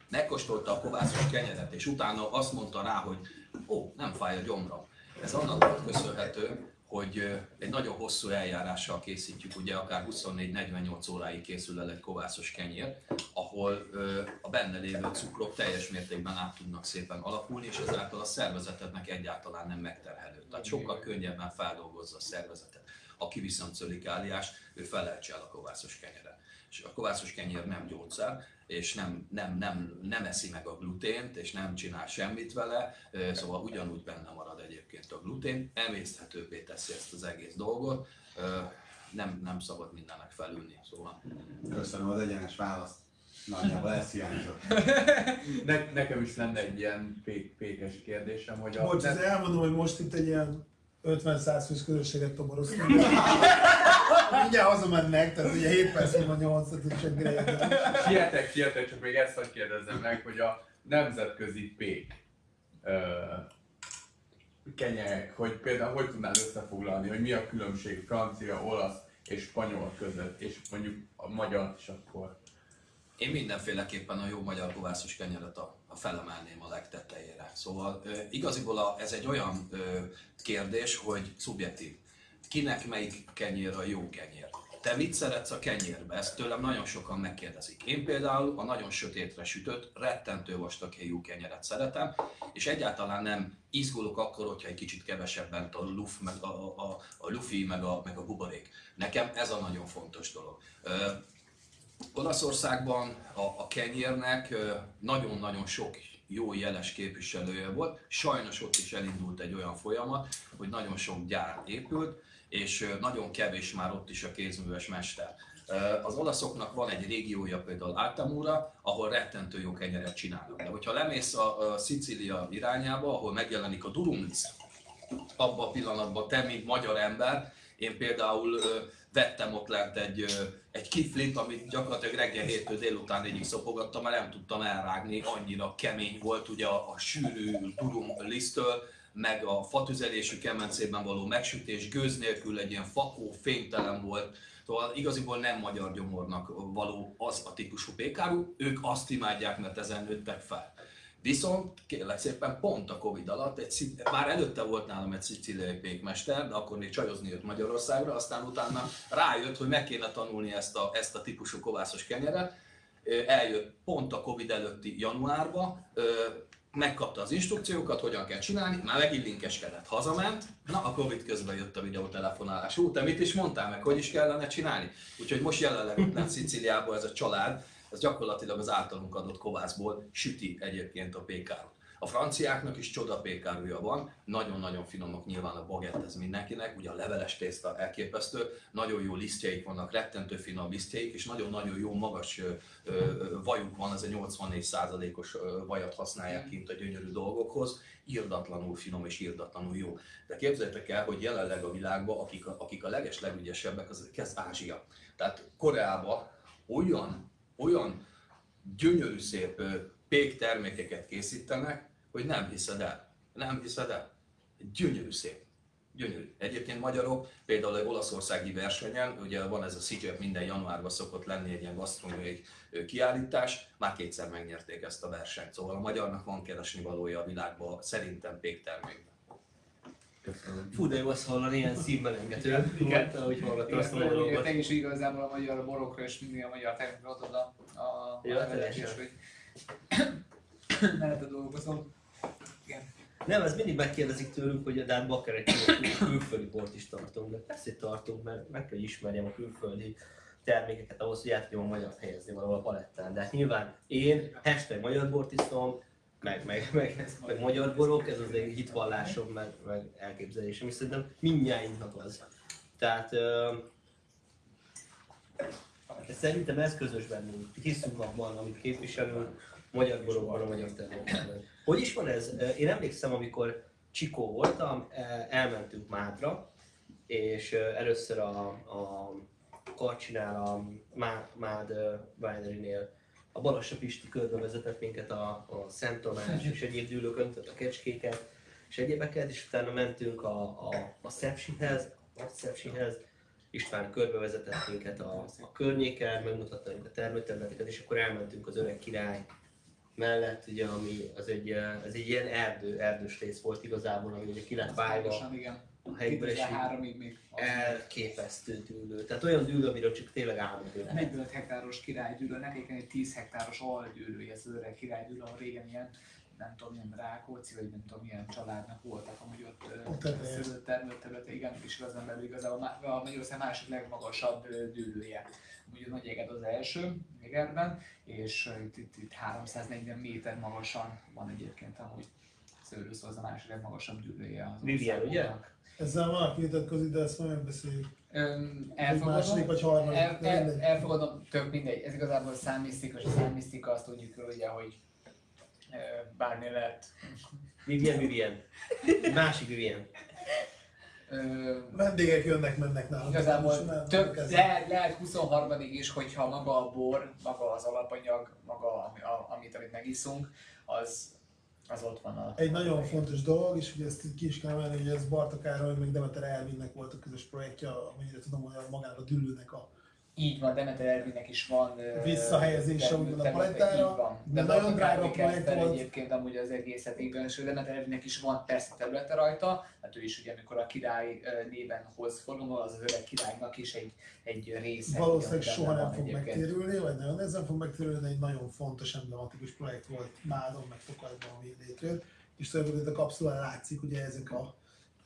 megkóstolta a kovászos kenyeret, és utána azt mondta rá, hogy ó, nem fáj a gyomram. Ez annak volt köszönhető, hogy egy nagyon hosszú eljárással készítjük, ugye akár 24-48 óráig készül el egy kovászos kenyér, ahol a benne lévő cukrok teljes mértékben át tudnak szépen alakulni, és ezáltal a szervezetednek egyáltalán nem megterhelő. Tehát sokkal könnyebben feldolgozza a szervezetet. Aki viszont cölikáliás, ő felejtse el a kovászos kenyeret. És a kovászos kenyér nem gyógyszer, és nem, nem, nem, nem eszi meg a glutént, és nem csinál semmit vele, szóval ugyanúgy benne marad egyébként a glutén, emészthetőbbé teszi ezt az egész dolgot, nem, nem szabad mindennek felülni, szóval Köszönöm az egyenes választ. Nagyjából ez hiányzott. <laughs> Ne, nekem is lenne egy ilyen pék, pékes kérdésem, hogy a... Bocs, nem- ez elmondom, hogy most itt egy ilyen 50-100 fős közösséget toboroztunk. <laughs> Mindjárt hazamennek, tehát ugye 7 perc múlva 8 tehát csak grélyedem. Sietek, sietek, csak még ezt hogy kérdezzem meg, hogy a nemzetközi pék ö, kenyerek, hogy például hogy tudnál összefoglalni, hogy mi a különbség francia, olasz és spanyol között, és mondjuk a magyar is akkor. Én mindenféleképpen a jó magyar kovászos kenyeret a, a felemelném a legtetejére. Szóval ö, igaziból a, ez egy olyan ö, kérdés, hogy szubjektív. Kinek melyik kenyér a jó kenyér? Te mit szeretsz a kenyérbe? Ezt tőlem nagyon sokan megkérdezik. Én például a nagyon sötétre sütött, rettentő vastag héjú kenyeret szeretem, és egyáltalán nem izgulok akkor, hogyha egy kicsit kevesebb bent a luf, meg a, a, a, lufi, meg a, meg a buborék. Nekem ez a nagyon fontos dolog. Ö, Olaszországban a, a kenyérnek nagyon-nagyon sok jó jeles képviselője volt. Sajnos ott is elindult egy olyan folyamat, hogy nagyon sok gyár épült, és nagyon kevés már ott is a kézműves mester. Az olaszoknak van egy régiója, például Altamura, ahol rettentő jó kenyeret csinálnak. De hogyha lemész a, Szicília irányába, ahol megjelenik a Durumlis, abban a pillanatban te, mint magyar ember, én például vettem ott lent egy, egy kiflit, amit gyakorlatilag reggel héttől délután egyik szopogattam, mert nem tudtam elrágni, annyira kemény volt ugye a, a sűrű durum lisztől, meg a fatüzelésű kemencében való megsütés gőz nélkül egy ilyen fakó, fénytelen volt, Szóval igaziból nem magyar gyomornak való az a típusú pékáru, ők azt imádják, mert ezen nőttek fel. Viszont kérlek szépen pont a Covid alatt, egy, már előtte volt nálam egy szicíliai pékmester, de akkor még csajozni jött Magyarországra, aztán utána rájött, hogy meg kéne tanulni ezt a, ezt a típusú kovászos kenyeret. Eljött pont a Covid előtti januárba, megkapta az instrukciókat, hogyan kell csinálni, már megint linkeskedett, hazament, na a Covid közben jött a videótelefonálás. Ú, te mit is mondtál meg, hogy is kellene csinálni? Úgyhogy most jelenleg ott lent Szicíliában ez a család, ez gyakorlatilag az általunk adott kovászból süti egyébként a pékárot. A franciáknak is csoda pékárúja van, nagyon-nagyon finomok nyilván a bagett ez mindenkinek, ugye a leveles tészta elképesztő, nagyon jó lisztjeik vannak, rettentő finom lisztjeik, és nagyon-nagyon jó magas ö, ö, vajuk van, ez a 84%-os ö, vajat használják kint a gyönyörű dolgokhoz, irdatlanul finom és irdatlanul jó. De képzeljétek el, hogy jelenleg a világban, akik a, akik a leges legügyesebbek, az kezd Ázsia. Tehát Koreában olyan, olyan gyönyörű szép pék termékeket készítenek, hogy nem hiszed el. Nem hiszed el. Gyönyörű szép. Gyönyörű. Egyébként magyarok, például egy olaszországi versenyen, ugye van ez a CIGEP, minden januárban szokott lenni egy ilyen gasztronómiai kiállítás, már kétszer megnyerték ezt a versenyt. Szóval a magyarnak van keresni valója a világban, szerintem pék termékben. Fú, de jó azt hallani, ilyen szívmelengető. Igen. Ahogy hallgattam azt a monológot. te is igazából a magyar borokra és mindig a magyar termékre adod a, <coughs> a, a Ja, levelet, és teljesen. hogy mellette dolgozom. Nem, ez mindig megkérdezik tőlünk, hogy de hát bakker egy kül- külföldi bort is tartunk, de persze tartunk, mert meg kell ismerjem a külföldi termékeket ahhoz, hogy át tudjam a magyar helyezni valahol a palettán. De hát nyilván én hashtag magyar bort iszom, meg, meg, meg, meg magyar borok, ez az egy hitvallásom, meg, meg elképzelésem, és szerintem mindnyájunknak az. Tehát szerintem ez közös bennünk. Hiszünk abban, amit képviselünk, magyar borokban, magyar termékekben. Hogy is van ez? Én emlékszem, amikor Csikó voltam, elmentünk Mádra, és először a, a Karcsinál, a Má- Mád Winery-nél a Balassa Pisti körbe vezetett minket a, a Szent Tamás és egyéb dűlőkön, tehát a kecskéket és egyébeket, és utána mentünk a, a, a Szepsihez, a Szepsihez, István körbevezetett minket a, a környéken, megmutatta nekünk a termőterületeket, és akkor elmentünk az öreg király mellett, ugye, ami az egy, ez egy ilyen erdő, erdős rész volt igazából, ami ugye ki lett vágva a helyből, és így 13-ig még. az- elképesztő dűlő. Tehát olyan dűlő, amiről csak tényleg álmodni lehet. 45 hektáros királydűlő, nekik egy 10 hektáros aldűlője, ez az öreg királydűlő, ahol régen ilyen nem tudom, milyen Rákóczi, vagy nem tudom, milyen családnak voltak, amúgy ott Ott szülött termőterülete, igen, és igazán belül igazából a Magyarország másik legmagasabb dűlője. Ugye Nagy Eged az első Egerben, és itt, itt, itt 340 méter magasan van egyébként amúgy Szőlőszó az a másik legmagasabb dűlője az Vivian, ugye? Ezzel valaki vitatkozik, de ezt majd megbeszéljük. Egy második vagy harmadik. El, el, elfogadom, tök mindegy. Ez igazából a számmisztika, és a számmisztika azt tudjuk ugye, hogy bármi lehet. Vivian, Vivian. Másik Vivian. Ö, Vendégek jönnek, mennek nálunk. Igazából több, lehet, lehet 23 is, hogyha maga a bor, maga az alapanyag, maga ami, a, amit, amit megiszunk, az, az ott van a... Egy nagyon fontos dolog, és ugye ezt így ki is kell emelni, hogy ez Barta Károly, meg Demeter Elvinnek volt a közös projektje, amennyire tudom, hogy magára a dűlőnek a Így van, Demeter Ervinnek is van Visszahelyezése úgymond a palettára, így van. de nagyon drága projekt projekt volt. egyébként amúgy az egészet igen, és Demeter Ervinnek is van persze területe rajta, hát ő is ugye amikor a király néven hoz fordul, az az öreg királynak is egy, egy része. valószínűleg soha nem fog egyébként. megtérülni, vagy nagyon nehezen fog megtérülni, de egy nagyon fontos, emblematikus projekt volt Mádon, meg Tokajban, ami létrejött. És tulajdonképpen a kapszulán látszik, ugye ezek a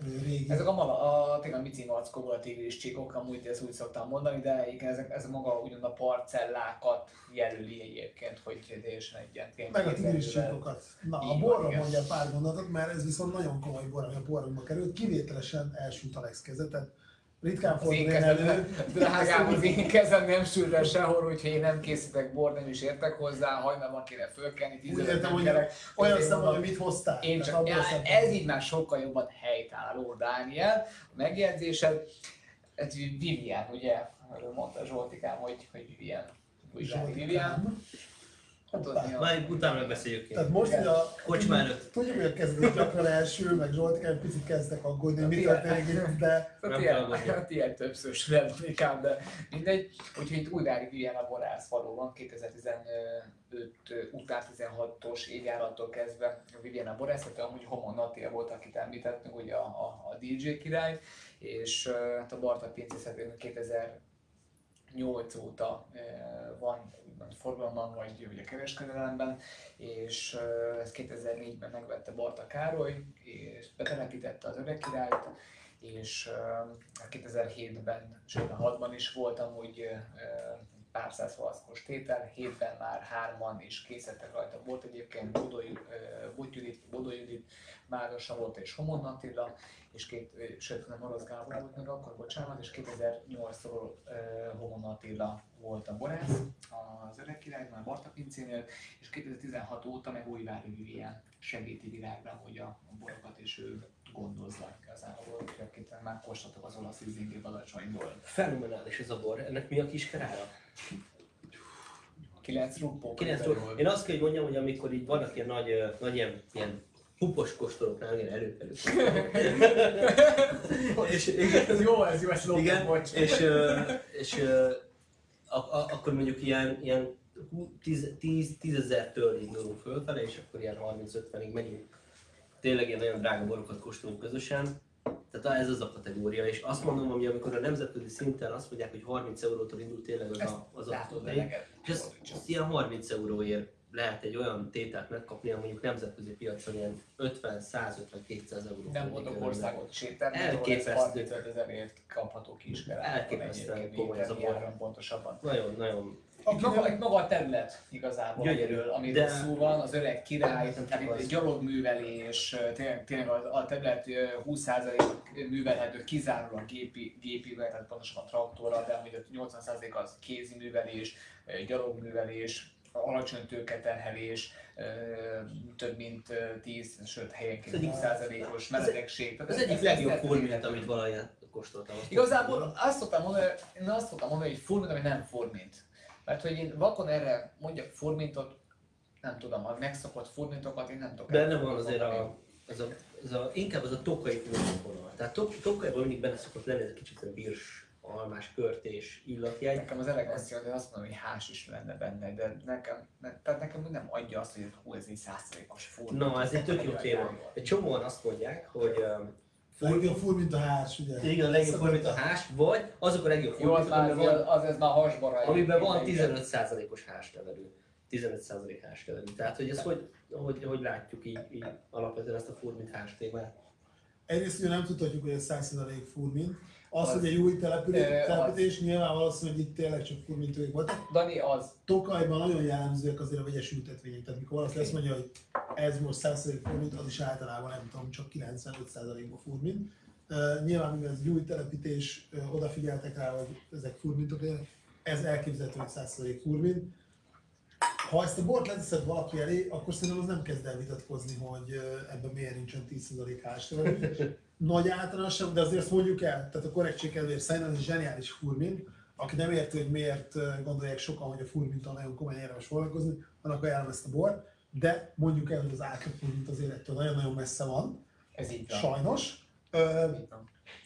régi Ezek a, mala, a, tényleg mici mackó, a tigris csíkok, amúgy ezt úgy szoktam mondani, de igen, ezek, ez maga ugyan a parcellákat jelöli egyébként, hogy teljesen egy ilyen tényleg meg a tigris csíkokat. Na, Így a van, borra igen. mondja pár mondatot, mert ez viszont nagyon komoly bor, ami a porunkba került. Kivételesen elsült Alex keze, tehát ritkán fordul én elő. <laughs> drágám, az én kezem nem sül le sehol, úgyhogy én nem készítek bort, nem is értek hozzá, hajnalban kéne fölkelni, Úgy értem, nem hogy kelek. olyan szemben, hogy mit hoztál. Én csak, já, ez így már sokkal jobban helytálló, Dániel. A megjegyzésed, ez Vivian, ugye? Erről mondta Zsoltikám, hogy, hogy Vivian. Zsoltikám. Vivian. Tudni a... Majd utána megbeszéljük Tehát én. most, hogy a... Kocsma előtt. Tudjuk, hogy a kezdők gyakran első, meg Zsoltikán egy picit kezdtek aggódni, mi történik itt, de <laughs> hát ilyen többször sem inkább, de mindegy. Úgyhogy itt Újvári Vivian a borász valóban 2015 után 16-os évjárattól kezdve Vivian a borász, tehát amúgy Homon Natia volt, akit említettünk, ugye a, a, a DJ király, és hát a Barta pincészetünk 2008 óta van úgymond forgalomban, vagy ugye kereskedelemben, és ezt 2004-ben megvette Barta Károly, és betelepítette az öreg királyt, és uh, 2007-ben, sőt a 6-ban is volt amúgy uh, pár száz halaszkos tétel, hétben már hárman is készítettek rajta. Volt egyébként Bodó, Bot Judit, Bodó Judit, és Homon Attila, és két, sőt nem Orosz Gábor volt még akkor, bocsánat, és 2008-tól uh, Homon Attila volt a borász az öreg királynál, Barta pincénél, és 2016 óta meg Újvári Vivian segíti világra, hogy a, a borokat is ő gondozza igazából, akit már kóstoltak az olasz ízingé alacsonyból. Fenomenális ez a bor. Ennek mi a kis kerára? 9 ruppó. 9 Én azt kell, hogy mondjam, hogy amikor így vannak ilyen nagy, nagy ilyen, ilyen pupos kóstolóknál, ilyen előkelő <laughs> és, Ez jó, ez jó, ez lopom, igen, bocs. és, és a, a, akkor mondjuk ilyen, ilyen 10 ezertől indulunk fölfele, és akkor ilyen 30-50-ig megyünk. Tényleg ilyen nagyon drága borokat kóstolunk közösen. Tehát ez az a kategória, és azt mondom, hogy amikor a nemzetközi szinten azt mondják, hogy 30 eurótól indul tényleg az a, az a Látod, de tény, neked és ez, ez ilyen 30 euróért lehet egy olyan tételt megkapni, ami mondjuk nemzetközi piacon ilyen 50, 150, 200 euró. Nem mondok országot sétálni, Elképesztő. 35 ezerért kapható kiskerát. Elképesztően komoly ez a bor. pontosabban. Nagyon, nagyon Itt maga, a terület igazából, Gyönyörű. amiről, De- szó van, az öreg király, gyalogművelés, tényleg, tényleg a, a terület ö, 20% művelhető kizárólag gépi, gépivel, tehát pontosan traktorral, de amíg a 80% az kézi művelés, gyalogművelés, alacsony tőketerhelés, több mint ö, 10, sőt helyenként Az egyik- 20%-os meredegség. Tehát Az ez- egyik ez- legjobb ez- formint, amit valahogy kóstoltam. Igazából azt szoktam mondani, én azt szoktam mondani, hogy formint, ami nem formint. Mert hogy én vakon erre mondjak formintot, nem tudom, a megszokott formintokat én nem tudok. Benne van azért a, az a, az a, inkább az a tokai vonal. Tehát tok, tokaiban mindig benne szokott lenni ez a kicsit a birs, almás, körtés illatjegy. Nekem az elegancia, de azt mondom, hogy hás is lenne benne, de nekem, ne, tehát nekem nem adja azt, hogy hú, ez egy százszerékos formint. Na, ez egy tök jó téma. Egy csomóan azt mondják, hogy um, legjobb full, mint a hárs, ugye? igen, a legjobb formint a hás, vagy azok a legjobb Jó, az már, van, az, ez már hasbara. amiben van egyébként. 15%-os háslevelű. 15% háslevelű. Tehát, hogy ez hogy, hogy, hogy látjuk így, így alapvetően ezt a furmint hás témát. Egyrészt ugye nem tudhatjuk, hogy ez 100% furmint. Az, Az- hogy egy új település, Ö, az- telepítés nyilván valószínűleg itt tényleg csak furmintők voltak. Dani, az Tokajban nagyon jellemzőek azért a vegyes ültetvények, tehát mikor azt mondja, hogy ez most 100% furmint, az is általában nem tudom, csak 95%-ban furmint. Uh, nyilván, mivel ez egy új telepítés, uh, odafigyeltek rá, hogy ezek furmintok ez elképzelhető, hogy 100% furmint. Ha ezt a bort leteszed valaki elé, akkor szerintem az nem kezd el vitatkozni, hogy ebben miért nincsen 10% háslevelű. Nagy általánosság, de azért mondjuk el, tehát a korrektség kedvéért szerintem ez egy zseniális furmint, aki nem érti, hogy miért gondolják sokan, hogy a furmintal nagyon komolyan érdemes foglalkozni, annak ajánlom ezt a bort, de mondjuk el, hogy az átlag furmint azért ettől nagyon-nagyon messze van, ez így van. sajnos. Ö,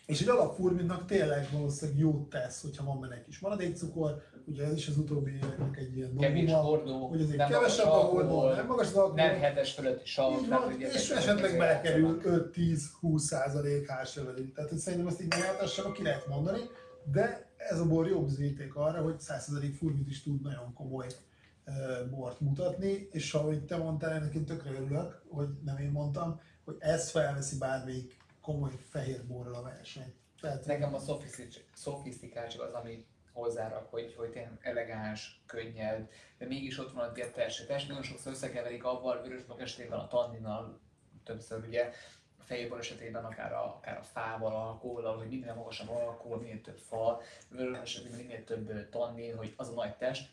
és egy alapfurmintnak tényleg valószínűleg jót tesz, hogyha van benne egy kis maradékcukor, ugye ez is az utóbbi éveknek egy ilyen Kevés hordó, hogy azért nem kevesebb a hordó, nem magas az alkohol, nem hetes fölötti sav, és esetleg belekerül játszanak. 5-10-20 százalék háslevelű. Tehát hogy szerintem ezt így nyilvántartásban ki lehet mondani, de ez a bor jó bizonyíték arra, hogy 100 százalék furmit is tud nagyon komoly bort mutatni, és ahogy te mondtál, én tökre örülök, hogy nem én mondtam, hogy ez felveszi bármelyik komoly fehér borral a versenyt. Tehát Nekem a szofisztik- szofisztikáltság az, ami hozzárak, hogy, hogy tényleg elegáns, könnyed, de mégis ott van a testletes. Nagyon sokszor összekeverik avval, vörösbak esetében a tanninnal, többször ugye a fejébor esetében akár a, akár a fával, alkohollal, hogy minél magasabb alkohol, minél több fa, vörös esetében minél több tannin, hogy az a nagy test.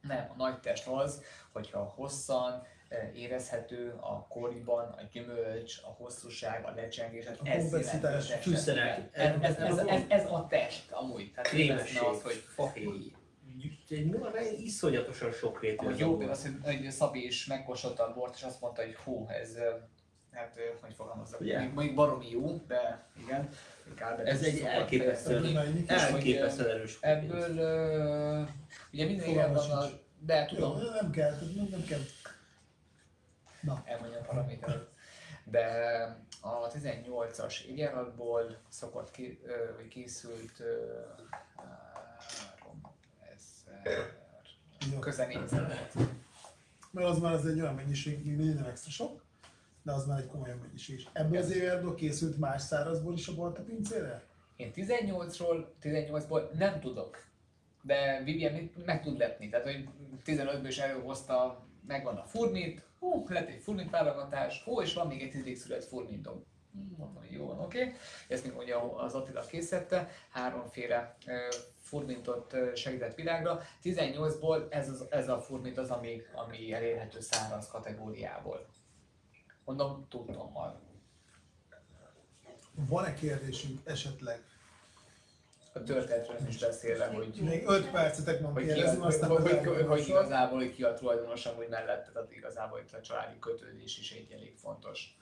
Nem, a nagy test az, hogyha hosszan, érezhető a koriban, a gyümölcs, a hosszúság, a lecsengés, hát A ez komplexitás. Ez, ez, ez, ez, ez, a test amúgy. Tehát Krémesség, azt, hogy fahéj. Iszonyú iszonyatosan sokrétű jó, bor. azt, hogy Szabi is megkóstolta a bort, és azt mondta, hogy hú, ez, hát hogy fogalmazzak, Ugye? még, még baromi jó, de igen, Ez egy elképesztően. Melyik? elképesztően erős. Ebből ugye minden sincs. de Jó, tudom, nem kell, nem, nem kell. Na, elmondja a paraméteret. De a 18-as évjáratból szokott ki, vagy készült három ezer, közel 400 volt. Mert az már az egy olyan mennyiség, még nem extra sok, de az már egy komolyabb mennyiség is. Ebből az évjárdból készült más szárazból is a Balta pincére? Én 18-ról, 18-ból nem tudok, de Vivian meg tud lepni. Tehát, hogy 15-ből is előhozta, megvan a furnit, hú, lett egy furnit válogatás, hú, és van még egy tízig szület furnitom. Mondom, hogy jó van, oké. Okay. Ezt még mondja az Attila készítette, háromféle furmintot segített világra. 18-ból ez, az, ez a furnit az, ami, ami elérhető száraz kategóriából. Mondom, tudtommal. Van-e kérdésünk esetleg? A történetről is beszélve, hogy Még 5 percetek van hogy, ki, kérdezni, hogy, aztán hogy, hogy, hogy, a hogy igazából ki a tulajdonos amúgy mellett, tehát igazából itt a családi kötődés is egy elég fontos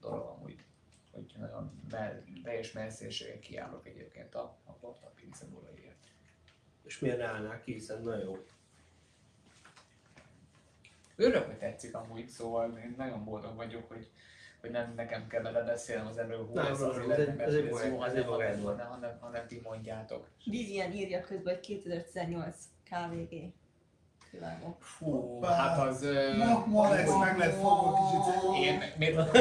dolog amúgy. Hogy nagyon mell, teljes messzélséggel kiállok egyébként a, a Porta Pince boraiért. És miért állnál ki, hiszen nagyon jó. Örülök, hogy tetszik amúgy, szóval én nagyon boldog vagyok, hogy, hogy nem nekem kell bele beszélnem az erről, hogy ez az nem, életem, ez ez, jó, hanem, hanem, hanem ti mondjátok. Vivian írja közben, hogy 2018 KVG. Kívánom. Fú, Hoppá. hát az... ö, Ma, ma Alex meg lett fogva kicsit. Én miért?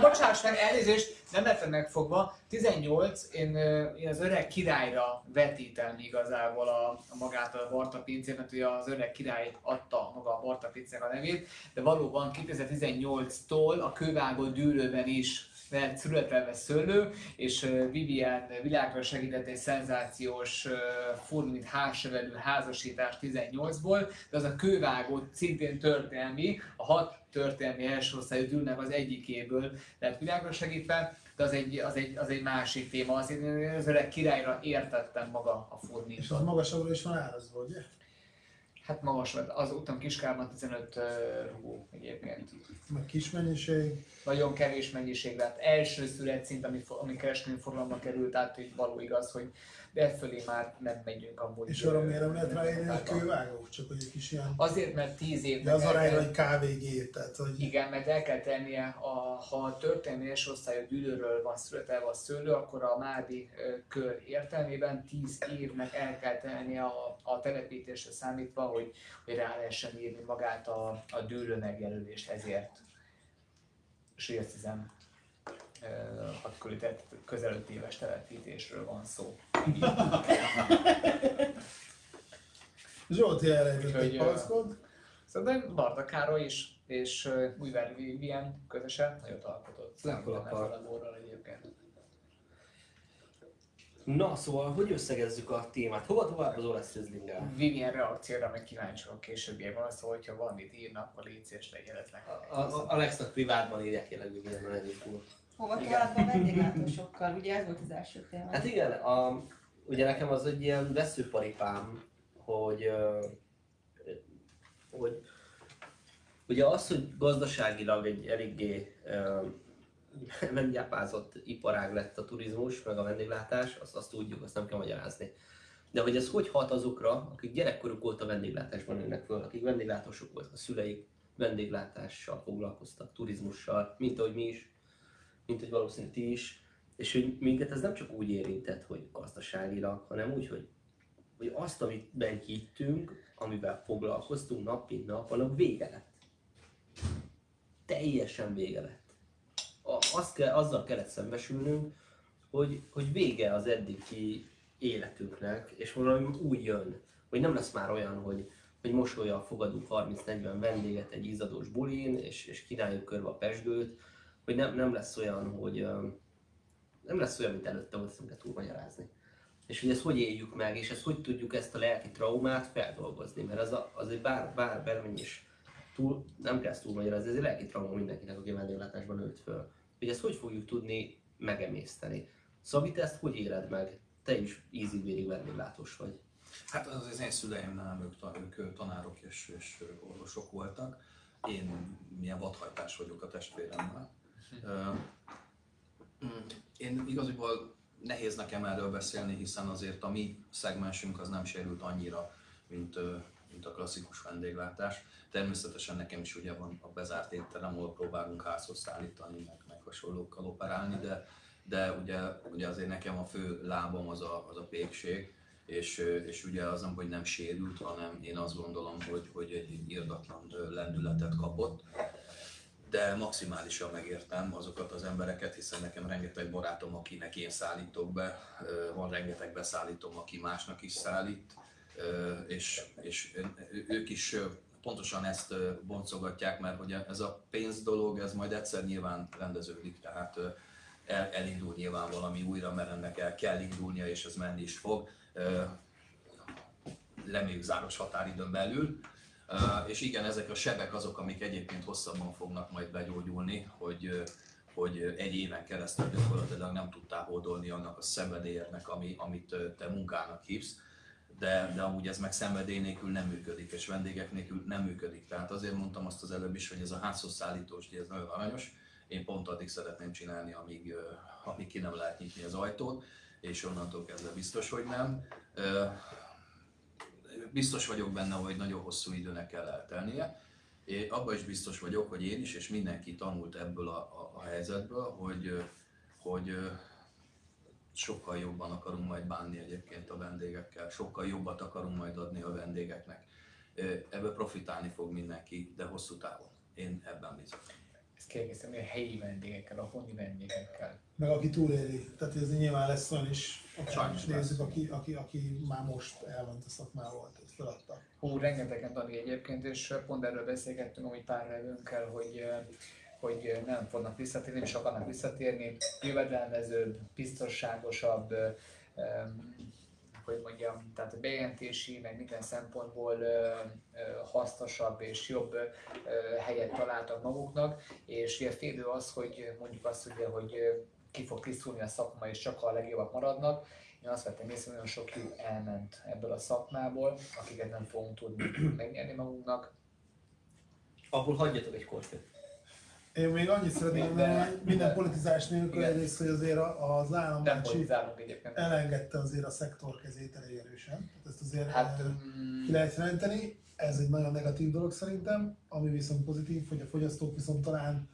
Bocsáss meg, elnézést, nem lettem megfogva. 18, én, én az öreg királyra vetítem igazából a, a magát a Barta pincét, mert ugye az öreg király adta maga a Barta pincének a nevét, de valóban 2018-tól a kővágó dűlőben is lehet születelve szőlő, és Vivian világra segített egy szenzációs ö, furmint házsevelő házasítás 18-ból, de az a kővágó szintén történelmi, a hat történelmi első osztályú dűlnek az egyikéből lett világra segítve, de az egy, az egy, az egy másik téma. Az, én az öreg királyra értettem maga a És az magasabbra is van árazva, ugye? Hát magas volt, az utam Kiskárban 15 uh, rugó egyébként. Meg kis mennyiség. Nagyon kevés mennyiség lett. Első születszint, ami, fo- ami kereskedelmi forgalomba került, tehát hogy való igaz, hogy de fölé már nem megyünk amúgy. És arra miért nem lehet ráírni, hogy kővágó? Csak hogy egy kis ilyen... Azért, mert 10 De évnek az arányra egy KVG, tehát hogy... Igen, mert el kell tennie, a, ha a történelmi első osztályú dűlőről van születelve a szőlő, akkor a Mádi kör értelmében 10 évnek el kell tennie a, a telepítésre számítva, hogy, hogy rá lehessen írni magát a, a dűlő megjelölést ezért. Sércizem hat körül, tehát közel 5 éves telepítésről van szó. Zsolti elrejtett egy palackot. Szóval Barta Károly is, és Újvári Vivian közösen nagyot alkotott. Ezzel a borral egyébként. Na, szóval, hogy összegezzük a témát? Hova tovább az olasz Rieslinggel? Vivian reakcióra meg kíváncsi vagyok későbbiekben, szóval, hogyha valamit írnak, akkor légy szíves. A, a, Alexnak privátban írják jelenleg Vivian egyik úr. Hova tovább a vendéglátósokkal? Ugye ez volt az első téma. Hát igen, a, ugye nekem az egy ilyen veszőparipám, hogy, hogy ugye az, hogy gazdaságilag egy eléggé ö, meggyápázott iparág lett a turizmus, meg a vendéglátás, azt, azt tudjuk, azt nem kell magyarázni. De hogy ez hogy hat azokra, akik gyerekkoruk óta vendéglátásban nőnek föl, akik vendéglátósok voltak, a szüleik vendéglátással foglalkoztak, turizmussal, mint ahogy mi is, mint hogy valószínűleg ti is, és hogy minket ez nem csak úgy érintett, hogy gazdaságilag, hanem úgy, hogy, hogy azt, amit bent hittünk, amivel foglalkoztunk nap mint nap, annak vége lett. Teljesen vége lett. Azt kell, azzal kellett szembesülnünk, hogy, hogy vége az eddigi életünknek, és valami úgy jön, hogy nem lesz már olyan, hogy, hogy mosolyal fogadunk 30-40 vendéget egy izzadós bulin, és, és kínáljuk körbe a pesgőt, hogy nem, nem lesz olyan, hogy nem lesz olyan, mint előtte volt, ezt nem kell túlmagyarázni. És hogy ezt hogy éljük meg, és ezt hogy tudjuk ezt a lelki traumát feldolgozni, mert az, a, az egy bár, bár bármennyi is túl, nem kell ezt túlmagyarázni, ez egy lelki trauma mindenkinek, aki vendéglátásban nőtt föl. Hogy ezt hogy fogjuk tudni megemészteni. Szabi, te ezt hogy éled meg? Te is ízig-vérig vendéglátós vagy. Hát az, az én szüleim nem, ők, ők tanárok és, és orvosok voltak. Én milyen vadhajtás vagyok a testvéremmel. Mm, Én igazából nehéz nekem erről beszélni, hiszen azért a mi szegmensünk az nem sérült annyira, mint, mint a klasszikus vendéglátás. Természetesen nekem is ugye van a bezárt étterem, ahol próbálunk házhoz szállítani, meg, meg hasonlókkal operálni, de, de ugye, ugye azért nekem a fő lábam az a, az a pékség, és, és ugye az nem, hogy nem sérült, hanem én azt gondolom, hogy, hogy egy irdatlan lendületet kapott de maximálisan megértem azokat az embereket, hiszen nekem rengeteg barátom, akinek én szállítok be, van rengeteg beszállítom, aki másnak is szállít, és, és ők is pontosan ezt boncogatják, mert hogy ez a pénz dolog, ez majd egyszer nyilván rendeződik, tehát el, elindul nyilván valami újra, mert ennek el kell indulnia, és ez menni is fog. Reméljük záros határidőn belül, és igen, ezek a sebek azok, amik egyébként hosszabban fognak majd begyógyulni, hogy, hogy egy éven keresztül gyakorlatilag nem tudtál hódolni annak a szenvedélyednek, ami, amit te munkának hívsz, de, de amúgy ez meg szenvedély nélkül nem működik, és vendégek nélkül nem működik. Tehát azért mondtam azt az előbb is, hogy ez a házhoz szállítós díj, ez nagyon aranyos. Én pont addig szeretném csinálni, amíg, amíg ki nem lehet nyitni az ajtót, és onnantól kezdve biztos, hogy nem. Biztos vagyok benne, hogy nagyon hosszú időnek kell eltelnie. Én abban is biztos vagyok, hogy én is, és mindenki tanult ebből a, a, a helyzetből, hogy, hogy sokkal jobban akarunk majd bánni egyébként a vendégekkel, sokkal jobbat akarunk majd adni a vendégeknek. Ebből profitálni fog mindenki, de hosszú távon. Én ebben bízom. Ezt kiegészíteni a helyi vendégekkel, a honi vendégekkel. Meg aki túléli. Tehát ez nyilván lesz olyan is, Sajnos nézzük, aki, aki, aki már most elment a szakmával, tehát feladta. Hú, rengetegen tanulni egyébként, és pont erről beszélgettünk amúgy pár nevünkkel, hogy hogy nem fognak visszatérni, és akarnak visszatérni, jövedelmezőbb, biztonságosabb, hogy mondjam, tehát a bejelentési, meg minden szempontból hasznosabb és jobb helyet találtak maguknak, és ugye félő az, hogy mondjuk azt ugye, hogy ki fog tisztulni a szakma, és csak a legjobbak maradnak. Én azt vettem észre, hogy nagyon sok fiú elment ebből a szakmából, akiket nem fogunk tudni megnyerni magunknak. Abból hagyjatok egy korfőt. Én még annyit szeretnék mondani, De- hogy minden politizás nélkül Igen. egyrészt, hogy azért az állambácsi elengedte azért a szektor kezét elég erősen. Tehát ezt azért Hát, hát, mm, ki lehet jelenteni. Ez egy nagyon negatív dolog szerintem, ami viszont pozitív, hogy a fogyasztók viszont talán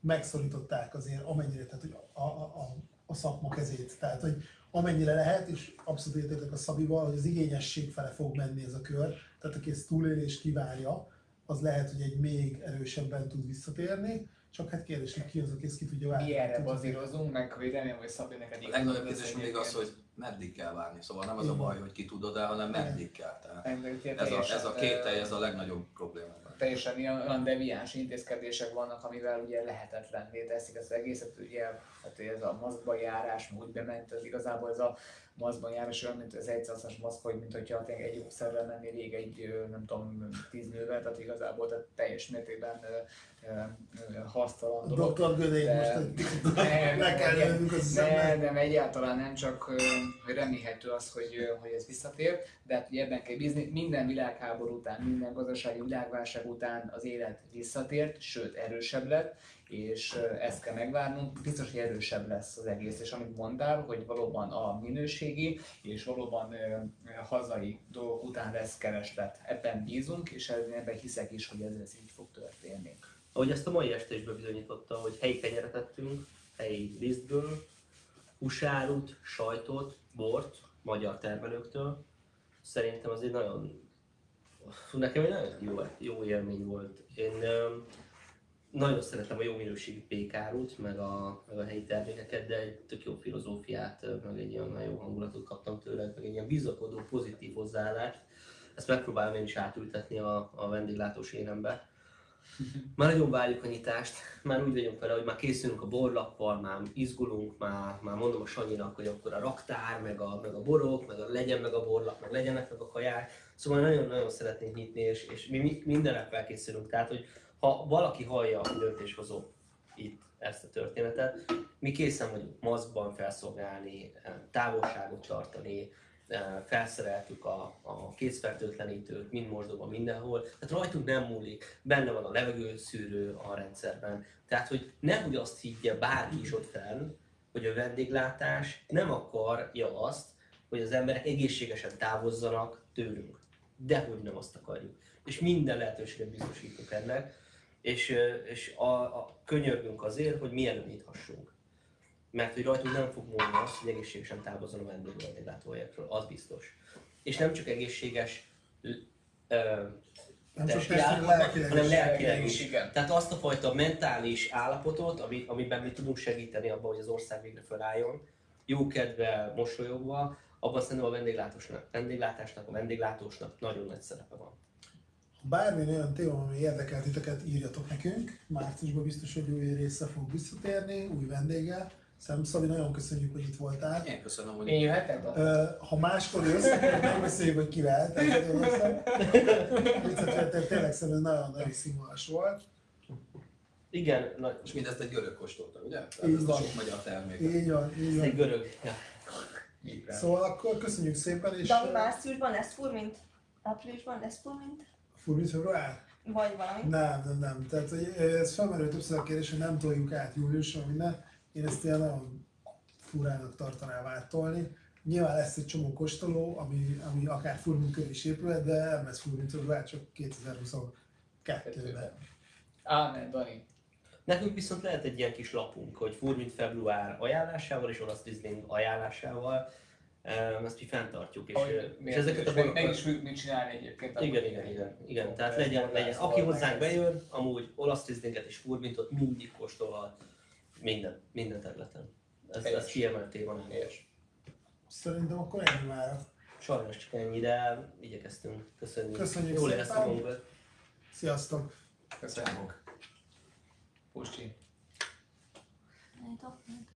megszorították azért amennyire, tehát hogy a, a, a, a szakma kezét. Tehát, hogy amennyire lehet, és abszolút értétek a Szabival, hogy az igényesség fele fog menni ez a kör. Tehát aki ezt túlélést kivárja, az lehet, hogy egy még erősebben tud visszatérni. Csak hát kérdés, hogy ki az, aki ezt ki tudja várni. mi erre bazírozunk, meg hogy remélem, hogy Szabi neked A legnagyobb kérdés mindig az, hogy meddig kell várni. Szóval nem az a baj, hogy ki tudod el, hanem meddig kell. Tehát ez, a, ez a kételj, ez a legnagyobb probléma. teljesen ilyen, olyan deviáns intézkedések vannak, amivel ugye lehetetlenné teszik az egészet, ugye hát ez a maszkba járás, úgy bement, ez igazából ez a maszkban járás olyan, mint az egyszerűen maszk, hogy mint hogyha egy ószerrel menni rég egy, nem tudom, tíz nővel, tehát igazából tehát teljes mértékben hasztalan dolog. Dr. Gödény most Nem, le <laughs> kell nem, lennünk az szemben. nem, egyáltalán nem, csak remélhető az, hogy, hogy ez visszatér, de hát ebben kell bízni, minden világháború után, minden gazdasági világválság után az élet visszatért, sőt erősebb lett, és ezt kell megvárnunk, biztos, hogy erősebb lesz az egész, és amit mondtál, hogy valóban a minőségi és valóban hazai dolgok után lesz kereslet. Ebben bízunk, és ebben hiszek is, hogy ez, ez így fog történni. Ahogy ezt a mai este is bebizonyította, hogy helyi kenyeret tettünk, helyi lisztből, húsárut, sajtot, bort, magyar termelőktől. Szerintem az egy nagyon, nekem egy nagyon jó, jó élmény volt. Én nagyon szeretem a jó minőségű pékárút, meg a, meg a helyi termékeket, de egy tök jó filozófiát, meg egy ilyen nagyon jó hangulatot kaptam tőle, meg egy ilyen bizakodó, pozitív hozzáállást. Ezt megpróbálom én is átültetni a, a vendéglátós énembe. <laughs> Már nagyon várjuk a nyitást, már úgy vagyunk vele, hogy már készülünk a borlappal, már izgulunk, már, már mondom a Sanyinak, hogy akkor a raktár, meg a, meg a borok, meg a, legyen meg a borlap, meg legyenek meg a kaják. Szóval nagyon-nagyon szeretnénk nyitni, és, és mi, mi mindenre felkészülünk. Tehát, hogy ha valaki hallja a döntéshozó itt ezt a történetet, mi készen vagyunk maszkban felszolgálni, távolságot tartani, eh, felszereltük a, a kézfertőtlenítőt, mind mosdóban, mindenhol. Tehát rajtunk nem múlik, benne van a levegőszűrő a rendszerben. Tehát, hogy nehogy azt higgye bárki is ott fenn, hogy a vendéglátás nem akarja azt, hogy az emberek egészségesen távozzanak tőlünk. Dehogy nem azt akarjuk. És minden lehetőséget biztosítunk ennek, és, és a, a könyörgünk azért, hogy mielőbb nyithassunk. Mert hogy rajtunk nem fog múlni az, hogy egészségesen távozzon a vendég vendéglátóhelyekről, az biztos. És nem csak egészséges ö, Nem csak testi testileg, lelkileg hanem lelkileg is. igen. Tehát azt a fajta mentális állapotot, ami, amiben mi tudunk segíteni abban, hogy az ország végre felálljon, jókedve, mosolyogva, abban szerintem a vendéglátásnak, vendéglátásnak, a vendéglátósnak nagyon nagy szerepe van. Bármilyen olyan téma, ami érdekel titeket, írjatok nekünk. Márciusban biztos, hogy új része fog visszatérni, új vendéggel. Szerintem Szabi, nagyon köszönjük, hogy itt voltál. Én köszönöm, hogy Én jöhetek? Ha máskor jössz, akkor megbeszéljük, hogy kivel. Viccet, tényleg szerintem nagyon nagyon színvonalas volt. Igen, na, És mindezt egy görög kóstolta, ugye? Tehát ez a van. sok magyar termék. Így van, így ez egy van. görög. Ja. Szóval akkor köszönjük szépen, és De márciusban lesz furmint? Áprilisban lesz furmint? Furmint február? Vagy valami? Nem, nem, nem. Tehát hogy ez felmerül többször a kérdés, hogy nem toljuk át júliusra minden. Én ezt ilyen nagyon furának tartanám váltolni. Nyilván lesz egy csomó kóstoló, ami, ami akár furmint körül is épülhet, de nem lesz furmint február, csak 2022-ben. Ámen, Dani. Nekünk viszont lehet egy ilyen kis lapunk, hogy Furmint február ajánlásával és olasz Riesling ajánlásával, ezt mi fenntartjuk, és, Ahogy, és ezeket a és meg, is tudjuk csinálni egyébként. Igen, igen, igen, igen. Tehát legyen, legyen. Aki hozzánk bejön, amúgy olasz Rieslinget és Furmintot mindig kóstolhat minden, minden területen. Ez, ez kiemelt téma. Szerintem akkor ennyi már. Sajnos csak ennyi, de igyekeztünk. Köszönjük. Köszönjük Jól éreztem magunkat. Sziasztok! Köszönöm. Pusti. Nyitok, nyitok.